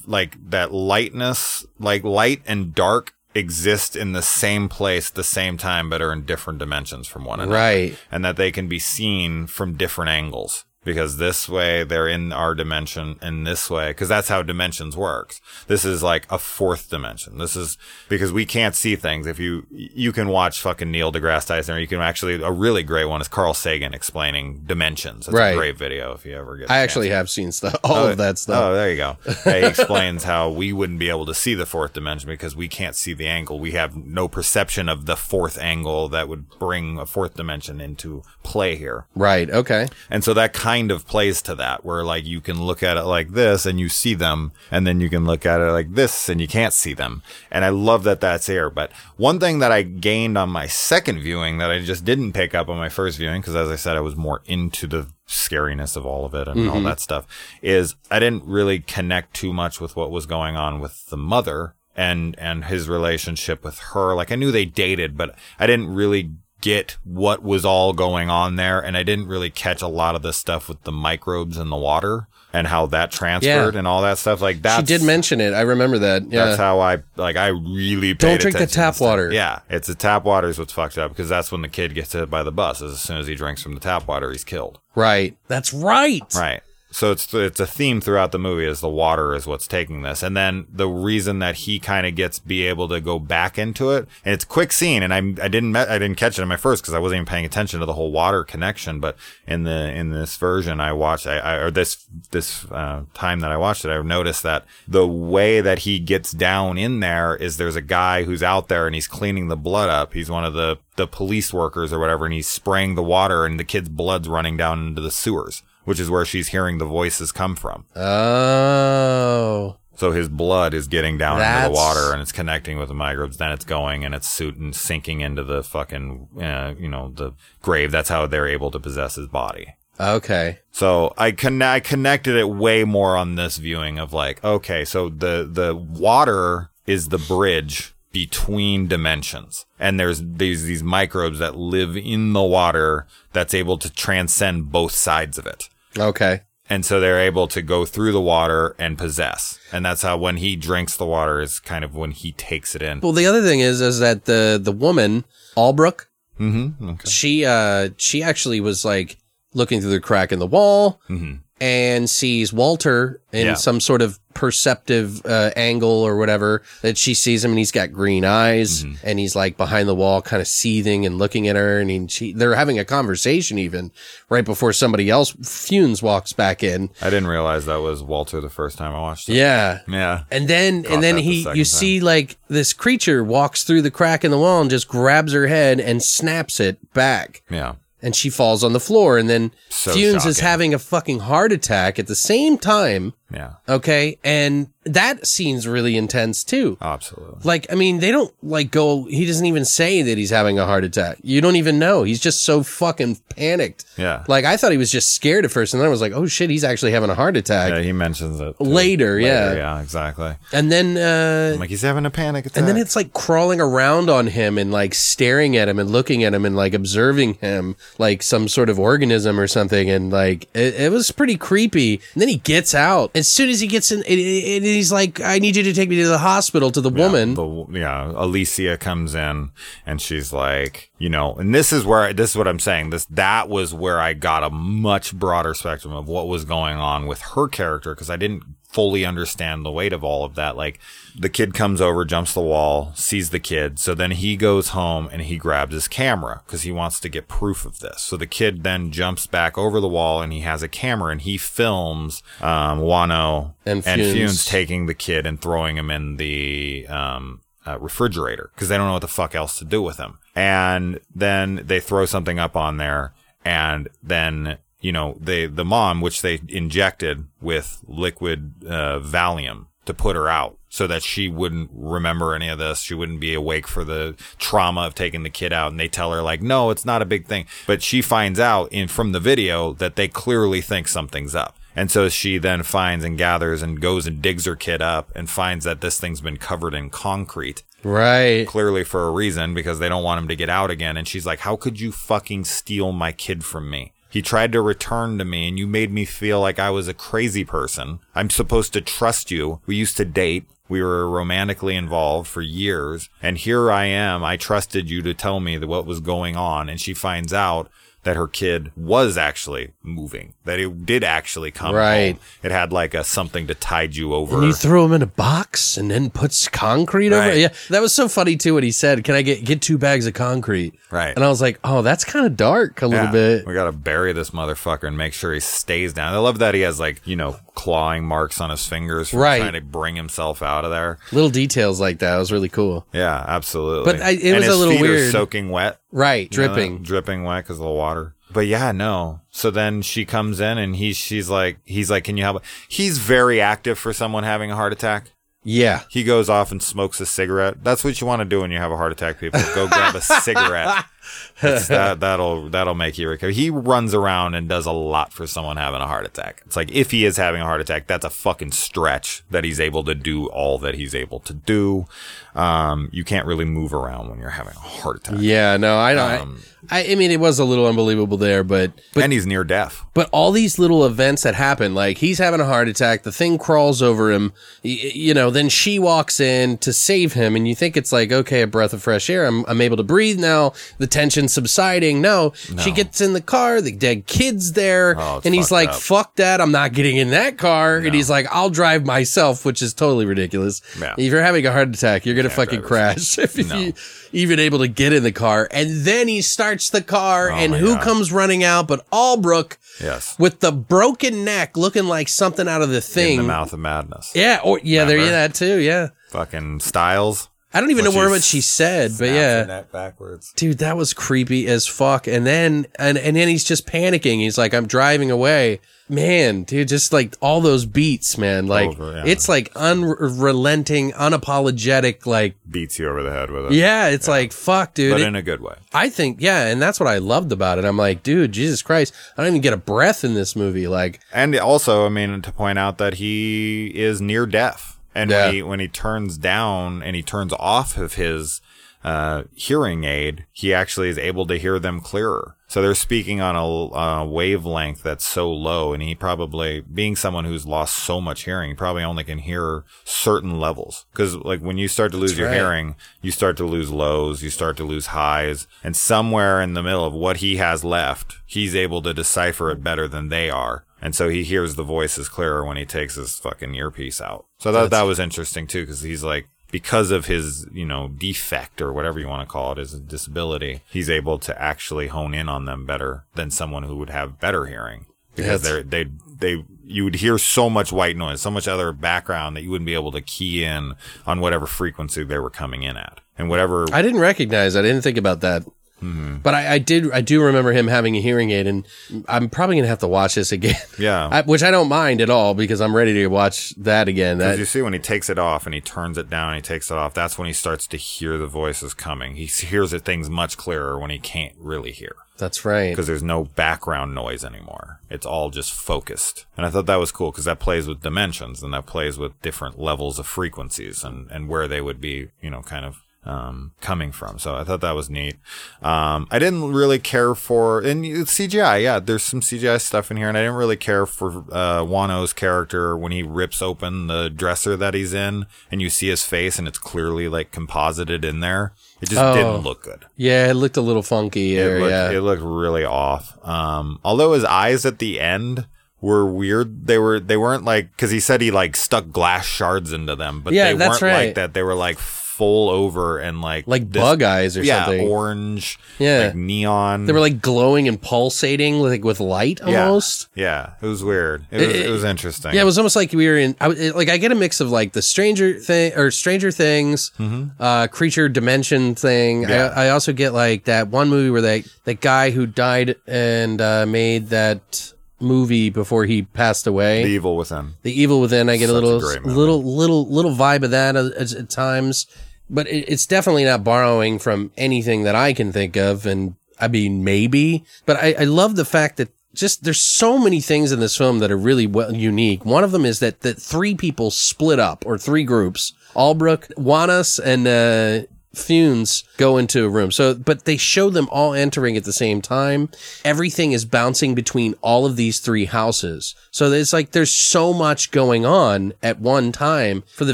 like that lightness, like light and dark exist in the same place at the same time, but are in different dimensions from one another. Right. And that they can be seen from different angles. Because this way they're in our dimension in this way because that's how dimensions works this is like a fourth dimension this is because we can't see things if you you can watch fucking neil degrasse tyson or you can actually a really great one is carl sagan explaining dimensions it's Right. a great video if you ever get i actually have seen stuff, *laughs* all oh, of that stuff. Oh, there you go. He explains how we wouldn't be able to see the fourth dimension because we can't see the angle. We have no perception of the fourth angle that would bring a fourth dimension into play here. Right. Okay. And so that kind of plays to that, where like you can look at it like this and you see them, and then you can look at it like this and you can't see them. And I love that that's there But one thing that I gained on my second viewing that I just didn't pick up on my first viewing, because as I said, I was more into the scariness of all of it and all mm-hmm. that stuff, is I didn't really connect too much with what was going on with the mother and and his relationship with her. Like I knew they dated, but I didn't really get what was all going on there and I didn't really catch a lot of the stuff with the microbes in the water and how that transferred Yeah. and all that stuff like that. She did mention it. I remember that. Yeah. That's how I like. I really paid Don't drink the tap water. Yeah, it's the tap water is what's fucked up because that's when the kid gets hit by the bus. As soon as he drinks from the tap water, he's killed. right. That's right. Right. So it's it's a theme throughout the movie is the water is what's taking this, and then the reason that he kind of gets be able to go back into it, and it's quick scene, and I I didn't I didn't catch it in my first because I wasn't even paying attention to the whole water connection, but in the in this version I watched I, I or this this uh, time that I watched it, I noticed that the way that he gets down in there is there's a guy who's out there and he's cleaning the blood up. He's one of the the police workers or whatever, and he's spraying the water, and the kid's blood's running down into the sewers which is where she's hearing the voices come from. Oh. So his blood is getting down into the water and it's connecting with the microbes. Then it's going and it's suit and sinking into the fucking, uh, you know, the grave. That's how they're able to possess his body. Okay. So I con- I connected it way more on this viewing of like, okay, so the, the water is the bridge between dimensions. And there's these, these microbes that live in the water that's able to transcend both sides of it. Okay. And so they're able to go through the water and possess. And that's how when he drinks the water is kind of when he takes it in. Well, the other thing is, is that the the woman Albrook, Mm-hmm. Okay. she uh she actually was like looking through the crack in the wall Mhm. And sees Walter in Yeah. some sort of perceptive uh, angle or whatever that she sees him and he's got green eyes Mm-hmm. and he's like behind the wall kind of seething and looking at her and he, she, they're having a conversation even right before somebody else Funes walks back in I didn't realize that was Walter the first time I watched it. yeah Yeah. and then Caught and then that the he you time. see like this creature walks through the crack in the wall and just grabs her head and snaps it back Yeah. And she falls on the floor and then So Funes is having a fucking heart attack at the same time Yeah. okay and that scene's really intense too Absolutely. like i mean they don't like go he doesn't even say that he's having a heart attack you don't even know he's just so fucking panicked Yeah. like i thought he was just scared at first and then i was like oh shit he's actually having a heart attack Yeah, he mentions it too. Later, yeah. Yeah, exactly. and then uh I'm like, he's having a panic attack. And then it's like crawling around on him and like staring at him and looking at him and like observing him like some sort of organism or something. And like it, it was pretty creepy. And then he gets out. As soon as he gets in, it- he's like, I need you to take me to the hospital to the woman. The, yeah, Alicia comes in and she's like, you know, and this is where this is what I'm saying. This that was where I got a much broader spectrum of what was going on with her character because I didn't fully understand the weight of all of that. Like the kid comes over, jumps the wall, sees the kid. So then he goes home and he grabs his camera because he wants to get proof of this. So the kid then jumps back over the wall and he has a camera and he films um, Wano And. Funes taking the kid and throwing him in the um, uh, refrigerator because they don't know what the fuck else to do with him. And then they throw something up on there, and then you know they the mom, which they injected with liquid uh, Valium to put her out. So that she wouldn't remember any of this. She wouldn't be awake for the trauma of taking the kid out. And they tell her like, no, it's not a big thing. But she finds out in from the video that they clearly think something's up. And so she then finds and gathers and goes and digs her kid up and finds that this thing's been covered in concrete, right. clearly for a reason because they don't want him to get out again. And she's like, How could you fucking steal my kid from me? He tried to return to me and you made me feel like I was a crazy person. I'm supposed to trust you. We used to date. We were romantically involved for years. And here I am. I trusted you to tell me what was going on. And she finds out that her kid was actually moving, that it did actually come. Right. home. It had like a something to tide you over. And you throw him in a box and then puts concrete over it. Yeah, that was so funny too. What he said, "Can I get get two bags of concrete?" Right. And I was like, "Oh, that's kind of dark a little bit." We got to bury this motherfucker and make sure he stays down. I love that he has like, you know, clawing marks on his fingers from Right. trying to bring himself out of there. Little details like that was really cool. Yeah, absolutely. But I- it And was a little feet are weird. soaking wet. Right, you know, dripping. dripping wet because of the water. But yeah, no. So then she comes in and he, she's like, he's like, can you help? He's very active for someone having a heart attack. Yeah. He goes off and smokes a cigarette. That's what you want to do when you have a heart attack, people. Go grab a *laughs* cigarette. *laughs* That, that'll that'll make you recover. He runs around and does a lot for someone having a heart attack. It's like if he is having a heart attack, that's a fucking stretch that he's able to do all that he's able to do. Um, you can't really move around when you're having a heart attack. Yeah, no, I don't. Um, I, I mean, it was a little unbelievable there, but but and he's near death. but all these little events that happen, like he's having a heart attack, the thing crawls over him, y- you know, then she walks in to save him, and you think it's like, okay, a breath of fresh air. I'm I'm able to breathe now. The tension's subsiding. No, she gets in the car. The dead kid's there, Oh, and he's like, up. "Fuck that! I'm not getting in that car." And he's like, "I'll drive myself," which is totally ridiculous. Yeah. If you're having a heart attack, you're gonna fucking crash *laughs* if, No. you even able to get in the car. And then he starts the car, oh and Oh my who God. comes running out but Albrook Yes. with the broken neck, looking like something out of the In thing. the mouth of madness. Yeah, or yeah, there, yeah, Remember? that too. Yeah, Fucking Styles. I don't even know where what she said, but yeah, neck backwards. dude, that was creepy as fuck. And then and and then he's just panicking. He's like, "I'm driving away." Man, dude, just like all those beats, man. Like Over, yeah. it's like unrelenting, unapologetic. Like Beats you over the head with it. yeah, it's like fuck, dude. But It- in a good way. I think yeah, and that's what I loved about it. I'm like, dude, Jesus Christ, I don't even get a breath in this movie. Like, And also, I mean, to point out that he is near death, and Yeah. when he when he turns down and he turns off of his uh, hearing aid, he actually is able to hear them clearer. So they're speaking on a, wavelength that's so low, and he probably, being someone who's lost so much hearing, he probably only can hear certain levels. Because like when you start to lose your right. hearing, you start to lose lows, you start to lose highs, and somewhere in the middle of what he has left, he's able to decipher it better than they are. And so he hears the voices clearer when he takes his fucking earpiece out. So that that was interesting too, because he's like because of his you know defect or whatever you want to call it, his disability, he's able to actually hone in on them better than someone who would have better hearing because they're they they you would hear so much white noise, so much other background that you wouldn't be able to key in on whatever frequency they were coming in at and whatever. I didn't recognize. I didn't think about that. Mm-hmm. But I, I did. I do remember him having a hearing aid, and I'm probably gonna have to watch this again. *laughs* yeah, I, which I don't mind at all because I'm ready to watch that again. Because That you see when he takes it off and he turns it down and he takes it off, that's when he starts to hear the voices coming. He hears the things much clearer when he can't really hear that's right. because there's no background noise anymore. It's all just focused. And I thought that was cool because that plays with dimensions and that plays with different levels of frequencies and, and where they would be, you know, kind of um, coming from. So I thought that was neat. Um, I didn't really care for, and CGI, yeah, there's some CGI stuff in here, and I didn't really care for uh, Wano's character when he rips open the dresser that he's in, and you see his face, and it's clearly like composited in there. It just Oh. didn't look good. Yeah, it looked a little funky there. It looked, yeah, it looked really off. Um, although his eyes at the end were weird. They were they weren't like because he said he like stuck glass shards into them, but Yeah, they weren't right. like that. They were like full over and like like this- bug eyes or yeah, something. orange, Yeah. like neon. they were like glowing and pulsating, like with light almost. Yeah, it was weird. It was, It- it, was interesting. Yeah, it was almost like we were in. I, like I get a mix of like the Stranger thing or Stranger Things, uh, creature dimension thing. Mm-hmm. Yeah. I, I also get like that one movie where they that guy who died and uh, made that movie before he passed away. the evil within. The Evil Within. I get a Such a little, movie. little, little, little vibe of that at, at, times, but it, it's definitely not borrowing from anything that I can think of. And I mean, maybe, but I, I love the fact that just there's so many things in this film that are really well unique. One of them is that that three people split up or three groups: Albrook, Wanas, and uh, Funes go into a room. So, but they show them all entering at the same time. Everything is bouncing between all of these three houses. So it's like there's so much going on at one time. For the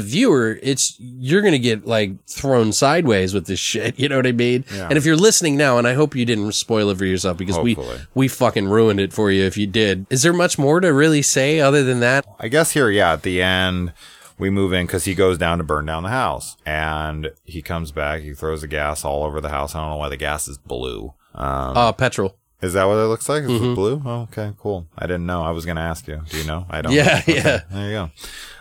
viewer, it's, you're going to get like thrown sideways with this *laughs* shit. You know what I mean? Yeah. And if you're listening now, and I hope you didn't spoil it for yourself because Hopefully. we, we fucking ruined it for you if you did. Is there much more to really say other than that? I guess here, yeah, at the end, we move in because he goes down to burn down the house. And he comes back, he throws the gas all over the house. I don't know why the gas is blue. Um, Uh, petrol. is that what it looks like? Is it blue? Oh, okay, cool. I didn't know. I was going to ask you. Do you know? I don't *laughs* Yeah, know. Okay, yeah. There you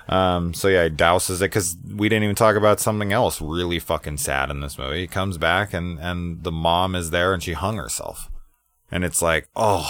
go. Um, so yeah, he douses it because we didn't even talk about something else really fucking sad in this movie. He comes back and, and the mom is there and she hung herself. And it's like, oh,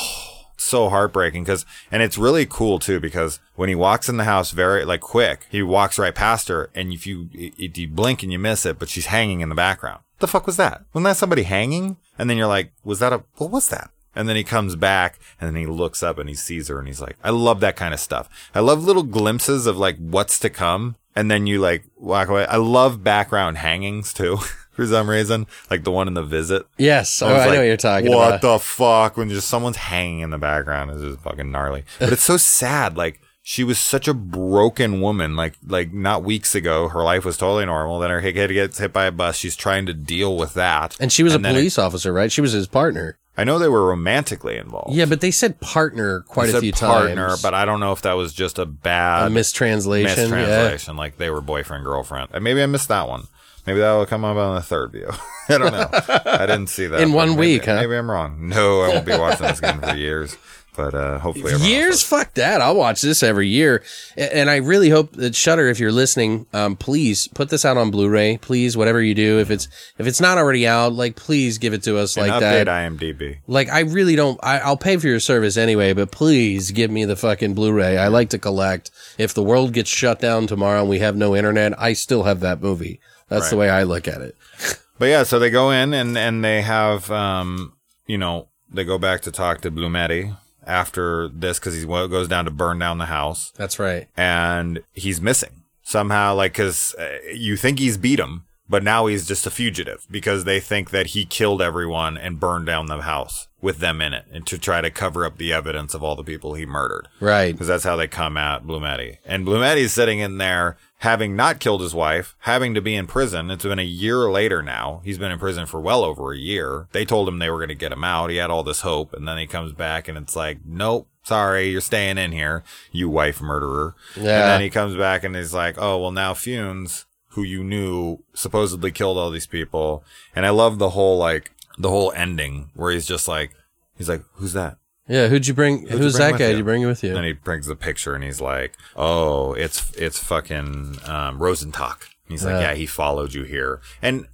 so heartbreaking because, and it's really cool too because when he walks in the house very like quick, he walks right past her and if you, if you blink and you miss it, but she's hanging in the background. The fuck was that? Wasn't that somebody hanging? And then you're like, was that a, what was that? And then he comes back and then he looks up and he sees her and he's like, I love that kind of stuff. I love little glimpses of like what's to come. And then you like walk away. I love background hangings too. *laughs* For some reason, like the one in the visit. Yes. Oh, was I know what you're talking what about. the fuck? When just someone's hanging in the background is just fucking gnarly. But it's so sad. Like she was such a broken woman. Like like not weeks ago, her life was totally normal. Then her kid gets hit by a bus. She's trying to deal with that. and she was a then police officer, right? She was his partner. I know they were romantically involved. Yeah, but they said partner quite They a few partner, times. but I don't know if that was just a bad a mistranslation. Yeah. mistranslation. Like they were boyfriend girlfriend. Maybe I missed that one. Maybe that will come up on the third view. *laughs* I don't know. I didn't see that In one maybe- week, huh? Maybe I'm wrong. No, I won't be watching this game for years. But uh, hopefully, Years, fuck that. I'll watch this every year, and I really hope that Shudder, if you're listening, um, please put this out on Blu-ray. Please, whatever you do, if it's if it's not already out, like please give it to us And like update that. IMDb. Like I really don't. I, I'll pay for your service anyway, but please give me the fucking Blu-ray. I like to collect. If the world gets shut down tomorrow and we have no internet, I still have that movie. That's the way I look at it. *laughs* But yeah, so they go in and and they have um, you know, they go back to talk to Blumetti after this because he goes down to burn down the house. That's right. and he's missing somehow like because uh, you think he's beat him but now he's just a fugitive because they think that he killed everyone and burned down the house with them in it and to try to cover up the evidence of all the people he murdered Right. because that's how they come at Blumetti. And Blumetti's sitting in there having not killed his wife, having to be in prison. It's been a year later now. He's been in prison for well over a year. They told him they were going to get him out. He had all this hope. And then he comes back and it's like, nope, sorry, you're staying in here, you wife murderer. Yeah. And then he comes back and he's like, oh, well, now Funes, who you knew supposedly killed all these people. And I love the whole, like, the whole ending where he's just like, he's like, who's that? Yeah. Who'd you bring? you who's bring that guy? you? Did you bring him with you? And then he brings the picture and he's like, "Oh, it's it's fucking um, Rosentalk." He's like, Yeah. "Yeah, he followed you here." And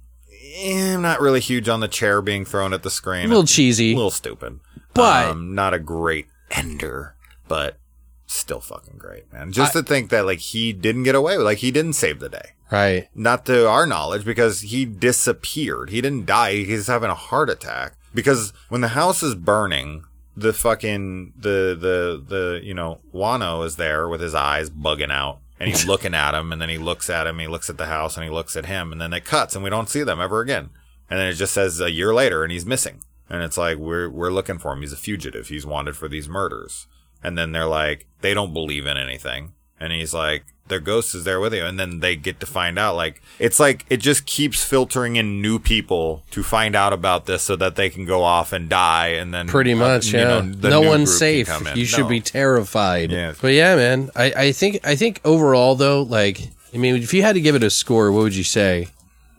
eh, I'm not really huge on the chair being thrown at the screen. a little It's cheesy. a little stupid, But- um, not a great ender, but still fucking great, man. Just to think that like he didn't get away like he didn't save the day. Right. Not to our knowledge, because he disappeared. He didn't die. He's having a heart attack. Because when the house is burning, the fucking the the the you know Wano is there with his eyes bugging out, and he's *laughs* looking at him, and then he looks at him, he looks at the house, and he looks at him, and then it cuts, and we don't see them ever again. And then it just says a year later, and he's missing. And it's like we're we're looking for him. He's a fugitive. He's wanted for these murders. And then they're like, they don't believe in anything. And he's like, their ghost is there with you. And then they get to find out. Like, it's like it just keeps filtering in new people to find out about this so that they can go off and die. And then Pretty uh, much, you yeah. know, the no one's safe. You should No. be terrified. Yeah. But yeah, man, I, I think I think overall though, like, I mean, if you had to give it a score, what would you say?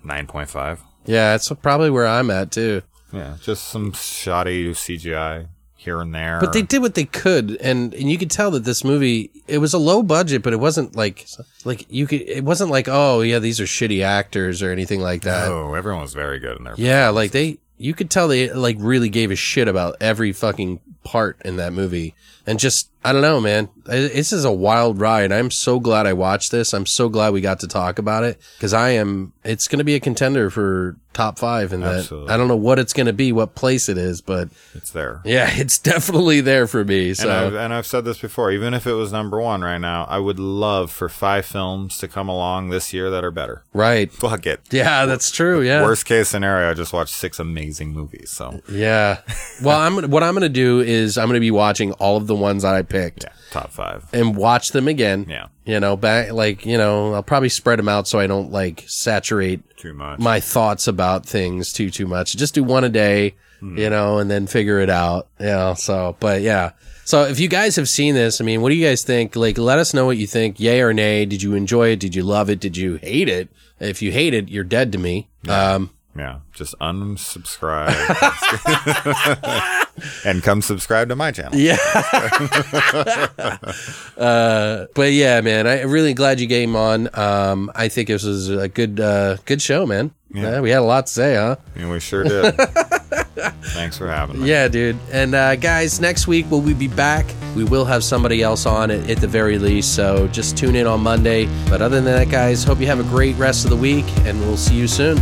9.5. Yeah, that's probably where I'm at too. Yeah. Just some shoddy CGI here and there. But they did what they could, and and you could tell that this movie it was a low budget, but it wasn't like like you could it wasn't like oh yeah these are shitty actors or anything like that. Oh, everyone was very good in there. Yeah, like they you could tell they like really gave a shit about every fucking part in that movie. And just, I don't know, man. This is a wild ride. I'm so glad I watched this. I'm so glad we got to talk about it because I am, it's going to be a contender for top five and that. Absolutely. I don't know what it's going to be, what place it is, but It's there. yeah, *laughs* it's definitely there for me. So. And I've, and I've said this before, even if it was number one right now, I would love for five films to come along this year that are better. right. Fuck it. Yeah, that's true. Yeah. Worst case scenario, I just watched six amazing movies. So Yeah. Well, I'm what I'm going to do is I'm going to be watching all of the ones that I picked yeah, top five. and watch them again. Yeah. You know, back like, you know, I'll probably spread them out so I don't like saturate Too much. my thoughts about things too too much. Just do one a day, Hmm. you know, and then figure it out. You know, so but yeah. So if you guys have seen this, I mean, what do you guys think? Like let us know what you think. Yay or nay? Did you enjoy it? Did you love it? Did you hate it? If you hate it, you're dead to me. Um yeah, just unsubscribe *laughs* and come subscribe to my channel. Yeah. *laughs* uh, but yeah, man, I am really glad you came on. Um, I think this was a good, uh, good show, man. Yeah. we had a lot to say, huh? And we sure did. *laughs* Thanks for having me. Yeah, dude. And uh, guys, next week will we be back? We will have somebody else on at, at the very least. So just tune in on Monday. But other than that, guys, hope you have a great rest of the week, and we'll see you soon.